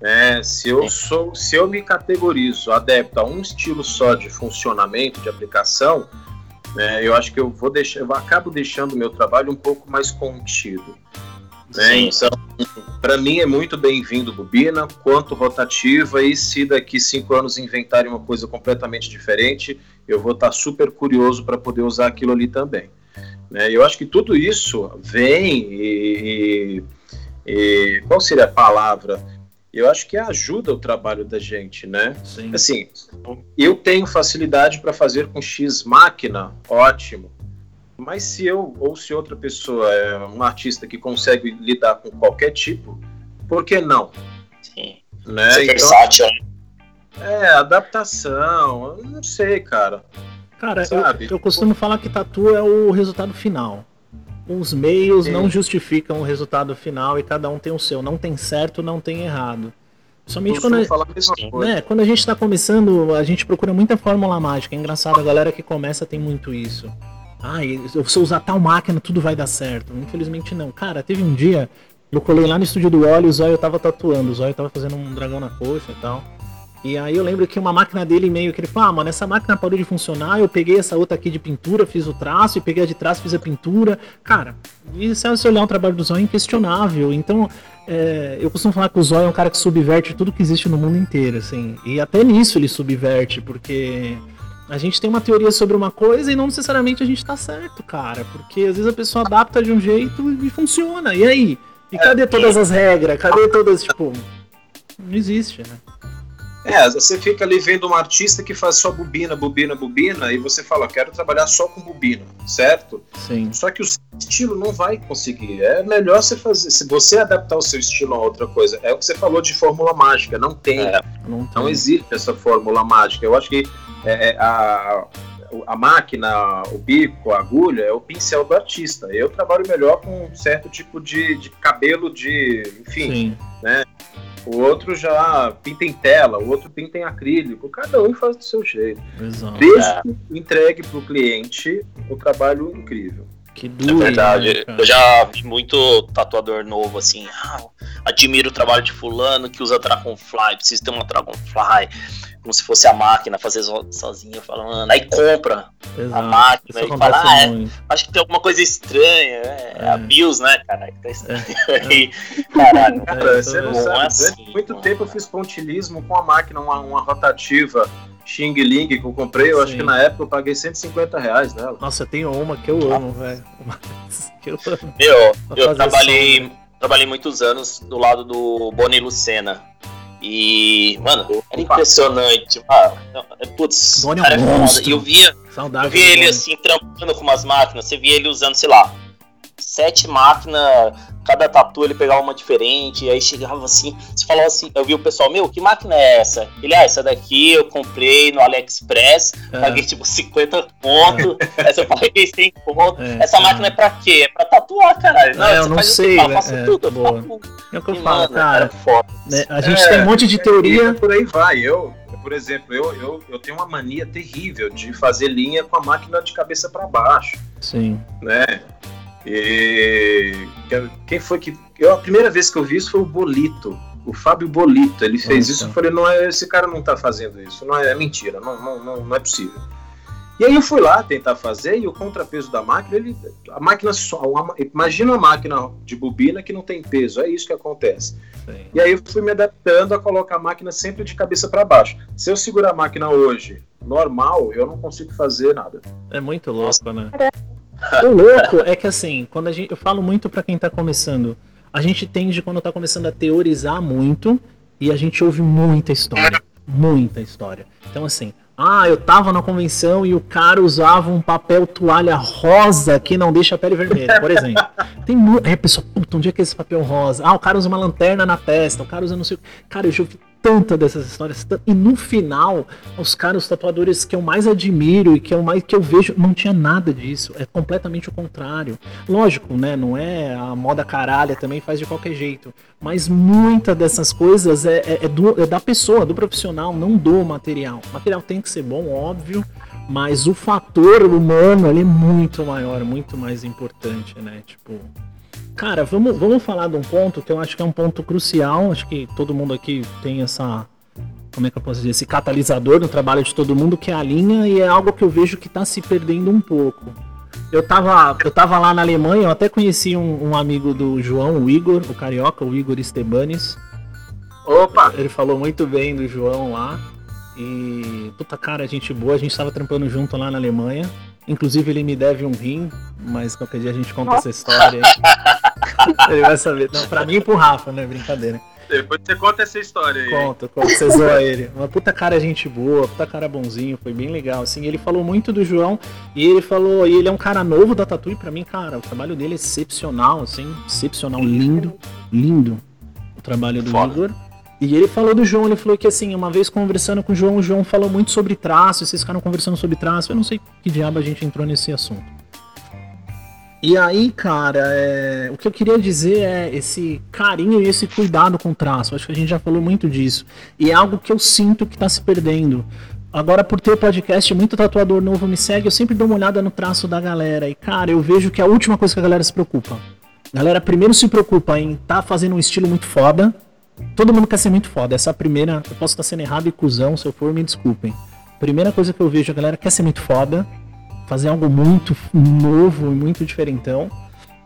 É, se eu sou, se eu me categorizo adepto a um estilo só de funcionamento, de aplicação, né, eu acho que eu vou deixar, eu acabo deixando o meu trabalho um pouco mais contido. Né? Então, para mim é muito bem-vindo bobina, quanto rotativa, e se daqui cinco anos inventarem uma coisa completamente diferente, eu vou estar tá super curioso para poder usar aquilo ali também. Né? Eu acho que tudo isso vem e, e, e qual seria a palavra? eu acho que ajuda o trabalho da gente, né? Sim. Assim, eu tenho facilidade para fazer com X máquina, ótimo. Mas se eu ou se outra pessoa é um artista que consegue lidar com qualquer tipo, por que não? Sim. Né? Ser então, versátil. Né? É, adaptação, eu não sei, cara. Cara, eu, eu, costumo falar que tatu é o resultado final. Os meios Sim. não justificam o resultado final e cada um tem o seu. Não tem certo, não tem errado. Somente quando, a, né, quando a gente está começando, a gente procura muita fórmula mágica. É engraçado, a galera que começa tem muito isso. Ah, se eu usar tal máquina, tudo vai dar certo. Infelizmente não. Cara, teve um dia, eu colei lá no estúdio do óleo, o Zóio tava tatuando, o Zóio tava fazendo um dragão na coxa e tal. E aí eu lembro que uma máquina dele meio que ele falou, ah, mano, essa máquina parou de funcionar, eu peguei essa outra aqui de pintura, fiz o traço, e peguei a de trás, fiz a pintura. Cara, e se você olhar o trabalho do Zóio é inquestionável. Então, é, eu costumo falar que o Zóio é um cara que subverte tudo que existe no mundo inteiro, assim. E até nisso ele subverte, porque a gente tem uma teoria sobre uma coisa e não necessariamente a gente tá certo, cara. Porque às vezes a pessoa adapta de um jeito e funciona. E aí? E cadê todas as regras? Cadê todas, tipo. Não existe, né? É, você fica ali vendo um artista que faz só bobina, bobina, bobina, e você fala, quero trabalhar só com bobina, certo? Sim. Só que o seu estilo não vai conseguir. É melhor você fazer, se você adaptar o seu estilo a outra coisa. É o que você falou de fórmula mágica, não tem. É, não, não, existe essa fórmula mágica. Eu acho que é, é, a, a máquina, o bico, a agulha é o pincel do artista. Eu trabalho melhor com um certo tipo de, de cabelo de, enfim, Sim. né? o outro já pinta em tela, o outro pinta em acrílico, cada um faz do seu jeito. Exato. Desde é. que entregue para o cliente o trabalho incrível. Que duro. É verdade. Né, eu já vi muito tatuador novo assim. Ah, admiro o trabalho de fulano que usa Dragonfly, precisa ter uma Dragonfly como se fosse a máquina fazer sozinha, falando, aí compra Exato. a máquina Isso e fala, ah, é, acho que tem alguma coisa estranha, é, é. a BIOS, né, cara, que tá estranho é. aí, caralho. Cara, você não sabe, é assim, durante muito mano. tempo eu fiz pontilismo com a máquina, uma, uma rotativa Xing Ling que eu comprei, eu Sim. acho que na época eu paguei 150 reais nela. Nossa, eu tenho uma que eu amo, velho. eu Eu, eu trabalhei, trabalhei muitos anos do lado do Boni Lucena. E, mano, era impressionante. Ah, putz, Boni cara é foda. E eu via, eu via ele assim, trampando com umas máquinas, você via ele usando, sei lá, sete máquinas cada tatu ele pegava uma diferente, aí chegava assim, você falava assim, eu vi o pessoal, meu, que máquina é essa? Ele, ah, essa daqui eu comprei no AliExpress, é. paguei tipo 50 pontos, é. essa eu paguei 100 pontos, é, essa máquina é pra quê? É pra tatuar, caralho. Não, é, eu não sei, eu faço é, tudo, boa. É o que eu falo, cara, né, a gente tem um monte de teoria. por aí vai, eu por exemplo, eu, eu, eu tenho uma mania terrível de fazer linha com a máquina de cabeça para baixo. Sim. Né? E quem foi que. Eu, a primeira vez que eu vi isso foi o Bolito, o Fábio Bolito. Ele fez Nossa. isso. Eu falei, não é, esse cara não tá fazendo isso. Não é, é mentira, não, não, não, não, é possível. E aí eu fui lá tentar fazer e o contrapeso da máquina, ele, a máquina só. Uma, imagina uma máquina de bobina que não tem peso, é isso que acontece. Sim. E aí eu fui me adaptando a colocar a máquina sempre de cabeça para baixo. Se eu segurar a máquina hoje normal, eu não consigo fazer nada. É muito louco, né? O louco é que assim, quando a gente, eu falo muito para quem tá começando, a gente tende quando tá começando a teorizar muito e a gente ouve muita história, muita história. Então assim, ah, eu tava na convenção e o cara usava um papel toalha rosa que não deixa a pele vermelha, por exemplo. Tem muito. Aí a pessoa, puta, onde é que é esse papel rosa? Ah, o cara usa uma lanterna na testa, o cara usa não sei. Cara, eu já ouvi tanta dessas histórias. E no final, os caras, os tatuadores que eu mais admiro e que eu mais que eu vejo, não tinha nada disso. É completamente o contrário. Lógico, né? Não é a moda caralha também faz de qualquer jeito. Mas muita dessas coisas é, é, é, do, é da pessoa, do profissional, não do material. O material tem que ser bom, óbvio. Mas o fator humano ele é muito maior, muito mais importante, né? Tipo, Cara, vamos, vamos falar de um ponto que eu acho que é um ponto crucial. Acho que todo mundo aqui tem essa. Como é que eu posso dizer? Esse catalisador no trabalho de todo mundo, que é a linha, e é algo que eu vejo que está se perdendo um pouco. Eu tava, eu tava lá na Alemanha, eu até conheci um, um amigo do João, o Igor, o carioca, o Igor Estebanes. Opa! Ele falou muito bem do João lá. E, puta cara, gente boa, a gente tava trampando junto lá na Alemanha. Inclusive ele me deve um rim, mas qualquer dia a gente conta Nossa. essa história. ele vai saber. Não, pra mim e pro Rafa, né? Brincadeira. Depois você conta essa história aí. Conta, conta, você zoa ele. Uma puta cara gente boa, puta cara bonzinho, foi bem legal, assim. Ele falou muito do João e ele falou, e ele é um cara novo da Tatu e pra mim, cara, o trabalho dele é excepcional, assim, excepcional, lindo, lindo. O trabalho do Foda. Igor. E ele falou do João, ele falou que assim, uma vez conversando com o João, o João falou muito sobre traço, vocês ficaram conversando sobre traço, eu não sei que diabo a gente entrou nesse assunto. E aí, cara, é... o que eu queria dizer é esse carinho e esse cuidado com o traço. Acho que a gente já falou muito disso. E é algo que eu sinto que tá se perdendo. Agora, por ter podcast, muito tatuador novo me segue, eu sempre dou uma olhada no traço da galera. E, cara, eu vejo que é a última coisa que a galera se preocupa. A galera primeiro se preocupa em tá fazendo um estilo muito foda, Todo mundo quer ser muito foda. Essa é a primeira. Eu posso estar sendo errado e cuzão, se eu for, me desculpem. Primeira coisa que eu vejo, a galera quer ser muito foda, fazer algo muito novo e muito diferentão.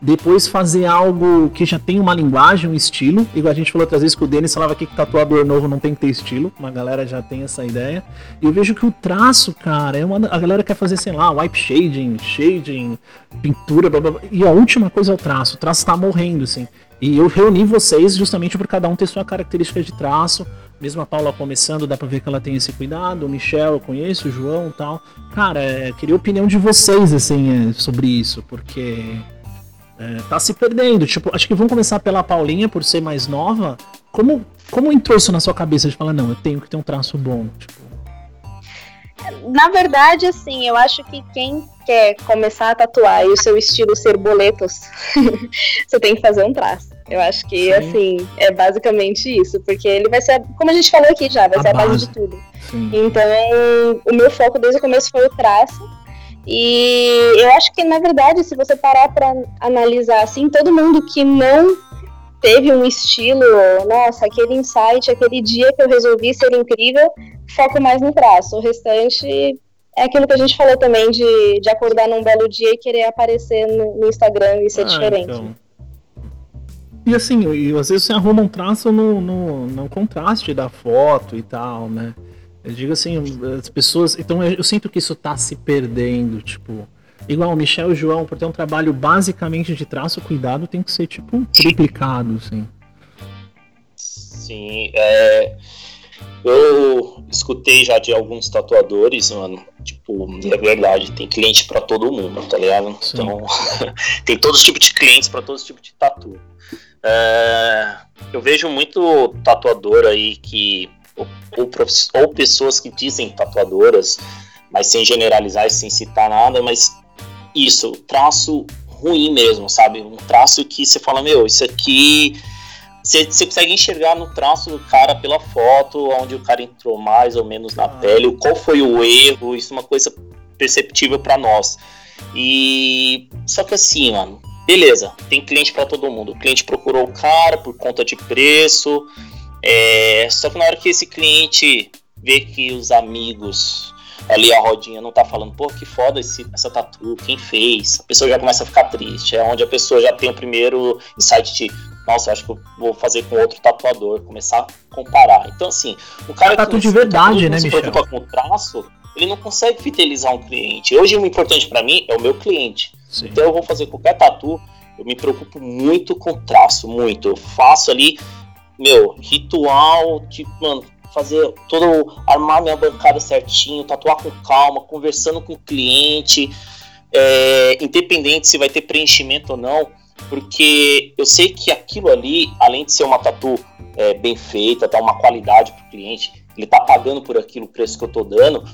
Depois fazer algo que já tem uma linguagem, um estilo. Igual a gente falou outras vezes que o Denis falava aqui que tatuador novo não tem que ter estilo. Uma galera já tem essa ideia. E eu vejo que o traço, cara, é uma, a galera quer fazer, sei lá, wipe shading, shading, pintura, blá, blá, blá. E a última coisa é o traço. O traço tá morrendo, assim. E eu reuni vocês justamente por cada um ter sua característica de traço. Mesmo a Paula começando, dá pra ver que ela tem esse cuidado. O Michel eu conheço, o João tal. Cara, é, queria a opinião de vocês, assim, é, sobre isso, porque é, tá se perdendo. Tipo, acho que vamos começar pela Paulinha, por ser mais nova. Como, como entrou isso na sua cabeça de falar, não, eu tenho que ter um traço bom? Tipo... Na verdade, assim, eu acho que quem quer começar a tatuar e o seu estilo ser boletos, você tem que fazer um traço. Eu acho que, Sim. assim, é basicamente isso, porque ele vai ser, como a gente falou aqui já, vai a ser base. a base de tudo. Sim. Então, o meu foco desde o começo foi o traço. E eu acho que, na verdade, se você parar para analisar assim, todo mundo que não teve um estilo, nossa, aquele insight, aquele dia que eu resolvi ser incrível, foco mais no traço. O restante é aquilo que a gente falou também de, de acordar num belo dia e querer aparecer no, no Instagram e ser ah, diferente. Então. E assim, e, às vezes você arruma um traço no, no, no, contraste da foto e tal, né? Eu digo assim, as pessoas. Então eu, eu sinto que isso tá se perdendo, tipo. Igual o Michel e o João, por ter um trabalho basicamente de traço, cuidado tem que ser, tipo, triplicado, assim. Sim, é eu escutei já de alguns tatuadores, mano. Tipo, é verdade, tem cliente para todo mundo, tá ligado? Sim. Então, tem todos os tipos de clientes para todos os tipos de tatu. É, eu vejo muito tatuador aí que. Ou, ou, ou pessoas que dizem tatuadoras, mas sem generalizar e sem citar nada, mas isso, traço ruim mesmo, sabe? Um traço que você fala, meu, isso aqui você, consegue enxergar no traço do cara pela foto, onde o cara entrou mais ou menos na ah. pele, qual foi o erro, isso é uma coisa perceptível para nós. E só que assim, mano, beleza, tem cliente para todo mundo. O cliente procurou o cara por conta de preço. É, só que na hora que esse cliente vê que os amigos ali a rodinha não tá falando, pô, que foda esse, essa tatu, quem fez? A pessoa já começa a ficar triste. É onde a pessoa já tem o primeiro insight de, nossa, acho que eu vou fazer com outro tatuador, começar a comparar. Então, assim, o cara tatu que de verdade, né, se preocupa com o traço, ele não consegue fidelizar um cliente. Hoje o importante para mim é o meu cliente. Sim. Então eu vou fazer qualquer tatu, eu me preocupo muito com traço, muito. Eu faço ali, meu, ritual, tipo, mano, fazer todo, armar minha bancada certinho, tatuar com calma, conversando com o cliente, é, independente se vai ter preenchimento ou não, porque eu sei que aquilo ali, além de ser uma tatu é, bem feita, dar uma qualidade para o cliente, ele tá pagando por aquilo o preço que eu tô dando,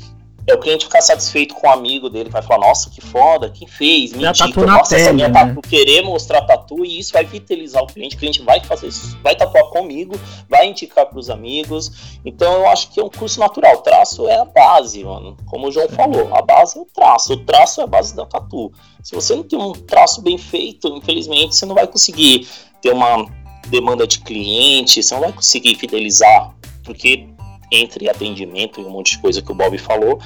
é o cliente ficar satisfeito com o amigo dele, vai falar, nossa, que foda, quem fez, me tatu nossa, pele, essa minha né? tatu, querer mostrar tatu, e isso vai fidelizar o cliente, o cliente vai fazer isso, vai tatuar comigo, vai indicar para os amigos, então eu acho que é um curso natural, o traço é a base, mano, como o João falou, a base é o traço, o traço é a base da tatu, se você não tem um traço bem feito, infelizmente, você não vai conseguir ter uma demanda de cliente, você não vai conseguir fidelizar, porque entre atendimento e um monte de coisa que o Bob falou,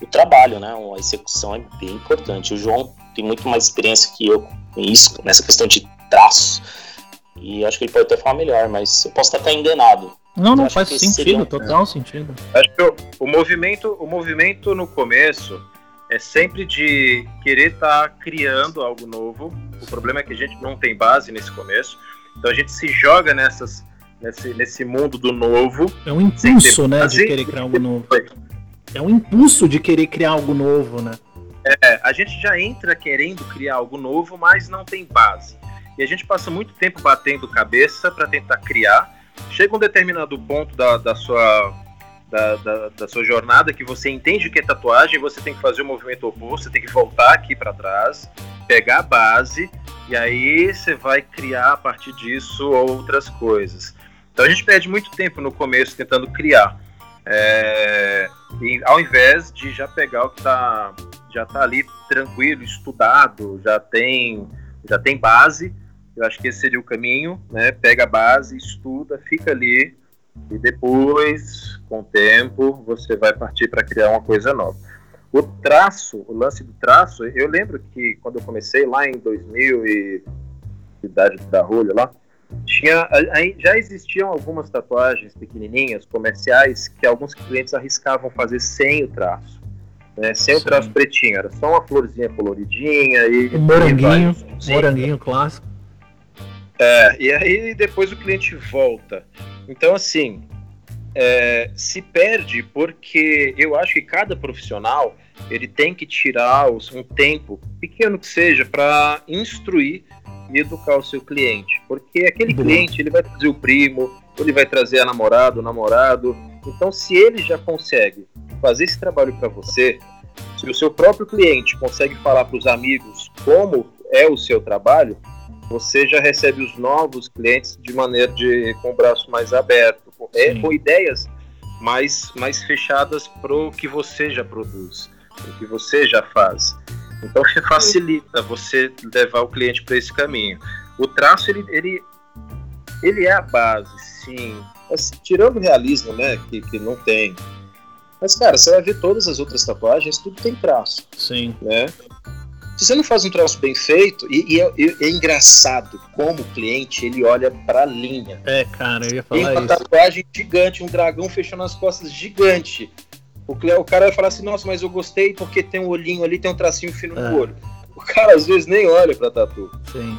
o trabalho, né? A execução é bem importante. O João tem muito mais experiência que eu com isso, nessa questão de traço. E acho que ele pode até falar melhor, mas eu posso estar até enganado. Não, não faz sentido, um- total sentido. Acho que o, o movimento, o movimento no começo é sempre de querer estar criando algo novo. O problema é que a gente não tem base nesse começo. Então a gente se joga nessas, nesse, nesse mundo do novo. É um impulso, né, de querer criar algo novo. É um impulso de querer criar algo novo, né? É, a gente já entra querendo criar algo novo, mas não tem base. E a gente passa muito tempo batendo cabeça para tentar criar. Chega um determinado ponto da, da sua da, da, da sua jornada que você entende o que é tatuagem, você tem que fazer o movimento oposto, você tem que voltar aqui para trás, pegar a base e aí você vai criar a partir disso outras coisas. Então a gente perde muito tempo no começo tentando criar. É, e ao invés de já pegar o que tá, já tá ali tranquilo, estudado, já tem, já tem base, eu acho que esse seria o caminho, né? Pega a base, estuda, fica ali e depois, com o tempo, você vai partir para criar uma coisa nova. O traço, o lance do traço, eu lembro que quando eu comecei lá em 2000 e idade da rolha lá, tinha, já existiam algumas tatuagens pequenininhas, comerciais, que alguns clientes arriscavam fazer sem o traço. Né, sem Sim. o traço pretinho, era só uma florzinha coloridinha e. Um moranguinho, e moranguinho clássico. É, e aí depois o cliente volta. Então, assim, é, se perde porque eu acho que cada profissional ele tem que tirar um tempo, pequeno que seja, para instruir educar o seu cliente. Porque aquele cliente ele vai trazer o primo, ele vai trazer a namorada, o namorado. Então, se ele já consegue fazer esse trabalho para você, se o seu próprio cliente consegue falar para os amigos como é o seu trabalho, você já recebe os novos clientes de maneira de com o braço mais aberto, com, é, com ideias mais, mais fechadas para o que você já produz, o que você já faz. Então você facilita você levar o cliente para esse caminho. O traço ele, ele, ele é a base, sim. Mas, tirando o realismo, né, que, que não tem. Mas cara, você vai ver todas as outras tatuagens, tudo tem traço Sim. né? Se você não faz um traço bem feito, e, e é, e é engraçado como o cliente ele olha pra linha. É, cara, eu ia Tem falar uma isso. tatuagem gigante, um dragão fechando as costas gigante. O, o cara vai falar assim, nossa, mas eu gostei porque tem um olhinho ali, tem um tracinho fino É. no olho. O cara às vezes nem olha pra tatu. Sim.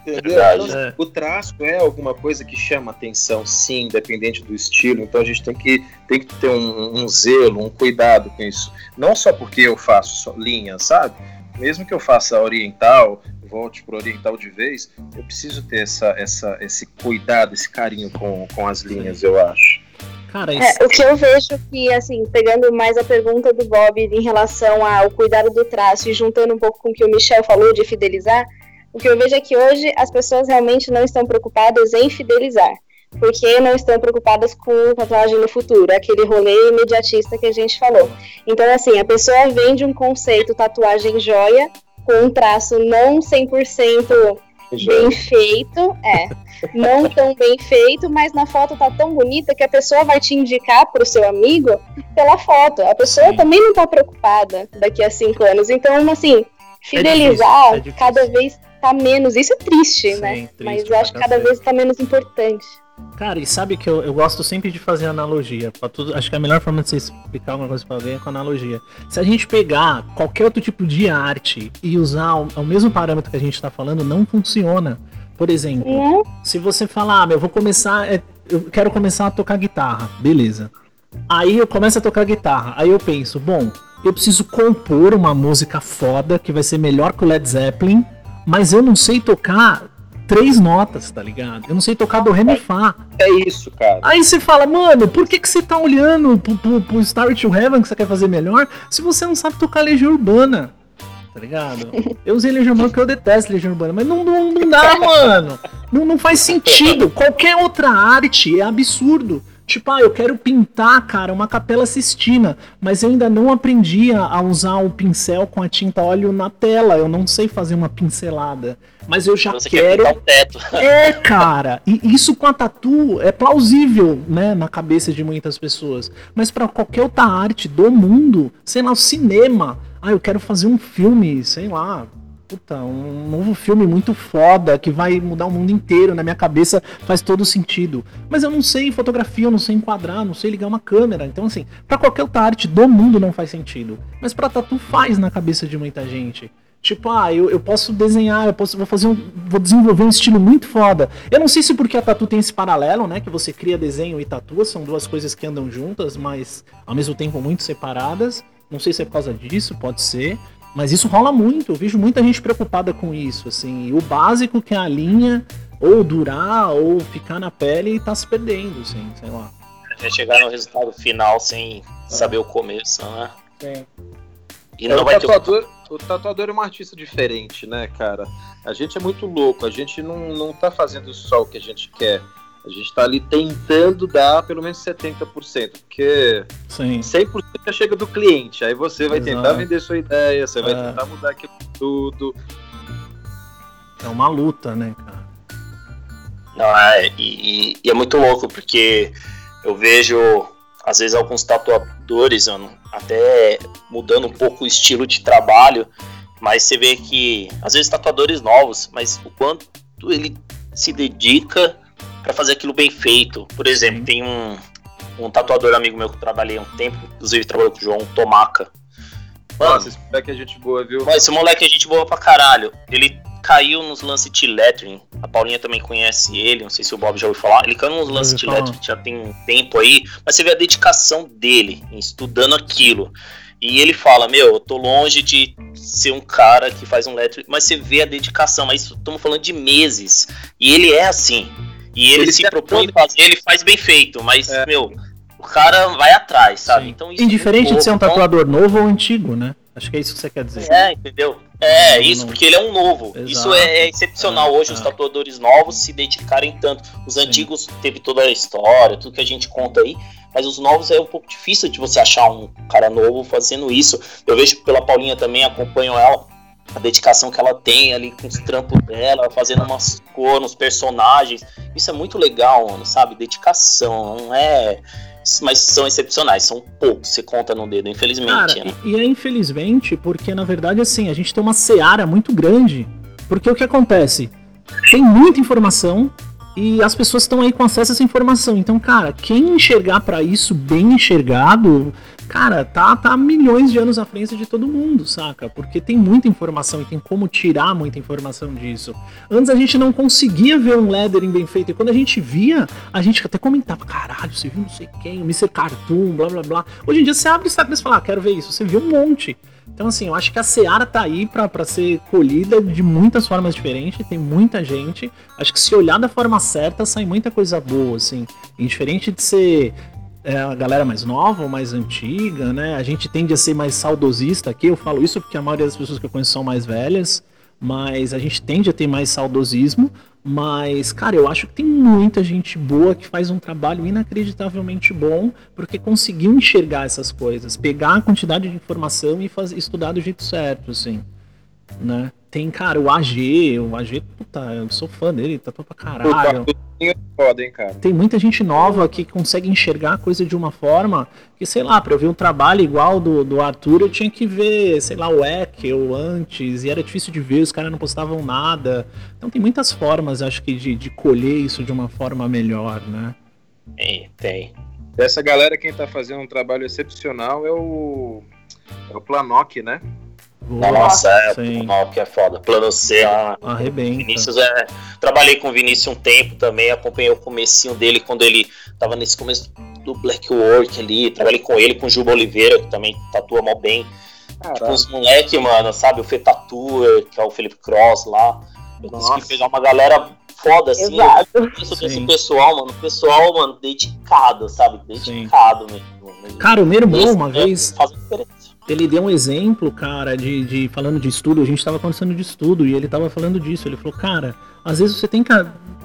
Entendeu? Verdade. Então, É. O traço é alguma coisa que chama atenção, sim, independente do estilo. Então a gente tem que, tem que ter um, um zelo, um cuidado com isso. Não só porque eu faço só linha, sabe? Mesmo que eu faça oriental, volte pro oriental de vez, eu preciso ter essa, essa, esse cuidado, esse carinho com, com as linhas, eu acho. Cara, isso. É, o que eu vejo que, assim, pegando mais a pergunta do Bob em relação ao cuidado do traço e juntando um pouco com o que o Michel falou de fidelizar, o que eu vejo é que hoje as pessoas realmente não estão preocupadas em fidelizar. Porque não estão preocupadas com tatuagem no futuro, aquele rolê imediatista que a gente falou. Então, assim, a pessoa vende um conceito tatuagem joia, com um traço não 100% bem feito, é. Não tão bem feito, mas na foto tá tão bonita que a pessoa vai te indicar pro seu amigo pela foto. A pessoa Sim. também não tá preocupada daqui a cinco anos. Então, assim, difícil, fidelizar é difícil. cada vez tá menos. Isso é triste, Sim, né? Triste Mas eu acho que cada vez tá menos importante. Cara, e sabe que eu, eu gosto sempre de fazer analogia. Pra tudo, acho que a melhor forma de você explicar alguma coisa pra alguém é com analogia. Se a gente pegar qualquer outro tipo de arte e usar o, o mesmo parâmetro que a gente tá falando, não funciona. Por exemplo, uhum. se você falar, ah, eu vou começar. É, eu quero começar a tocar guitarra, beleza. Aí eu começo a tocar guitarra. Aí eu penso, bom, eu preciso compor uma música foda que vai ser melhor que o Led Zeppelin, mas eu não sei tocar três notas, tá ligado? Eu não sei tocar do Ré mi Fá. É isso, cara. Aí você fala, mano, por que, que você tá olhando pro, pro, pro Star to Heaven que você quer fazer melhor se você não sabe tocar Legião Urbana? Tá ligado? Eu usei Legião Urbana porque eu detesto Legião Urbana, mas não, não, não dá, mano. Não, não faz sentido. Qualquer outra arte é absurdo. Tipo, ah, eu quero pintar, cara, uma capela sistina, mas eu ainda não aprendi a usar o pincel com a tinta óleo na tela. Eu não sei fazer uma pincelada. Mas eu já Você quero. Quer teto. É, cara. E isso com a tatu é plausível, né, na cabeça de muitas pessoas. Mas para qualquer outra arte do mundo, sei lá, o cinema. Ah, eu quero fazer um filme, sei lá, puta, um novo filme muito foda que vai mudar o mundo inteiro. Na minha cabeça faz todo sentido. Mas eu não sei fotografia, eu não sei enquadrar, não sei ligar uma câmera. Então, assim, para qualquer outra arte do mundo não faz sentido. Mas pra tatu faz na cabeça de muita gente. Tipo, ah, eu, eu posso desenhar, eu posso vou fazer um, vou desenvolver um estilo muito foda. Eu não sei se porque a tatu tem esse paralelo, né, que você cria desenho e tatua, são duas coisas que andam juntas, mas ao mesmo tempo muito separadas. Não sei se é por causa disso, pode ser. Mas isso rola muito, eu vejo muita gente preocupada com isso, assim. E o básico que é a linha, ou durar, ou ficar na pele, tá se perdendo, assim, sei lá. É chegar no resultado final sem é. saber o começo, né? É. E é, não vai tatuador, ter... O tatuador é um artista diferente, né, cara? A gente é muito louco, a gente não, não tá fazendo só o que a gente quer. A gente está ali tentando dar pelo menos 70%, porque Sim. 100% já chega do cliente. Aí você vai Exato. tentar vender sua ideia, você vai é. tentar mudar aquilo tudo. É uma luta, né, cara? Não, é, e, e é muito louco, porque eu vejo, às vezes, alguns tatuadores mano, até mudando um pouco o estilo de trabalho, mas você vê que, às vezes, tatuadores novos, mas o quanto ele se dedica para fazer aquilo bem feito. Por exemplo, tem um, um tatuador amigo meu que eu trabalhei há um tempo, inclusive trabalhou com o João Tomaca. Mano, Nossa, esse moleque é gente boa, viu? Mas esse moleque é gente boa pra caralho. Ele caiu nos lances de lettering. A Paulinha também conhece ele, não sei se o Bob já ouviu falar. Ele caiu nos lances de lettering já tem um tempo aí, mas você vê a dedicação dele em estudando aquilo. E ele fala, meu, eu tô longe de ser um cara que faz um lettering, mas você vê a dedicação, mas estamos falando de meses. E ele é assim. E ele, ele se propõe todo... fazer, ele faz bem feito, mas, é. meu, o cara vai atrás, sabe? Sim. Então, Indiferente é de ser um tatuador novo ou antigo, né? Acho que é isso que você quer dizer. É, entendeu? É, isso, porque ele é um novo. Exato. Isso é, é excepcional é, hoje, é. os tatuadores novos se dedicarem tanto. Os Sim. antigos teve toda a história, tudo que a gente conta aí, mas os novos é um pouco difícil de você achar um cara novo fazendo isso. Eu vejo pela Paulinha também, acompanho ela a dedicação que ela tem ali com os trampos dela, fazendo umas cores, uns personagens. Isso é muito legal, mano, sabe? Dedicação, não é. Mas são excepcionais, são poucos, você conta no dedo, infelizmente. Cara, né? e, e é infelizmente porque, na verdade, assim, a gente tem uma seara muito grande. Porque o que acontece? Tem muita informação, e as pessoas estão aí com acesso a essa informação. Então, cara, quem enxergar para isso bem enxergado, cara, tá, tá milhões de anos à frente de todo mundo, saca? Porque tem muita informação e tem como tirar muita informação disso. Antes a gente não conseguia ver um lettering bem feito, e quando a gente via, a gente até comentava, caralho, você viu não sei quem, o Mr. Cartoon, blá blá blá. Hoje em dia você abre o Instagram e fala, ah, quero ver isso, você viu um monte. Então, assim, eu acho que a Seara tá aí para ser colhida de muitas formas diferentes, tem muita gente. Acho que se olhar da forma certa, sai muita coisa boa, assim. Indiferente de ser é a galera mais nova ou mais antiga, né? A gente tende a ser mais saudosista aqui. Eu falo isso porque a maioria das pessoas que eu conheço são mais velhas, mas a gente tende a ter mais saudosismo. Mas, cara, eu acho que tem muita gente boa que faz um trabalho inacreditavelmente bom porque conseguiu enxergar essas coisas, pegar a quantidade de informação e fazer, estudar do jeito certo, assim. Né? Tem, cara, o AG, o AG, puta, eu sou fã dele, tá pra caralho. É foda, hein, cara. Tem muita gente nova que consegue enxergar a coisa de uma forma que, sei lá, pra eu ver um trabalho igual do, do Arthur, eu tinha que ver, sei lá, o Eckel antes, e era difícil de ver, os caras não postavam nada. Então tem muitas formas, acho que, de, de colher isso de uma forma melhor, né? Tem, tem. Dessa galera, quem tá fazendo um trabalho excepcional é o, é o Planock, né? Boa, Nossa, é, sim. que é foda. Plano C, a... Arrebenta. Vinícius é. Trabalhei com o Vinícius um tempo também, acompanhei o comecinho dele quando ele tava nesse começo do Black Work ali. Trabalhei com ele, com o Juba Oliveira, que também tatua mal bem. Tipo, os moleque, mano, sabe? O Fetatua, que é o Felipe Cross lá. Eu Nossa. consegui pegar uma galera foda, assim. Exato. Eu penso pessoal, mano. Pessoal, mano, dedicado, sabe? Dedicado Sim. mesmo. Cara, o meu irmão, uma vez. Faz diferença ele deu um exemplo, cara, de, de falando de estudo, a gente estava conversando de estudo e ele estava falando disso. Ele falou, cara, às vezes você tem que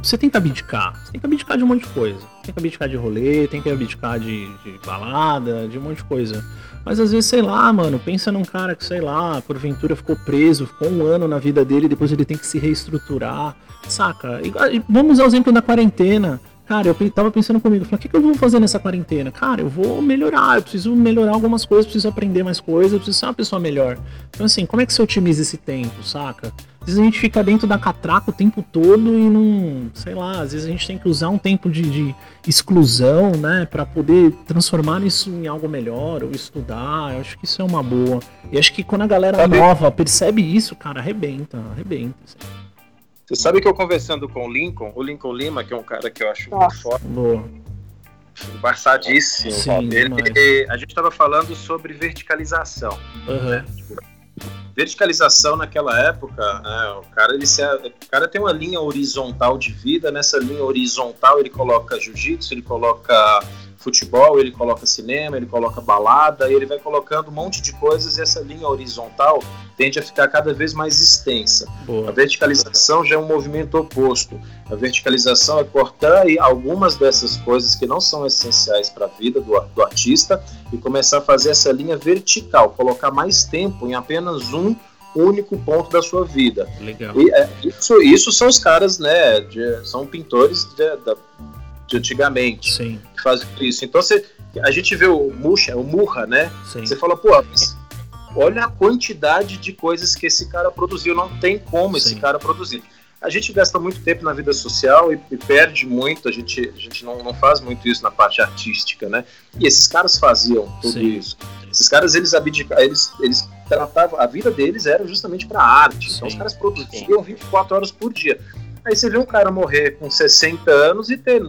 você tem que abdicar, você tem que abdicar de um monte de coisa. Tem que abdicar de rolê, tem que abdicar de, de balada, de um monte de coisa. Mas às vezes, sei lá, mano, pensa num cara que, sei lá, porventura ficou preso, ficou um ano na vida dele, depois ele tem que se reestruturar, saca? E, vamos usar o exemplo da quarentena. Cara, eu tava pensando comigo, falei, o que, que eu vou fazer nessa quarentena? Cara, eu vou melhorar, eu preciso melhorar algumas coisas, preciso aprender mais coisas, eu preciso ser uma pessoa melhor. Então, assim, como é que você otimiza esse tempo, saca? Às vezes a gente fica dentro da catraca o tempo todo e não. Sei lá, às vezes a gente tem que usar um tempo de, de exclusão, né? para poder transformar isso em algo melhor ou estudar. Eu acho que isso é uma boa. E acho que quando a galera nova percebe isso, cara, arrebenta, arrebenta. Assim. Você sabe que eu conversando com o Lincoln, o Lincoln Lima, que é um cara que eu acho muito forte. Embaçadíssimo. Sim, ele, a gente estava falando sobre verticalização. Uhum. Né? Tipo, verticalização naquela época, né, o, cara, ele se, o cara tem uma linha horizontal de vida, nessa linha horizontal ele coloca jiu-jitsu, ele coloca futebol, ele coloca cinema, ele coloca balada, e ele vai colocando um monte de coisas e essa linha horizontal tende a ficar cada vez mais extensa. Boa. A verticalização já é um movimento oposto. A verticalização é cortar algumas dessas coisas que não são essenciais para a vida do, do artista e começar a fazer essa linha vertical, colocar mais tempo em apenas um único ponto da sua vida. Legal. E, é, isso, isso são os caras, né? De, são pintores de, de, de antigamente. Sim. Que fazem isso. Então você, a gente vê o Murcha, o Murra, né? Sim. Você fala, pô, olha a quantidade de coisas que esse cara produziu. Não tem como Sim. esse cara produzir. A gente gasta muito tempo na vida social e, e perde muito, a gente, a gente não, não faz muito isso na parte artística, né? E esses caras faziam tudo Sim. isso. Esses caras, eles abdicavam, eles, eles tratavam, a vida deles era justamente para arte. Sim. Então os caras produziam 24 horas por dia. Aí você vê um cara morrer com 60 anos e ter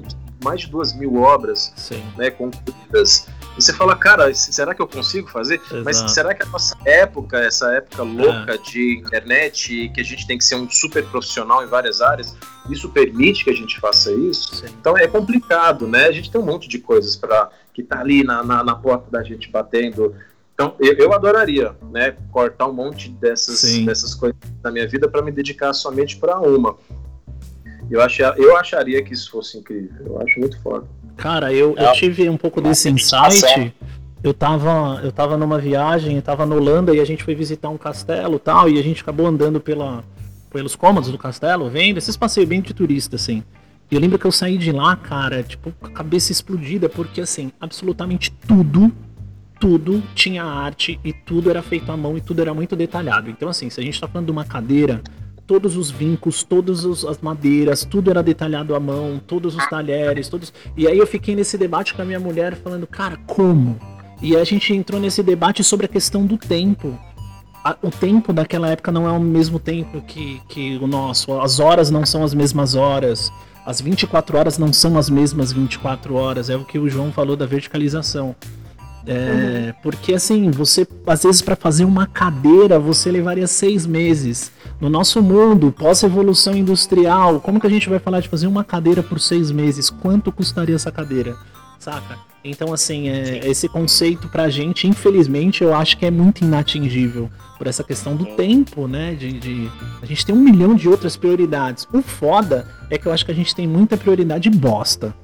mais de duas mil obras né, concluídas. E você fala, cara, será que eu consigo fazer? Exato. Mas será que a nossa época, essa época louca é. de internet, que a gente tem que ser um super profissional em várias áreas, isso permite que a gente faça isso? Sim. Então é complicado, né? A gente tem um monte de coisas para que tá ali na, na, na, porta da gente batendo. Então eu, eu adoraria, né, cortar um monte dessas, dessas coisas da minha vida para me dedicar somente para uma. Eu, achei, eu acharia que isso fosse incrível. Eu acho muito foda. Cara, eu, eu tive um pouco desse insight. Eu tava, eu tava numa viagem, eu tava na Holanda e a gente foi visitar um castelo tal, e a gente acabou andando pela, pelos cômodos do castelo, vendo esses passeios bem de turista, assim. E eu lembro que eu saí de lá, cara, tipo, com a cabeça explodida, porque assim, absolutamente tudo, tudo tinha arte e tudo era feito à mão e tudo era muito detalhado. Então, assim, se a gente tá falando de uma cadeira todos os vincos, todas as madeiras, tudo era detalhado à mão, todos os talheres, todos. E aí eu fiquei nesse debate com a minha mulher falando, cara, como? E a gente entrou nesse debate sobre a questão do tempo. O tempo daquela época não é o mesmo tempo que, que o nosso. As horas não são as mesmas horas. As 24 horas não são as mesmas 24 horas. É o que o João falou da verticalização. É, uhum. Porque assim, você às vezes para fazer uma cadeira você levaria seis meses. No nosso mundo, pós-evolução industrial, como que a gente vai falar de fazer uma cadeira por seis meses? Quanto custaria essa cadeira? Saca? Então, assim, é, esse conceito pra gente, infelizmente, eu acho que é muito inatingível. Por essa questão do tempo, né? De, de, A gente tem um milhão de outras prioridades. O foda é que eu acho que a gente tem muita prioridade bosta.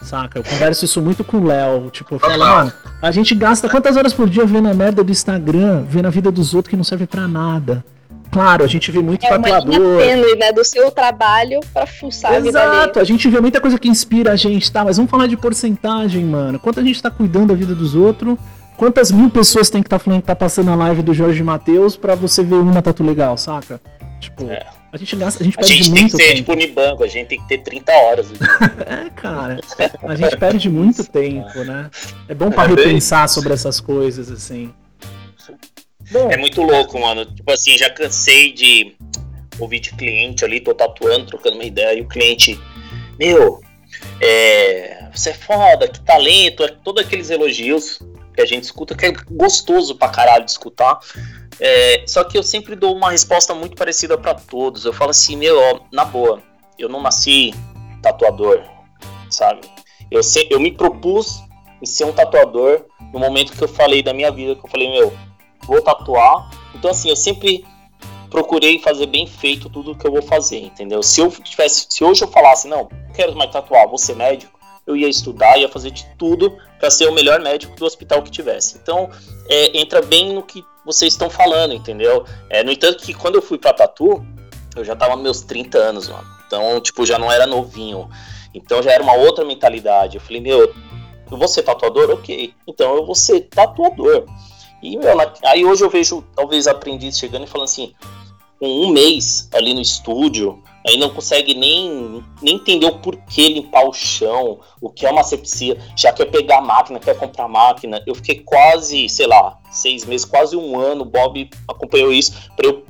Saca? Eu converso isso muito com o Léo. Tipo, eu falo, mano, a gente gasta quantas horas por dia vendo a merda do Instagram, vendo a vida dos outros que não serve para nada. Claro, a gente vê muito é tatuador. Tênue, né, do seu trabalho pra fuçar Exato, a, a gente vê muita coisa que inspira a gente, tá? Mas vamos falar de porcentagem, mano. Quanto a gente tá cuidando da vida dos outros? Quantas mil pessoas tem que estar tá falando que tá passando a live do Jorge Matheus pra você ver uma tatu legal, saca? Tipo, é. a gente gasta, a gente a perde gente muito tempo. A gente tem que ser tipo Unibanco, a gente tem que ter 30 horas. é, cara. A gente perde muito tempo, né? É bom pra é repensar sobre essas coisas, assim. Bom. É muito louco, mano. Tipo assim, já cansei de ouvir de cliente ali, tô tatuando, trocando uma ideia, e o cliente, meu, é, você é foda, que talento, é todos aqueles elogios que a gente escuta, que é gostoso pra caralho de escutar. É, só que eu sempre dou uma resposta muito parecida para todos. Eu falo assim, meu, ó, na boa, eu não nasci tatuador, sabe? Eu, se, eu me propus em ser um tatuador no momento que eu falei da minha vida, que eu falei, meu, vou tatuar. Então, assim, eu sempre procurei fazer bem feito tudo que eu vou fazer, entendeu? Se eu tivesse, se hoje eu falasse, não, não quero mais tatuar, vou ser médico, eu ia estudar, ia fazer de tudo para ser o melhor médico do hospital que tivesse. Então, é, entra bem no que vocês estão falando, entendeu? É, no entanto, que quando eu fui para Tatu, eu já tava nos meus 30 anos, mano. Então, tipo, já não era novinho. Então já era uma outra mentalidade. Eu falei, meu, eu vou ser tatuador? Ok. Então eu vou ser tatuador. E, meu, aí hoje eu vejo, talvez, aprendiz chegando e falando assim, com um mês ali no estúdio, aí não consegue nem, nem entender o porquê limpar o chão, o que é uma sepsia, já quer pegar a máquina, quer comprar máquina. Eu fiquei quase, sei lá, seis meses, quase um ano, o Bob acompanhou isso, para eu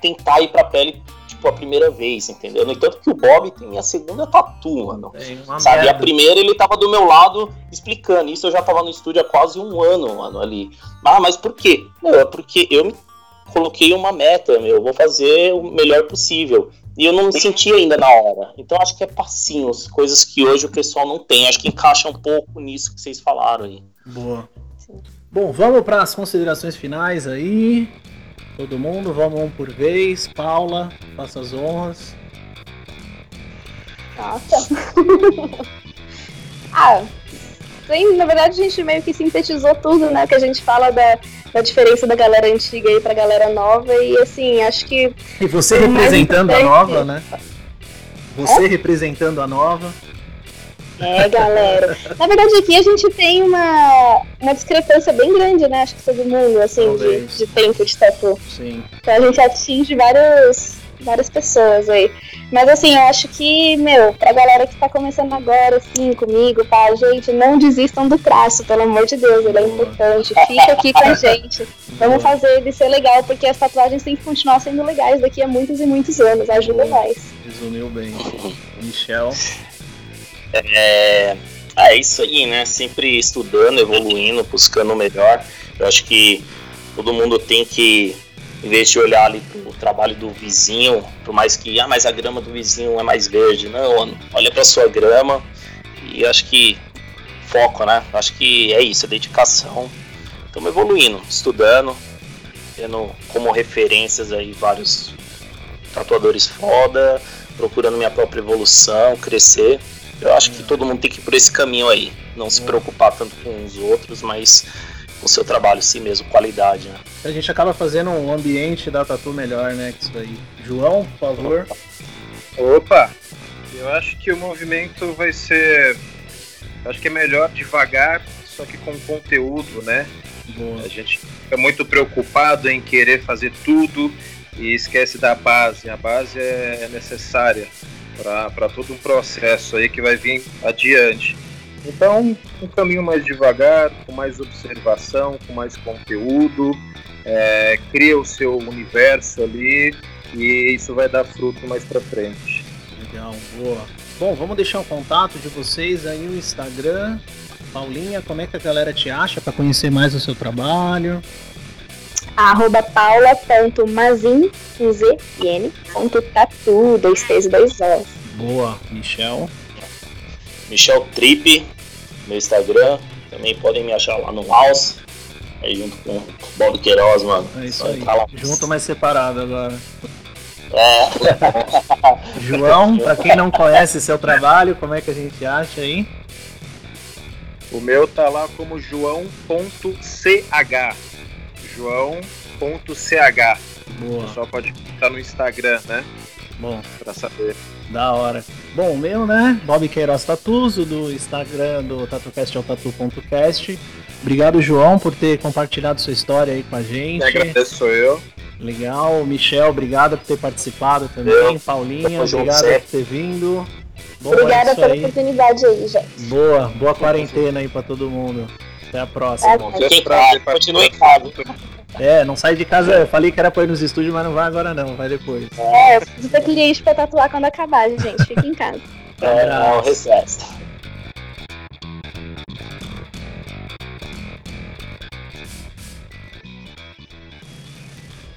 tentar ir pra pele, tipo, a primeira vez, entendeu? No entanto que o Bob tem a segunda tatu, mano. sabe? Merda. A primeira ele tava do meu lado explicando. Isso eu já tava no estúdio há quase um ano, mano, ali. Ah, mas por quê? Não, é porque eu me coloquei uma meta, meu, vou fazer o melhor possível. E eu não me senti ainda na hora. Então acho que é passinhos, coisas que hoje o pessoal não tem. Acho que encaixa um pouco nisso que vocês falaram aí. Boa. Bom, vamos para as considerações finais aí. Todo mundo, vamos um por vez. Paula, faça as honras. Nossa. ah, sim, na verdade a gente meio que sintetizou tudo, né? Que a gente fala da a diferença da galera antiga aí pra galera nova. E assim, acho que. E você representando a nova, né? Você é? representando a nova. É, galera. Na verdade, aqui a gente tem uma, uma discrepância bem grande, né? Acho que todo mundo, assim, de, de tempo de tatu. Sim. Então a gente atinge vários várias pessoas aí. Mas assim, eu acho que, meu, pra galera que tá começando agora, assim, comigo, tá? Gente, não desistam do traço, pelo amor de Deus, ele é importante. Fica aqui com a gente. Vamos fazer ele ser legal, porque as tatuagens têm que continuar sendo legais daqui a muitos e muitos anos. Ajuda mais. Resumiu bem. Michel. É, é isso aí, né? Sempre estudando, evoluindo, buscando o melhor. Eu acho que todo mundo tem que em vez de olhar ali pro trabalho do vizinho, por mais que, ah, mas a grama do vizinho é mais verde. Não, olha para sua grama e acho que foco, né? Acho que é isso, é dedicação. Estamos evoluindo, estudando, tendo como referências aí vários tatuadores foda, procurando minha própria evolução, crescer. Eu acho que todo mundo tem que ir por esse caminho aí. Não se preocupar tanto com os outros, mas o seu trabalho, sim mesmo, qualidade. Né? A gente acaba fazendo um ambiente da tatu melhor, né? isso aí. João, por favor. Opa! Eu acho que o movimento vai ser. Acho que é melhor devagar, só que com conteúdo, né? Boa. A gente fica muito preocupado em querer fazer tudo e esquece da base. A base é necessária para todo um processo aí que vai vir adiante. Então, um caminho mais devagar, com mais observação, com mais conteúdo, é, cria o seu universo ali e isso vai dar fruto mais para frente. Legal, boa. Bom, vamos deixar o contato de vocês aí no Instagram. Paulinha, como é que a galera te acha para conhecer mais o seu trabalho? Arroba paula.mazin, com Z e N, ponto tatu, dois T's dois O's. Boa, Michel. Michel Trip no Instagram. Também podem me achar lá no House. Aí junto com o Bob Queiroz, mano. É isso aí. Junto, mas separado agora. É. João, para quem não conhece seu trabalho, como é que a gente acha aí? O meu tá lá como joão.ch. João.ch. Boa. O pessoal pode estar no Instagram, né? Bom. Pra saber. Da hora. Bom, o meu, né? Bob Queiroz Tatuso, do Instagram do TatuCast é o tatu.cast. Obrigado, João, por ter compartilhado sua história aí com a gente. Quem agradeço eu. Legal. Michel, obrigado por ter participado também. Eu. Paulinha, Junto obrigado por ter vindo. Bom, é Obrigada isso pela aí. oportunidade aí, gente. Boa, boa quarentena aí pra todo mundo. Até a próxima. Bom, em prazer casa, continue em casa. É, não sai de casa. Eu falei que era pra ir nos estúdios, mas não vai agora não, vai depois. É, eu preciso ter cliente pra tatuar quando acabar, gente. Fica em casa. É, é o recesso.